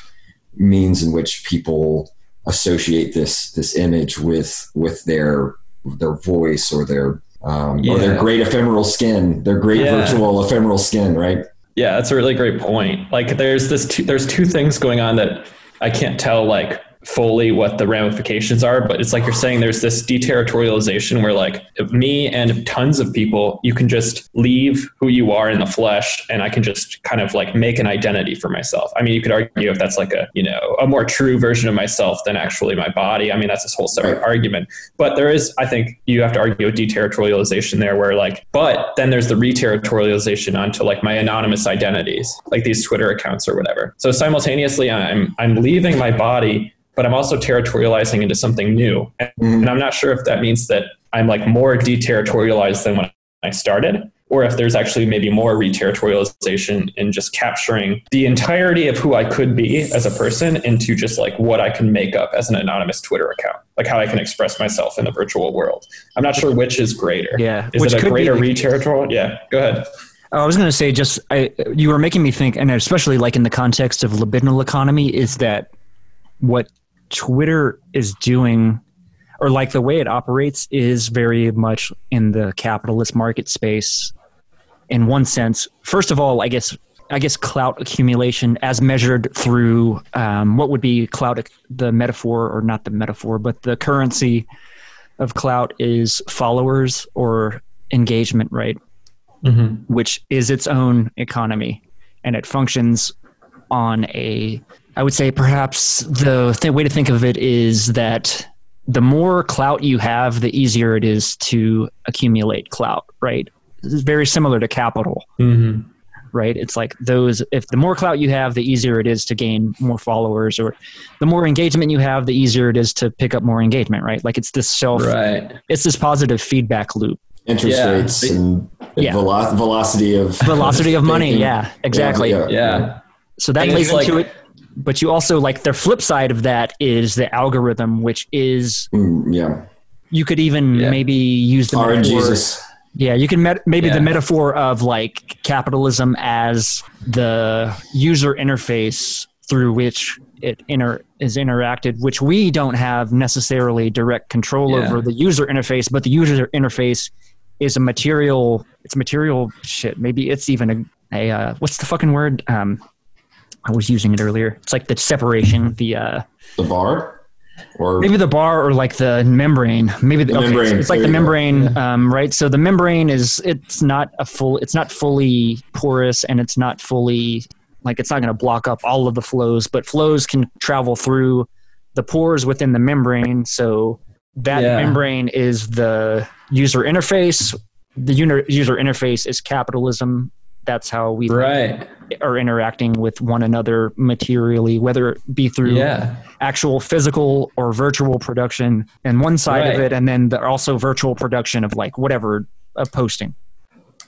means in which people associate this this image with with their their voice or their um, or their great ephemeral skin, their great Yeah. virtual ephemeral skin, right? Yeah, that's a really great point. Like there's this two, there's two things going on that I can't tell like fully what the ramifications are, but it's like you're saying there's this deterritorialization where like me and tons of people, you can just leave who you are in the flesh and I can just kind of like make an identity for myself. I mean, you could argue if that's like a, you know, a more true version of myself than actually my body. I mean, that's this whole separate Right. argument. But there is, I think you have to argue a deterritorialization there where like, but then there's the reterritorialization onto like my anonymous identities, like these Twitter accounts or whatever. So simultaneously I'm I'm leaving my body, but I'm also territorializing into something new. And, and I'm not sure if that means that I'm like more deterritorialized than when I started. Or if there's actually maybe more reterritorialization in just capturing the entirety of who I could be as a person into just like what I can make up as an anonymous Twitter account, like how I can express myself in the virtual world. I'm not sure which is greater. Yeah, Is which it a could be greater reterritorial? Yeah, go ahead. Oh, I was going to say, just I, you were making me think, and especially like in the context of libidinal economy, is that what Twitter is doing, or like the way it operates, is very much in the capitalist market space. In one sense, first of all, I guess I guess clout accumulation, as measured through um, what would be clout, the metaphor, or not the metaphor, but the currency of clout is followers or engagement, right? which is its own economy and it functions on a i would say perhaps the th- way to think of it is that the more clout you have the easier it is to accumulate clout right this is very similar to capital mm-hmm. right? It's like those. If the more clout you have, the easier it is to gain more followers, or the more engagement you have, the easier it is to pick up more engagement, right? Like it's this self, Right. it's this positive feedback loop. Interest Yeah. rates and Yeah. velo- velocity of Velocity of money, yeah, exactly. Yeah. So that And plays like- into it. But you also like the flip side of that is the algorithm, which is Mm, yeah. you could even Yeah. maybe use the metaphor- Yeah, you can met, maybe Yeah. the metaphor of like capitalism as the user interface through which it inter is interacted, which we don't have necessarily direct control Yeah. over the user interface, but the user interface is a material. It's material shit. Maybe it's even a, a uh, what's the fucking word? Um, I was using it earlier. It's like the separation, the uh, The bar? Or maybe the bar or like the membrane. Maybe the, The okay, membrane, it's, it's like there the membrane um, right? So the membrane is it's not a full it's not fully porous and it's not fully like it's not going to block up all of the flows but flows can travel through the pores within the membrane. So that Yeah. membrane is the user interface. The user interface is capitalism that's how we Right. are interacting with one another materially whether it be through Yeah. actual physical or virtual production and one side of it and then the also virtual production of like whatever of posting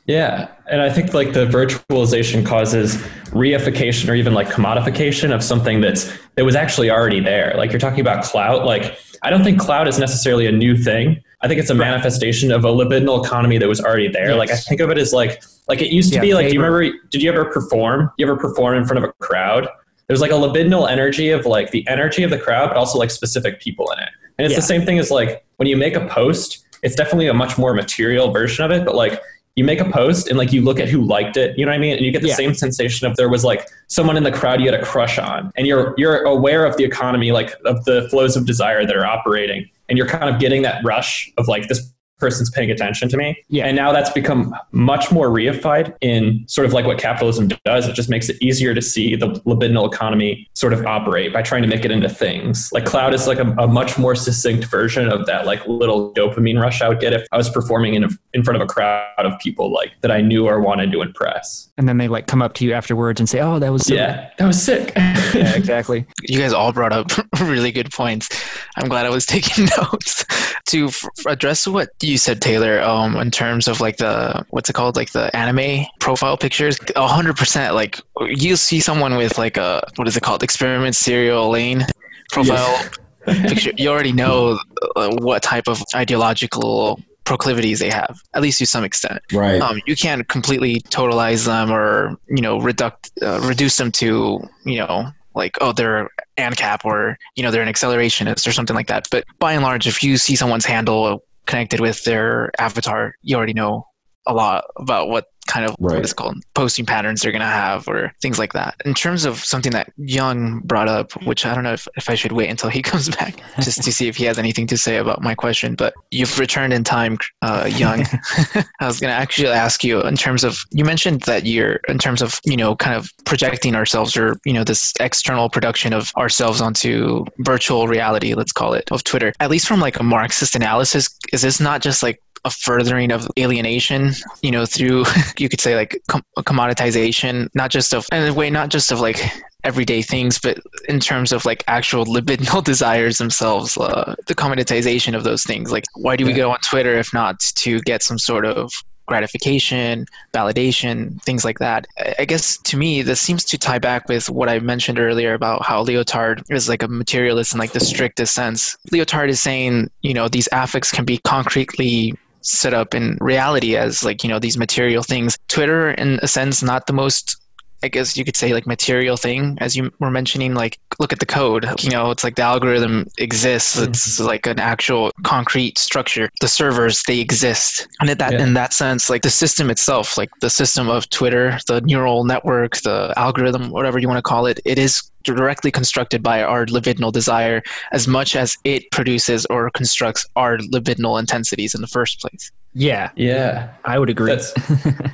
Yeah, and I think like the virtualization causes reification or even like commodification of something that's that was actually already there. Like you're talking about clout. Like I don't think clout is necessarily a new thing. I think it's a manifestation of a libidinal economy that was already there. Yes. Like I think of it as like like it used to Yeah, be like. Do you remember? Did you ever perform? You ever perform in front of a crowd? There's like a libidinal energy of like the energy of the crowd, but also like specific people in it. And it's Yeah. the same thing as like when you make a post. It's definitely a much more material version of it, but like you make a post and like you look at who liked it, you know what I mean? And you get the Yeah. same sensation of there was like someone in the crowd you had a crush on and you're you're aware of the economy, like of the flows of desire that are operating. And you're kind of getting that rush of like this person's paying attention to me. Yeah. And now that's become much more reified in sort of like what capitalism does. It just makes it easier to see the libidinal economy sort of operate by trying to make it into things. Like cloud is like a, a much more succinct version of that like little dopamine rush I would get if I was performing in a, in front of a crowd of people like that I knew or wanted to impress. And then they like come up to you afterwards and say oh that was so Yeah, that was sick. yeah exactly you guys all brought up really good points. I'm glad I was taking notes to f- address what you said, Taylor. Um, in terms of like the what's it called, like the anime profile pictures, hundred percent. Like you see someone with like a what is it called, experiment serial Lain profile picture. You already know uh, what type of ideological proclivities they have, at least to some extent right. um, you can't completely totalize them or you know reduct uh, reduce them to you know like oh they're ANCAP or you know they're an accelerationist or something like that. But by and large, if you see someone's handle connected with their avatar, you already know a lot about what kind of Right. what is called posting patterns they're gonna have or things like that. In terms of something that Young brought up, which I don't know if, if I should wait until he comes back just to see if he has anything to say about my question. But you've returned in time, uh, Young. I was gonna actually ask you in terms of you mentioned that you're in terms of you know kind of projecting ourselves or you know this external production of ourselves onto virtual reality, let's call it, of Twitter. At least from like a Marxist analysis, is this not just like a furthering of alienation, you know, through you could say like com- commoditization, not just of and in a way not just of like everyday things, but in terms of like actual libidinal desires themselves, uh, the commoditization of those things. Like, why do we go on Twitter if not to get some sort of gratification, validation, things like that. I- I guess to me, this seems to tie back with what I mentioned earlier about how Lyotard is like a materialist in like the strictest sense. Lyotard is saying, you know, these affects can be concretely set up in reality as like, you know, these material things. Twitter, in a sense, not the most I guess you could say like material thing, as you were mentioning. Like, look at the code. You know, it's like the algorithm exists. It's mm-hmm. like an actual concrete structure. The servers they exist, and in that Yeah. in that sense, like the system itself, like the system of Twitter, the neural network, the algorithm, whatever you want to call it, it is directly constructed by our libidinal desire as much as it produces or constructs our libidinal intensities in the first place. Yeah, Yeah. I would agree. That's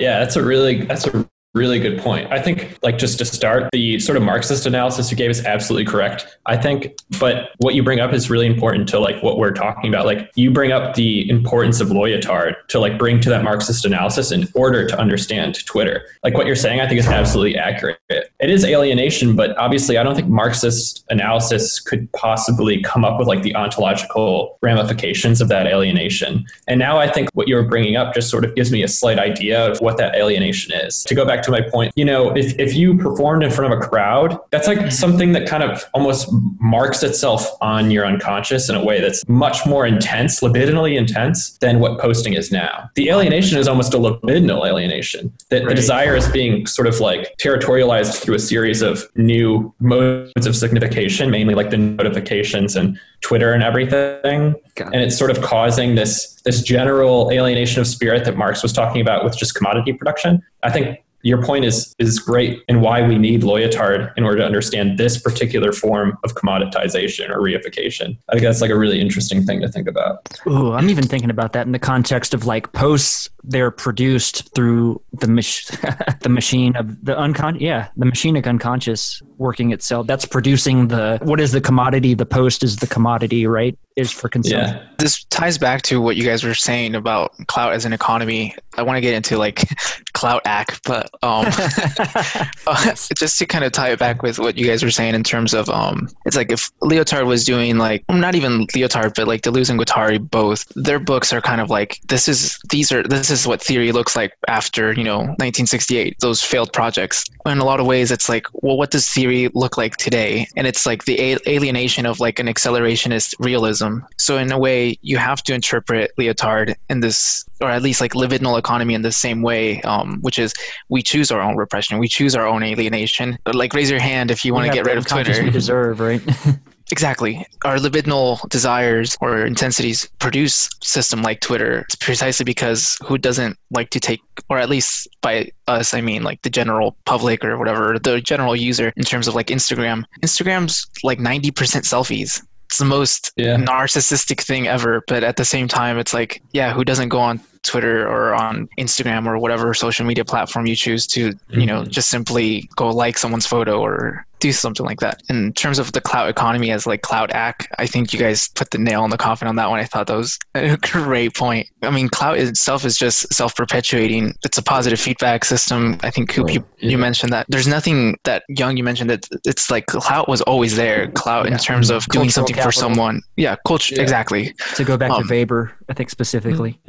yeah, that's a really that's a really good point. I think, like, just to start, the sort of Marxist analysis you gave is absolutely correct. I think, but what you bring up is really important to like what we're talking about. Like, you bring up the importance of Lyotard to like bring to that Marxist analysis in order to understand Twitter. Like, what you're saying, I think is absolutely accurate. It is alienation, but obviously, I don't think Marxist analysis could possibly come up with like the ontological ramifications of that alienation. And now I think what you're bringing up just sort of gives me a slight idea of what that alienation is. To go back to my point, you know, if, if you performed in front of a crowd, that's like mm-hmm. something that kind of almost marks itself on your unconscious in a way that's much more intense, libidinally intense than what posting is now. The alienation is almost a libidinal alienation. That the desire is being sort of like territorialized through a series of new modes of signification, mainly like the notifications and Twitter and everything. Got And it's sort of causing this this general alienation of spirit that Marx was talking about with just commodity production. I think your point is is great and why we need Lyotard in order to understand this particular form of commoditization or reification. I think that's like a really interesting thing to think about. Ooh, I'm even thinking about that in the context of like posts. They're produced through the mach- the machine of the uncon. Yeah, the machine of unconscious working itself. That's producing the what is the commodity? The post is the commodity, right? Is for consumption. Yeah. This ties back to what you guys were saying about clout as an economy. I want to get into like clout act, but um, uh, just to kind of tie it back with what you guys were saying in terms of um, it's like if Lyotard was doing like not even Lyotard, but like Deleuze and Guattari both, their books are kind of like this is these are this is what theory looks like after you know 1968, those failed projects. In a lot of ways, it's like well, what does theory look like today? And it's like the a- alienation of like an accelerationist realism. So in a way, you have to interpret Lyotard in this, or at least like libidinal economy in the same way, um, which is we choose our own repression, we choose our own alienation. But like raise your hand if you want to get rid of Twitter. We deserve, right? Exactly. Our libidinal desires or intensities produce system like Twitter. It's precisely because who doesn't like to take, or at least by us, I mean like the general public or whatever, the general user in terms of like Instagram. Instagram's like 90% selfies. It's the most Yeah. narcissistic thing ever. But at the same time, it's like, yeah, who doesn't go on Twitter or on Instagram or whatever social media platform you choose to, you know, mm-hmm. just simply go like someone's photo or do something like that. In terms of the cloud economy as like cloud act, I think you guys put the nail on the coffin on that one. I thought that was a great point. I mean, cloud itself is just self-perpetuating. It's a positive feedback system. I think Coop, you, you mentioned that. There's nothing that Young you mentioned that it's like cloud was always there. Cloud in terms of doing Cultural something for someone. Yeah, culture Yeah. exactly. to go back Um, to Weber, I think specifically.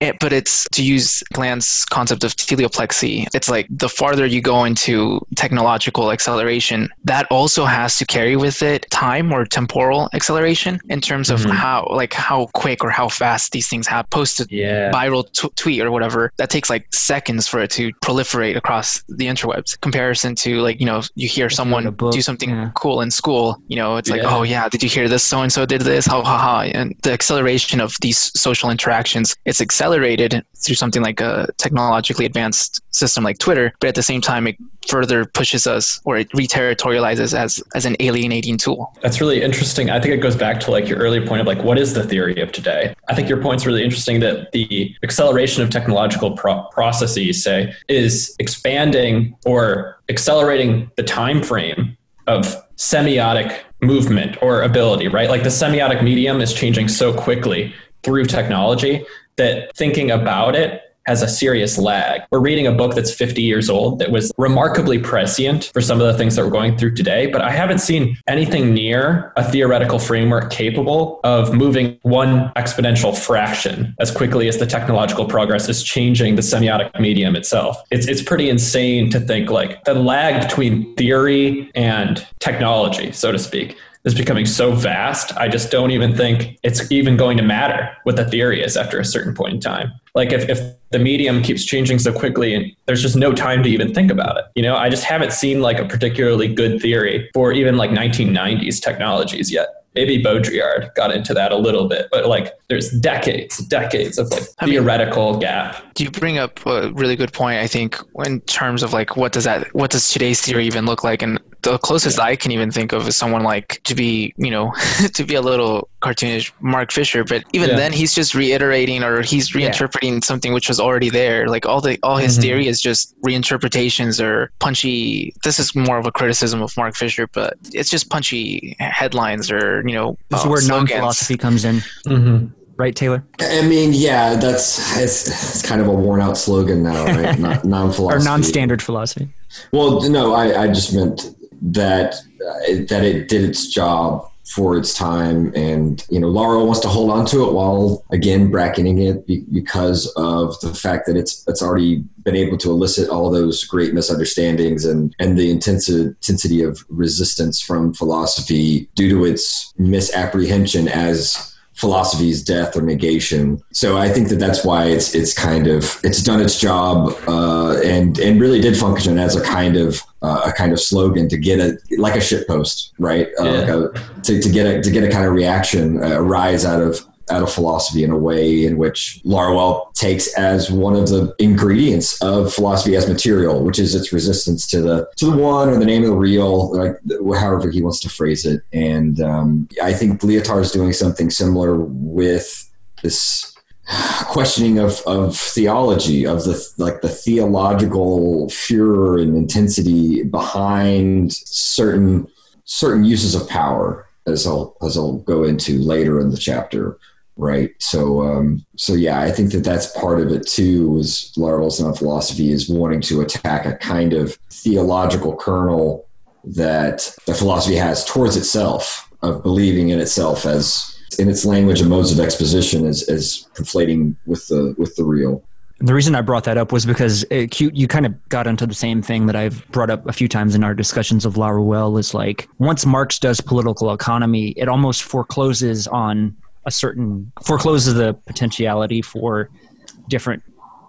It, but it's to use Land's concept of teleoplexy. It's like the farther you go into technological acceleration, that also has to carry with it time or temporal acceleration in terms of Mhm. how, like how quick or how fast these things have posted Yeah. viral t- tweet or whatever that takes like seconds for it to proliferate across the interwebs comparison to like you know you hear like someone do something yeah. cool in school you know it's like Yeah. oh yeah did you hear this so and so did this ha ha ha and the acceleration of these social interactions it's accelerated through something like a technologically advanced system like twitter but at the same time it further pushes us or it reterritorializes as as an alienating tool That's really interesting. I think it goes back to like your earlier point of like, what is the theory of today? I think your point's really interesting that the acceleration of technological pro- processes, say, is expanding or accelerating the time frame of semiotic movement or ability, right? Like the semiotic medium is changing so quickly through technology that thinking about it has a serious lag. We're reading a book that's 50 years old that was remarkably prescient for some of the things that we're going through today, but I haven't seen anything near a theoretical framework capable of moving one exponential fraction as quickly as the technological progress is changing the semiotic medium itself. It's it's pretty insane to think like the lag between theory and technology, so to speak, is becoming so vast. I just don't even think it's even going to matter what the theory is after a certain point in time. Like if, if the medium keeps changing so quickly and there's just no time to even think about it. You know, I just haven't seen like a particularly good theory for even like 1990s technologies yet. Maybe Baudrillard got into that a little bit, but like there's decades, decades of like I mean- theoretical gap. Do you bring up a really good point i think in terms of like what does that what does today's theory even look like and the closest i can even think of is someone like to be you know to be a little cartoonish Mark Fisher, but even Yeah. then he's just reiterating or he's reinterpreting something which was already there. Like all the all his Mhm. theory is just reinterpretations or punchy. This is more of a criticism of Mark Fisher, but it's just punchy headlines or you know This is uh, where non-philosophy comes in, Mm-hmm. right, Taylor? I mean, yeah, that's it's, it's kind of a worn out slogan now, right? Non-philosophy. Or non-standard philosophy. Well, no, I, I just meant that uh, that it did its job for its time, and you know, Laruelle wants to hold on to it while again bracketing it be, because of the fact that it's it's already been able to elicit all those great misunderstandings and and the intensi- intensity of resistance from philosophy due to its misapprehension as philosophy's death or negation. So I think that that's why it's it's kind of it's done its job uh, and and really did function as a kind of uh, a kind of slogan to get a like a shit post, right? Uh, Yeah. like a, to, to get a to get a kind of reaction, a rise out of out of philosophy in a way in which Laruelle takes as one of the ingredients of philosophy as material, which is its resistance to the to the one or the name of the real, like however he wants to phrase it. And um, I think Lyotard is doing something similar with this questioning of, of theology, of the like the theological furor and intensity behind certain certain uses of power, as I'll as I'll go into later in the chapter right. So um so yeah i think that that's part of it too is Laruelle's non philosophy is wanting to attack a kind of theological kernel that the philosophy has towards itself of believing in itself as in its language and modes of exposition as as conflating with the with the real. And the reason I brought that up was because it, you, you kind of got into the same thing that I've brought up a few times in our discussions of Laruelle is like once Marx does political economy, it almost forecloses on a certain forecloses the potentiality for different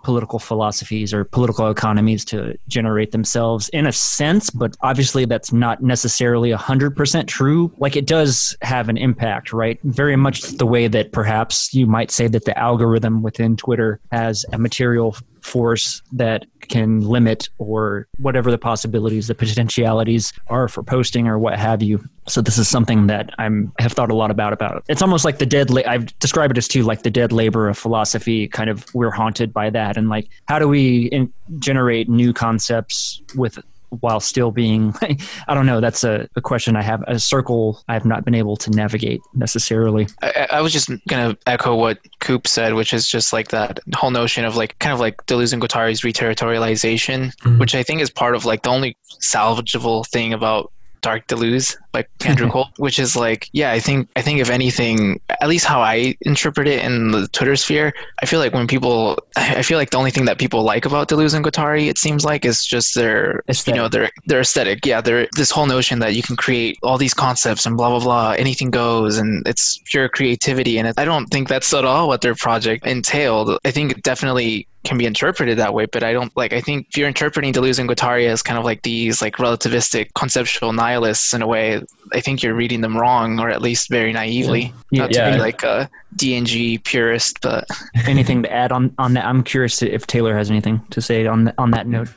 political philosophies or political economies to generate themselves in a sense, but obviously that's not necessarily 100% true. Like it does have an impact, right? Very much the way that perhaps you might say that the algorithm within Twitter has a material force that can limit or whatever the possibilities, the potentialities are for posting or what have you. So this is something that I'm have thought a lot about about. It's almost like the dead. La- I've described it as too like the dead labor of philosophy. Kind of we're haunted by that, and like how do we in- generate new concepts with while still being I don't know. That's a, a question I have a circle I have not been able to navigate necessarily. I, I was just gonna echo what Coop said, which is just like that whole notion of like kind of like Deleuze and Guattari's reterritorialization, Mhm. which I think is part of like the only salvageable thing about Dark Deleuze, like Andrew Culp, which is like, yeah, I think I think if anything, at least how I interpret it in the Twitter sphere, I feel like when people, I feel like the only thing that people like about Deleuze and Guattari, it seems like, is just their, you know, their their aesthetic. Yeah, their this whole notion that you can create all these concepts and blah blah blah, anything goes, and it's pure creativity. And it, I don't think that's at all what their project entailed. I think it definitely can be interpreted that way, but I don't like. I think if you're interpreting Deleuze and Guattari as kind of like these like relativistic conceptual nihilists in a way, I think you're reading them wrong, or at least very naively. Yeah. Not to Yeah. be like a DNG purist, but Anything to add on on that? I'm curious to, if Taylor has anything to say on on that note.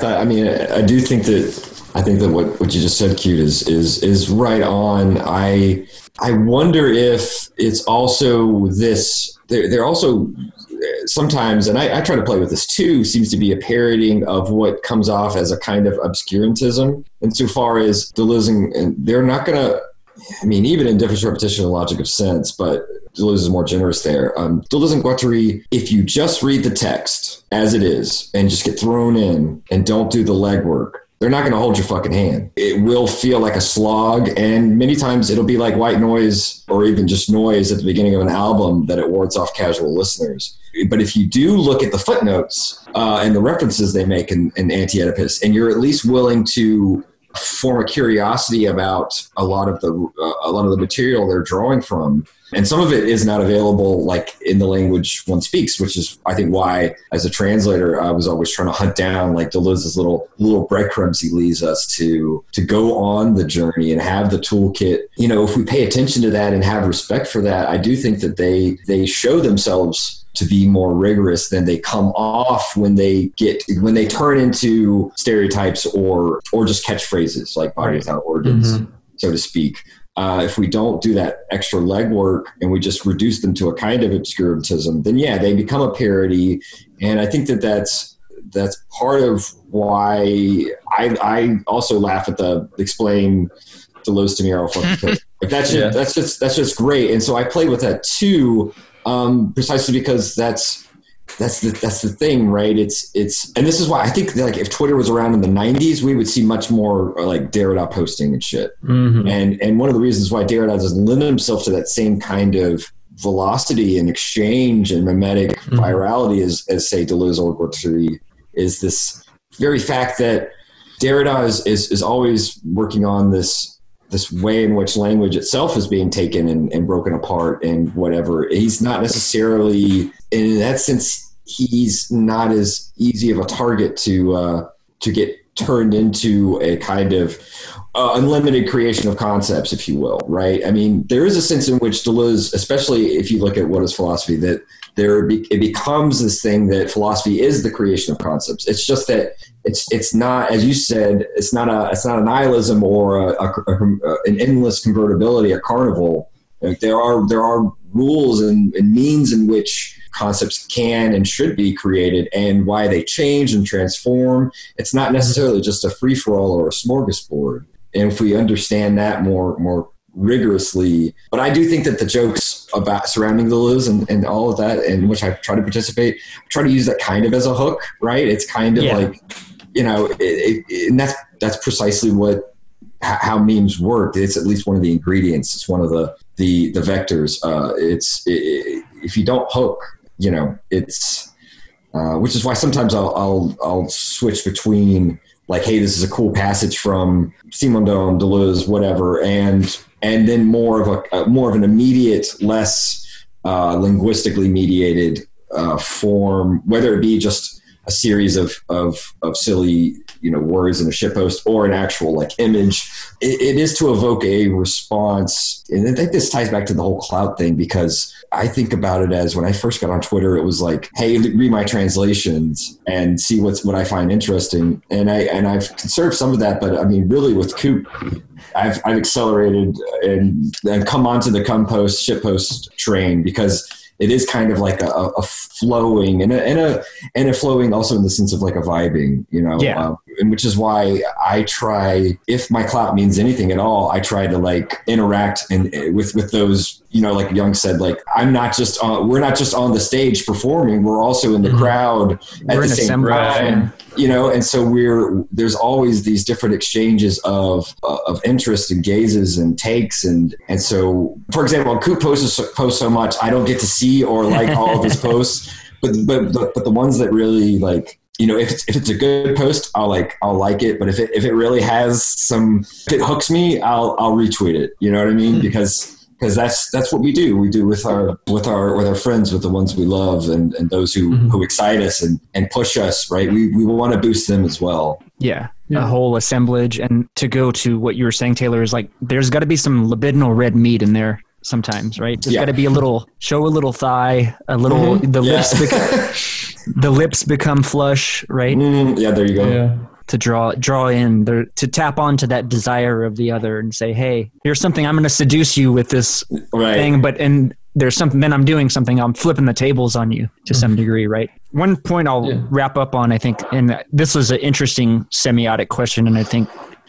I mean, I do think that I think that what, what you just said, cute, is is is right on. I I wonder if it's also this. They're, they're also sometimes, and I, I try to play with this too. Seems to be a parodying of what comes off as a kind of obscurantism, insofar as Deleuze and, they're not going to. I mean, even in difference, repetition, and logic of sense, but Deleuze is more generous there. Um, Deleuze and Guattari, if you just read the text as it is and just get thrown in and don't do the legwork, they're not going to hold your fucking hand. It will feel like a slog, and many times it'll be like white noise or even just noise at the beginning of an album that it wards off casual listeners. But if you do look at the footnotes uh, and the references they make in, in Anti Oedipus, and you're at least willing to form a curiosity about a lot of the uh, a lot of the material they're drawing from and some of it is not available like in the language one speaks which is i think why as a translator i was always trying to hunt down like deleuze's little little breadcrumbs he leaves us to to go on the journey and have the toolkit. You know if we pay attention to that and have respect for that i do think that they they show themselves to be more rigorous than they come off when they get when they turn into stereotypes or or just catchphrases like body without organs Mhm. so to speak uh, if we don't do that extra legwork and we just reduce them to a kind of obscurantism, then yeah, they become a parody. And I think that that's that's part of why I, I also laugh at the explain Deleuze to me or like that's just, Yeah. that's just that's just great. And so I play with that too, um, precisely because that's that's the that's the thing, right? It's it's and this is why I think that, like if Twitter was around in the '90s, we would see much more uh, like Derrida posting and shit. Mhm. And and one of the reasons why Derrida doesn't limit himself to that same kind of velocity and exchange and mimetic virality as, as say Deleuze or Guattari is this very fact that Derrida is, is, is always working on this this way in which language itself is being taken and, and broken apart and whatever. He's not necessarily in that sense he's not as easy of a target to uh, to get turned into a kind of uh, unlimited creation of concepts, if you will, right? I mean, there is a sense in which Deleuze, especially if you look at what is philosophy, that there be, it becomes this thing that philosophy is the creation of concepts. It's just that it's it's not, as you said, it's not a it's not a nihilism or a, a, a- an endless convertibility, a carnival. Like there are there are rules and, and means in which concepts can and should be created, and why they change and transform. It's not necessarily just a free for all or a smorgasbord. And if we understand that more more rigorously, but I do think that the jokes about surrounding Deleuze and, and all of that, in which I try to participate, I try to use that kind of as a hook, right? It's kind of Yeah. like, you know, it, it, it- and that's that's precisely what how memes work. It's at least one of the ingredients. It's one of the the the vectors. Uh, it's i if you don't hook, you know, it's uh, which is why sometimes I'll, I'll I'll switch between like, hey, this is a cool passage from Simondon, Deleuze, whatever, and and then more of a, a more of an immediate, less uh, linguistically mediated uh, form, whether it be just a series of, of, of silly you know words in a shitpost or an actual like image. It, it is to evoke a response and i think this ties back to the whole cloud thing because i think about it as when i first got on twitter it was like hey read my translations and see what's what i find interesting. And i and i've conserved some of that but i mean really with coop I've, I've accelerated and, and come onto the compost shitpost train because it is kind of like a, a flowing and a, and a and a flowing also in the sense of like a vibing, you know. Yeah. Uh, and which is why I try, if my clout means anything at all, I try to like interact and with with those, you know, like Young said, like I'm not just on, we're not just on the stage performing, we're also in the crowd at Mm-hmm. We're the same time and- you know and so we're there's always these different exchanges of uh, of interest and gazes and takes and and so for example coop posts posts so much i don't get to see or like all of his posts but but, but the ones that really like you know if it's if it's a good post i'll like i'll like it but if it if it really has some if it hooks me i'll i'll retweet it you know what i mean hmm. because because that's that's what we do. We do with our with our with our friends, with the ones we love, and, and those who, mm-hmm. who excite us and, and push us. Right? We we want to boost them as well. Yeah, a whole assemblage. And to go to what you were saying, Taylor, is like there's got to be some libidinal red meat in there sometimes, right? There's Yeah. got to be a little show a little thigh, a little mm-hmm. the Yeah. lips bec- the lips become flush, right? Mm, yeah, there you go. Yeah. To draw draw in there to tap onto that desire of the other and say, hey, here's something I'm going to seduce you with this Right. thing, but and there's something then I'm doing something I'm flipping the tables on you to some degree, right? One point I'll Yeah. wrap up on, I think, and this was an interesting semiotic question, and I think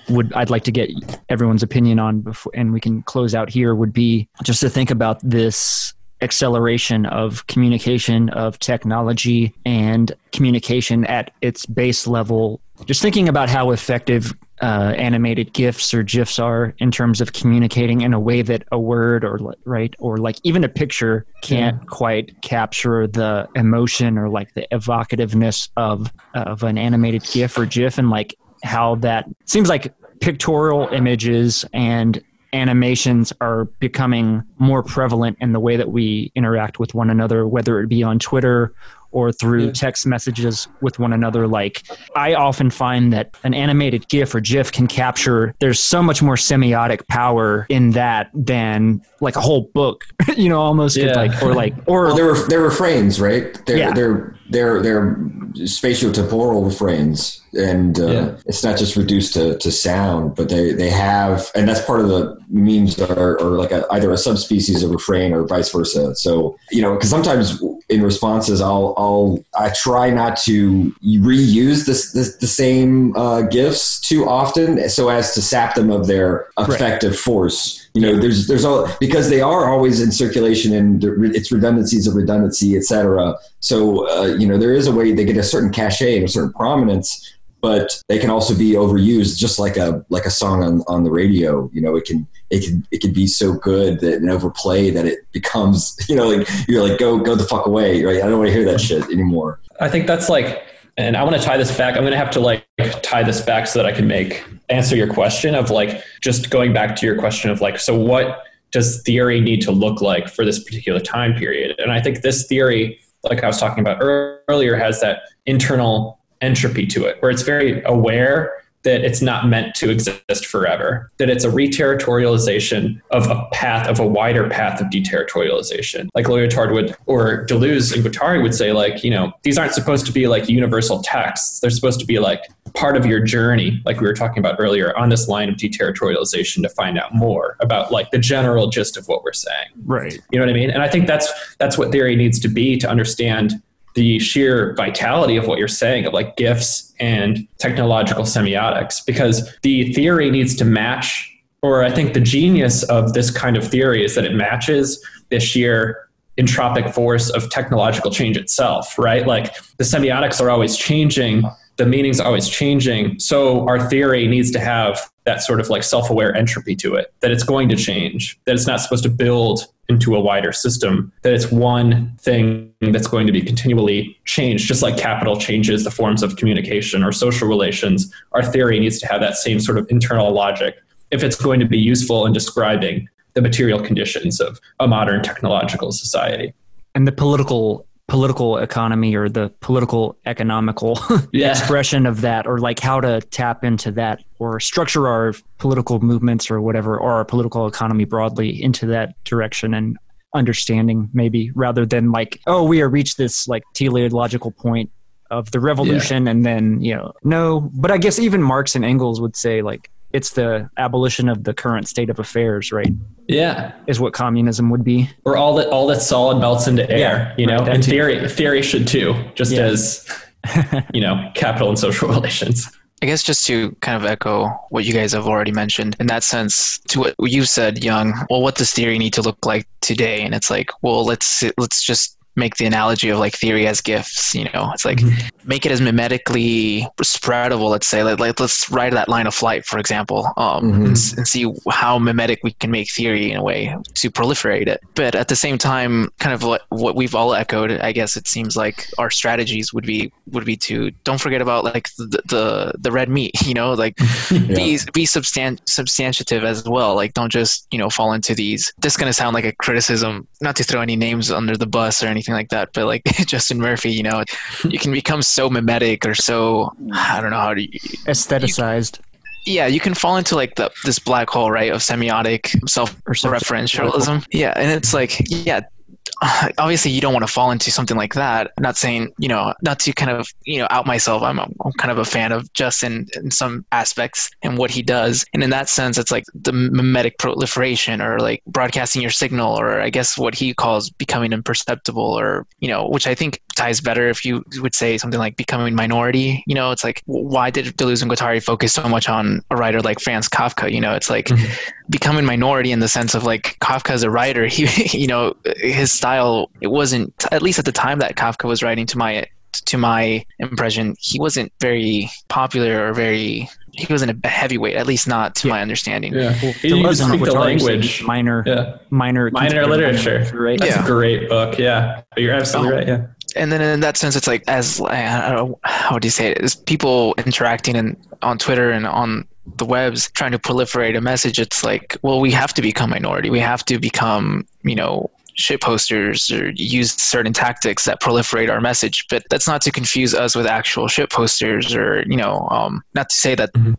would I'd like to get everyone's opinion on before, and we can close out here. Would be just to think about this acceleration of communication of technology and communication at its base level. Just thinking about how effective uh, animated gifs or gifs are in terms of communicating in a way that a word or right or like even a picture can't quite capture the emotion or like the evocativeness of of an animated gif or gif and like how that seems like pictorial images and animations are becoming more prevalent in the way that we interact with one another whether it be on Twitter or through text messages with one another. Like, I often find that an animated GIF or GIF can capture, there's so much more semiotic power in that than like a whole book, you know, almost could, Yeah. like, or like, or Well, they're they're refrains, right? They're Yeah. they're they're they're spatiotemporal refrains, and uh, Yeah. it's not just reduced to, to sound, but they they have, and that's part of the memes are, are like a, either a subspecies of refrain or vice versa. So you know, because sometimes in responses, I'll I'll I try not to reuse this, this the same uh, gifs too often, so as to sap them of their effective force. You know, there's there's all because they are always in circulation and it's redundancies of redundancy, et cetera. So uh, you know, there is a way they get a certain cachet and a certain prominence, but they can also be overused, just like a like a song on, on the radio. You know, it can it can it can be so good that and overplay that it becomes you know like you're like go go the fuck away, right? I don't want to hear that shit anymore. I think that's like, and I want to tie this back. I'm going to have to like tie this back so that I can make answer your question of like just going back to your question of like, so what does theory need to look like for this particular time period? And I think this theory, like I was talking about earlier, has that internal entropy to it, where it's very aware that it's not meant to exist forever, that it's a reterritorialization of a path, of a wider path of deterritorialization. Like Lyotard would, or Deleuze and Guattari would say, like, you know, these aren't supposed to be like universal texts. They're supposed to be like part of your journey, like we were talking about earlier, on this line of deterritorialization to find out more about like the general gist of what we're saying. right. You know what I mean? And I think that's that's what theory needs to be to understand the sheer vitality of what you're saying of like gifts and technological semiotics because the theory needs to match or I think the genius of this kind of theory is that it matches the sheer entropic force of technological change itself, right? Like the semiotics are always changing, the meanings always changing. So our theory needs to have that sort of like self-aware entropy to it, that it's going to change, that it's not supposed to build into a wider system, that it's one thing that's going to be continually changed, just like capital changes the forms of communication or social relations. Our theory needs to have that same sort of internal logic if it's going to be useful in describing the material conditions of a modern technological society. And the political political economy or the political economical Yeah. expression of that or like how to tap into that or structure our political movements or whatever or our political economy broadly into that direction and understanding maybe rather than like oh we have reached this like teleological point of the revolution and then you know no but i guess even marx and engels would say like it's the abolition of the current state of affairs right Yeah. is what communism would be Or all that all that solid melts into air, Yeah, you know, right, that and too. theory theory should too, just Yeah. as you know, capital and social relations. I guess just to kind of echo what you guys have already mentioned, in that sense, to what you said, Young. Well, what does theory need to look like today? And it's like, well, let's let's just make the analogy of like theory as gifts. You know, it's like make it as mimetically spreadable. Let's say, like, like let's ride that line of flight, for example, um, Mhm. and, and see how mimetic we can make theory in a way to proliferate it. But at the same time, kind of what what we've all echoed, I guess it seems like our strategies would be would be to don't forget about like the the, the red meat. You know, like be be substan- substantiative as well. Like don't just you know fall into these. This is gonna sound like a criticism, not to throw any names under the bus or anything like that, but like Justin Murphy, you know, you can become so mimetic or so I don't know how to. aestheticized Yeah, you can fall into like the this black hole, right, of semiotic self-referentialism. Yeah, and it's like yeah. Obviously, you don't want to fall into something like that. Not saying, you know, not to kind of, you know, out myself. I'm, I'm kind of a fan of Justin in some aspects and what he does. And in that sense, it's like the mimetic proliferation or like broadcasting your signal, or I guess what he calls becoming imperceptible, or, you know, which I think ties better if you would say something like becoming minority. You know, it's like, why did Deleuze and Guattari focus so much on a writer like Franz Kafka? You know, it's like, mm-hmm. Becoming minority in the sense of like Kafka as a writer, he, you know, his style, it wasn't, at least at the time that Kafka was writing to my, to my impression, he wasn't very popular or very, he wasn't a heavyweight, at least not to my understanding. Yeah. Well, You need to Deleuze and speak the language. minor Yeah. minor Minor considered literature. right That's Yeah. a great book. Yeah. But you're absolutely right. Yeah. and then in that sense, it's like as I don't know, how do you say it? Is people interacting in, on Twitter and on the webs trying to proliferate a message. It's like, well, we have to become minority. We have to become, you know, shit posters or use certain tactics that proliferate our message. But that's not to confuse us with actual shit posters or, you know, um, not to say that, Mhm.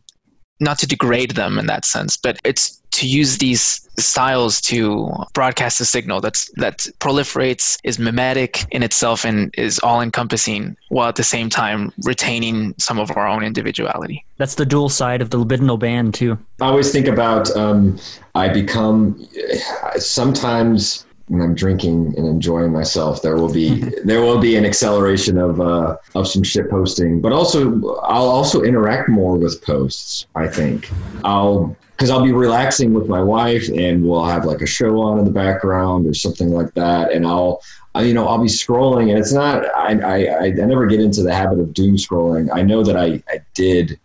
Not to degrade them in that sense, but it's to use these styles to broadcast a signal that's that proliferates, is mimetic in itself, and is all encompassing, while at the same time retaining some of our own individuality. That's the dual side of the libidinal band too. I always think about um, I become sometimes when I'm drinking and enjoying myself, there will be there will be an acceleration of uh, of some shit posting, but also I'll also interact more with posts. I think I'll because I'll be relaxing with my wife and we'll have like a show on in the background or something like that, and I'll. I- You know, I'll be scrolling, and it's not. I, I I I never get into the habit of doom scrolling. I know that I I did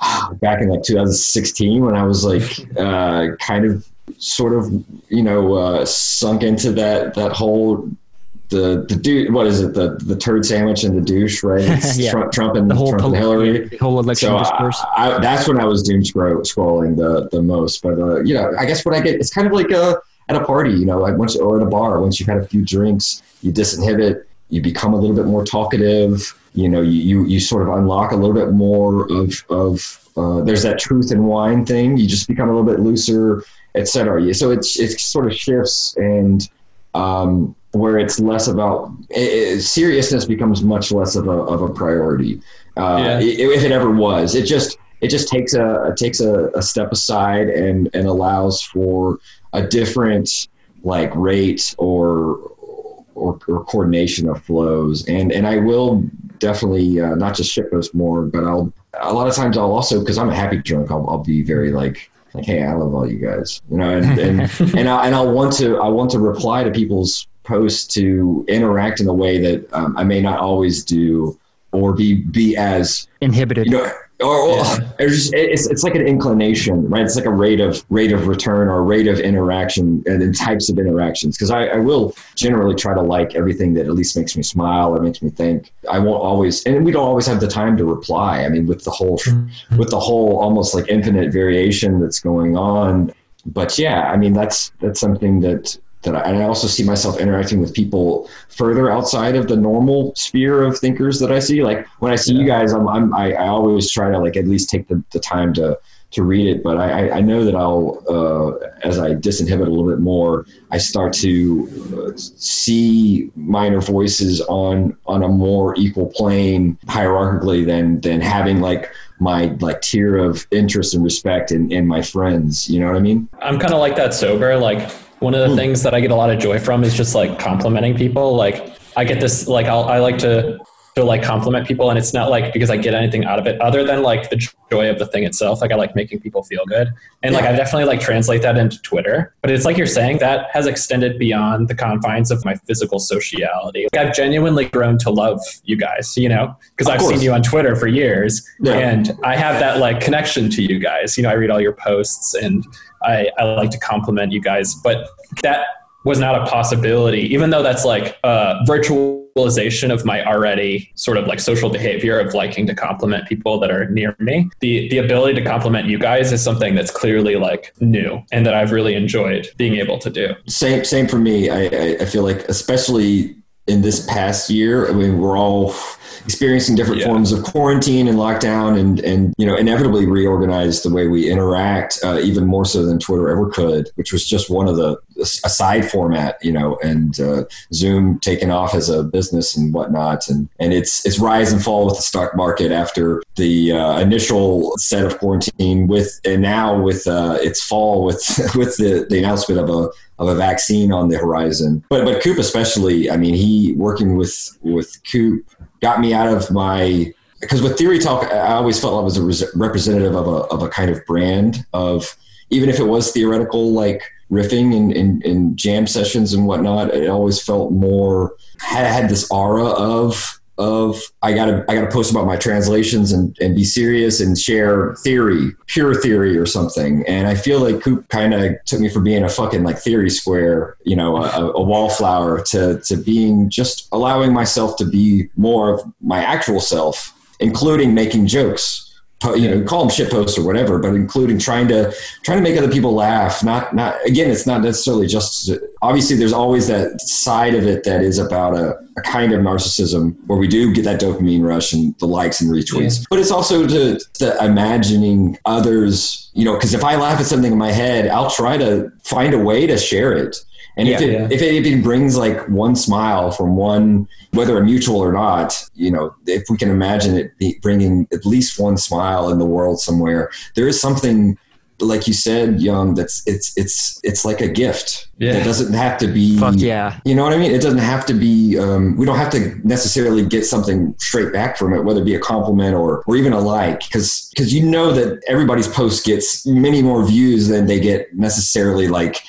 back in like 2016 when I was like uh, kind of sort of you know uh, sunk into that that whole the the dude what is it the the turd sandwich and the douche right Yeah. Trump, Trump and The whole Trump and Hillary the whole election so discourse. I, I, that's when I was doom scroll, scrolling the the most. But uh, you know, I guess what I get it's kind of like uh at a party, you know, like once or at a bar, once you've had a few drinks, you disinhibit, you become a little bit more talkative. You know, you you, you sort of unlock a little bit more of of uh, there's that truth and wine thing. You just become a little bit looser, etc. So it's it sort of shifts and um, where it's less about i i seriousness becomes much less of a of a priority. Uh, Yeah. if it ever was, it just it just takes a it takes a, a step aside and and allows for a different like rate or or, or coordination of flows and and I will definitely uh, not just ship those more but I'll a lot of times I'll also because I'm a happy drunk I'll, I'll be very like like hey I love all you guys you know and and and, I, and I'll want to I want to reply to people's posts to interact in a way that um, I may not always do or be be as Inhibited. you know or, Yeah. it's, just- it's it's like an inclination right? It's like a rate of rate of return or rate of interaction and then types of interactions. Because I, I will generally try to like everything that at least makes me smile or makes me think. I won't always and we don't always have the time to reply. I mean with the whole mm-hmm. with the whole almost like infinite variation that's going on. But yeah i mean that's that's something that that I, and I also see myself interacting with people further outside of the normal sphere of thinkers that I see. Like when I see you guys, I'm, I'm I, I always try to like at least take the, the time to to read it. But I, I- I know that I'll uh, as I disinhibit a little bit more, I start to uh, see minor voices on on a more equal plane hierarchically than than having like my like tier of interest and respect in, in my friends. You know what I mean? I'm kind of like that sober. Like one of the hmm. things that I get a lot of joy from is just like complimenting people. Like I get this, like I'll, I like to to like compliment people, and it's not like because I get anything out of it other than like the joy of the thing itself. Like I like making people feel good, and like I definitely like translate that into Twitter. But it's like you're saying that has extended beyond the confines of my physical sociality. Like I've genuinely grown to love you guys, you know, because I've course. seen you on Twitter for years, Yeah. and I have that like connection to you guys. You know, I read all your posts and I, I like to compliment you guys, but that was not a possibility, even though that's like a of my already sort of like social behavior of liking to compliment people that are near me. The the ability to compliment you guys is something that's clearly like new and that I've really enjoyed being able to do. Same, same for me. I, I, I feel like, especially in this past year, I mean, we're all experiencing different Yeah. forms of quarantine and lockdown, and and you know, inevitably reorganized the way we interact, uh, even more so than Twitter ever could, which was just one of the a side format, you know, and uh, Zoom taking off as a business and whatnot, and and it's it's rise and fall with the stock market after the uh, initial set of quarantine with, and now with uh, its fall with with the the announcement of a of a vaccine on the horizon. But but Coop especially, I mean, he working with with Coop got me out of my because with Theory Talk, I always felt I was a representative of a of a kind of brand of even if it was theoretical like riffing and in, in, jam sessions and whatnot, it always felt more had, had this aura of of I gotta I gotta post about my translations and, and be serious and share theory, pure theory or something. And I feel like Coop kind of took me from being a fucking like theory square, you know, a, a wallflower to to being just allowing myself to be more of my actual self, including making jokes you know, call them shit posts or whatever, but including trying to trying to make other people laugh. Not not again, it's not necessarily just obviously there's always that side of it that is about a, a kind of narcissism where we do get that dopamine rush and the likes and retweets. But it's also to, to imagining others, you know, because if I laugh at something in my head, I'll try to find a way to share it. And if, it, Yeah. if it even brings like one smile from one, whether a mutual or not, you know, if we can imagine it be bringing at least one smile in the world somewhere, there is something, like you said, Young, that's it's it's it's like a gift. Yeah. It doesn't have to be. Fuck yeah. You know what I mean? It doesn't have to be. Um, we don't have to necessarily get something straight back from it, whether it be a compliment or or even a like, because because you know that everybody's post gets many more views than they get necessarily like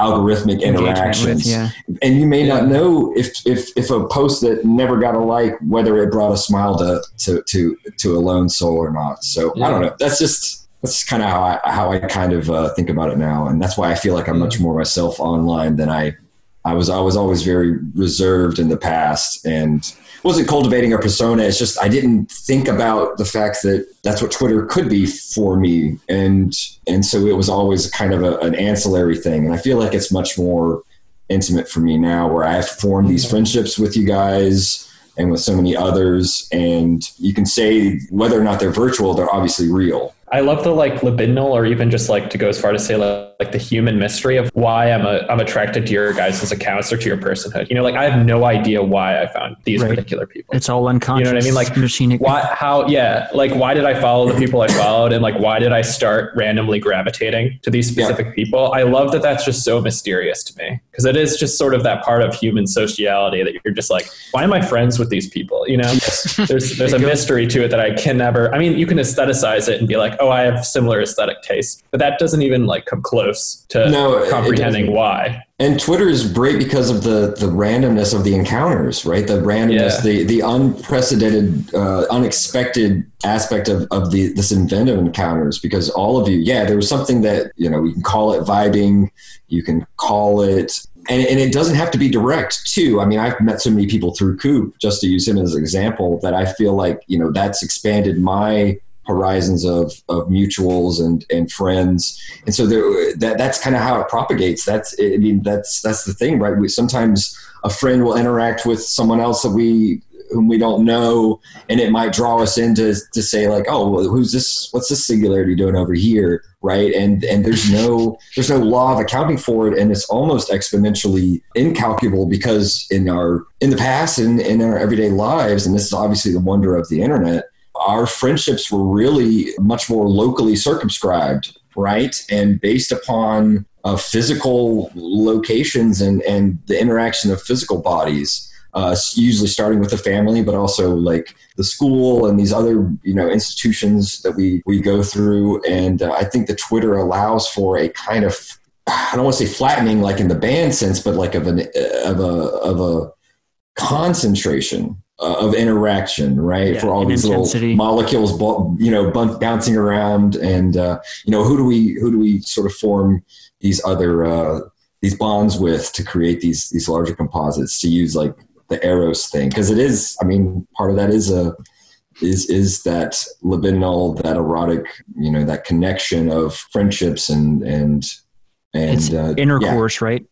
algorithmic interactions with, yeah. and you may not know if if if a post that never got a like whether it brought a smile to to to, to a lone soul or not. So i don't know. That's just that's kind of how i how i kind of uh, think about it now. And that's why i feel like i'm much more myself online than i i was i was always very reserved in the past. And wasn't cultivating a persona it's just i didn't think about the fact that that's what twitter could be for me and and so it was always kind of a, an ancillary thing and i feel like it's much more intimate for me now where I've formed these mm-hmm. friendships with you guys and with so many others. And you can say whether or not they're virtual, they're obviously real. I love the like libidinal, or even just like to go as far to say like, like the human mystery of why I'm a, I'm attracted to your guys' as accounts or to your personhood. You know, like I have no idea why I found these Right. particular people. It's all unconscious. You know what I mean? Like, machine. why how yeah like why did i follow the people i followed and like why did i start randomly gravitating to these Yeah. specific people i love that that's just so mysterious to me because it is just sort of that part of human sociality that you're just like why am i friends with these people you know there's there's a mystery to it that i can never i mean you can aestheticize it and be like oh i have similar aesthetic taste. but that doesn't even like come close to No, comprehending why And Twitter is great because of the the randomness of the encounters, right? The randomness, Yeah. the the unprecedented, uh, unexpected aspect of, of the this inventive encounters. Because all of you, yeah, there was something that you know we can call it vibing, you can call it. And, and it doesn't have to be direct too. I mean, I've met so many people through Coop, just to use him as an example, that I feel like you know that's expanded my horizons of, of mutuals and, and friends. And so there, that that's kind of how it propagates. That's, I mean, that's, that's the thing, right? We, sometimes a friend will interact with someone else that we, whom we don't know, and it might draw us into to say like, oh, who's this? What's this singularity doing over here, right? And and there's no there's no law of accounting for it, and it's almost exponentially incalculable because in our in the past and in our everyday lives, and this is obviously the wonder of the internet, our friendships were really much more locally circumscribed, right? And based upon uh, physical locations and, and the interaction of physical bodies, uh, usually starting with the family, but also like the school and these other, you know, institutions that we, we go through. And uh, I think the Twitter allows for a kind of, I don't want to say flattening like in the band sense, but like of an, of a, of a concentration uh, of interaction, right? Yeah, for all these intensity. little molecules, you know, bouncing around, and uh, you know, who do we who do we sort of form these other uh, these bonds with to create these these larger composites? To use like the Eros thing, because it is. I mean, part of that is a is is that libidinal, that erotic, you know, that connection of friendships and and and uh, intercourse, right?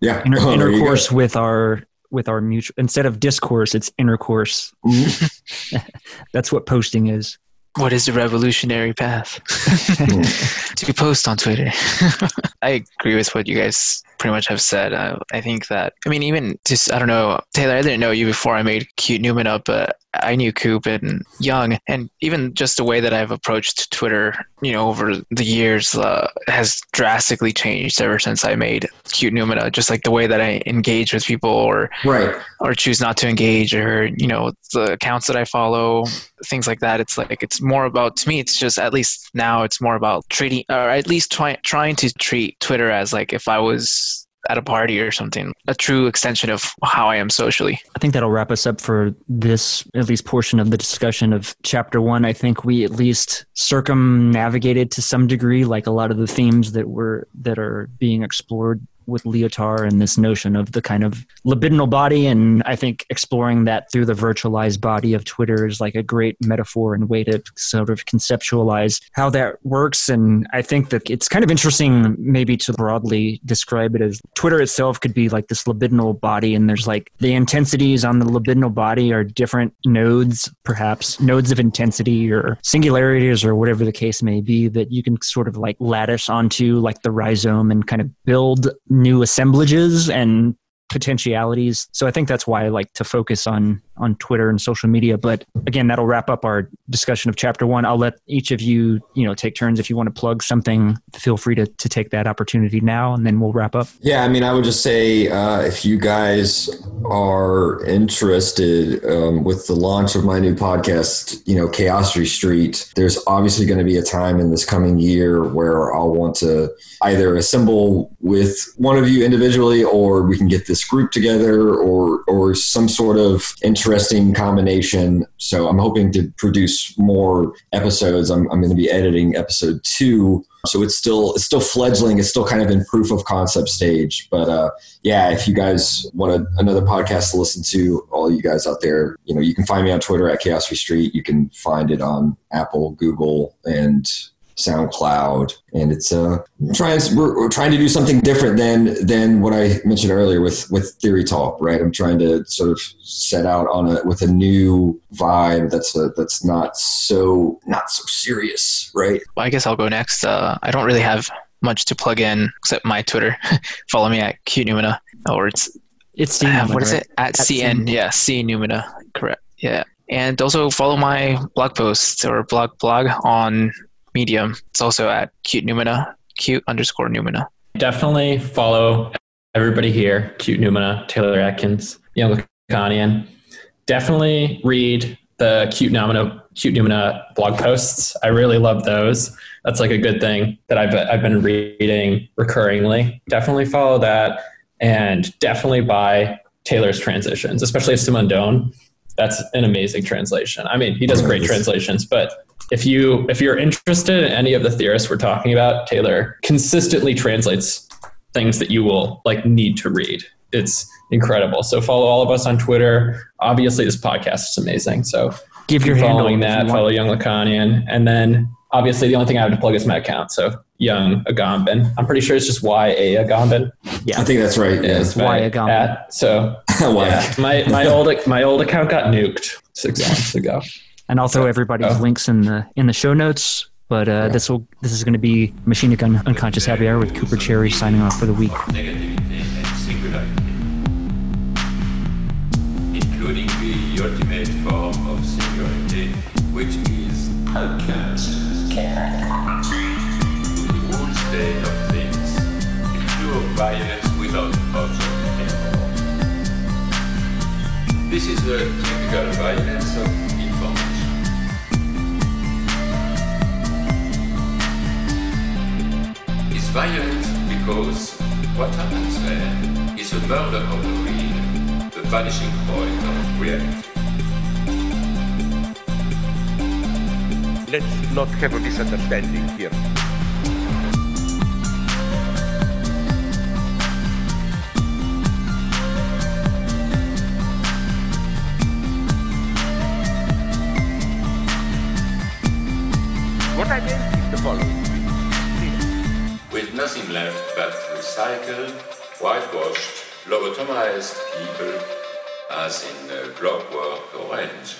Yeah, Inter- Oh, there you go. intercourse with our with our mutual instead of discourse, it's intercourse. Mhm. That's what posting is. What is the revolutionary path? to post on Twitter. I agree with what you guys pretty much have said. I, I think that, I mean, even just, I don't know, Taylor, I didn't know you before I made Cute Numina up, but I knew Coop and Young, and even just the way that I've approached Twitter, you know, over the years uh, has drastically changed ever since I made Cute Numina. Just like the way that I engage with people or right. or choose not to engage or you know the accounts that i follow things like that it's like it's more about to me it's just at least now it's more about treating or at least try, trying to treat twitter as like if i was at a party or something a true extension of how i am socially I think that'll wrap us up for this at least portion of the discussion of chapter one. I think we at least circumnavigated to some degree, like a lot of the themes that were that are being explored with Lyotard and this notion of the kind of libidinal body. And I think exploring that through the virtualized body of Twitter is like a great metaphor and way to sort of conceptualize how that works. And I think that it's kind of interesting, maybe to broadly describe it as Twitter itself could be like this libidinal body, and there's like the intensities on the libidinal body are different nodes, perhaps nodes of intensity or singularities or whatever the case may be that you can sort of like lattice onto like the rhizome and kind of build new assemblages and potentialities. So I think that's why I like to focus on on Twitter and social media. But again, that'll wrap up our discussion of chapter one. I'll let each of you, you know, take turns. If you want to plug something, feel free to, to take that opportunity now, and then we'll wrap up. Yeah, I mean, I would just say uh, if you guys are interested um, with the launch of my new podcast, you know, Chaosry Street, there's obviously going to be a time in this coming year where I'll want to either assemble with one of you individually, or we can get this group together, or or some sort of interesting combination. So I'm hoping to produce more episodes. I'm, I'm going to be editing episode two. So it's still it's still fledgling. It's still kind of in proof of concept stage. But uh, yeah, if you guys want a, another podcast to listen to, all you guys out there, you know, you can find me on Twitter at Chaos Free Street. You can find it on Apple, Google, and SoundCloud, and it's uh trying we're, we're trying to do something different than than what I mentioned earlier with with Theory Talk, right? I'm trying to sort of set out on a with a new vibe that's a, that's not so not so serious, right? Well, I guess I'll go next. Uh, I don't really have much to plug in except my Twitter. Follow me at QNumina, or it's It's C. uh, what is it at, At CN? C. Yeah, C Numina. Correct. Yeah, and also follow my blog posts or blog blog on Medium. It's also at cute Numina, cute underscore Numina. Definitely follow everybody here, Cute Numina, Taylor Atkins, Young Lacanian. Definitely read the Cute Numina, Cute Numina blog posts. I really love those. That's like a good thing that I've, I've been reading recurringly. Definitely follow that and definitely buy Taylor's transitions, especially Simondon. That's an amazing translation. I mean, he does great translations, but if you if you're interested in any of the theorists we're talking about, Taylor consistently translates things that you will like need to read. It's incredible. So follow all of us on Twitter. Obviously, this podcast is amazing. So Give keep your handle following if you that. want. Follow Young Lacanian, and then obviously the only thing I have to plug is my account. So Young Agamben. I'm pretty sure it's just Y A Agamben. Yeah. I think that's right. Yeah. Is Y Agamben. at. So Why? yeah, my my old my old account got nuked six months ago. And I'll throw everybody's Oh. links in the in the show notes. But uh, this will this is going to be Machinic Unconscious Happy Hour with Cooper Cherry signing off for the week. negativity and singularity, including the ultimate form of singularity, which is outcast. To the whole state of things, the pure violence without object anymore. This is the typical violence of violent because what happens there is a murder of the real, the vanishing point of reality. Let's not have a misunderstanding here. What I meant is the following. Nothing left but recycled, whitewashed, lobotomized people, as in uh, Clockwork Orange.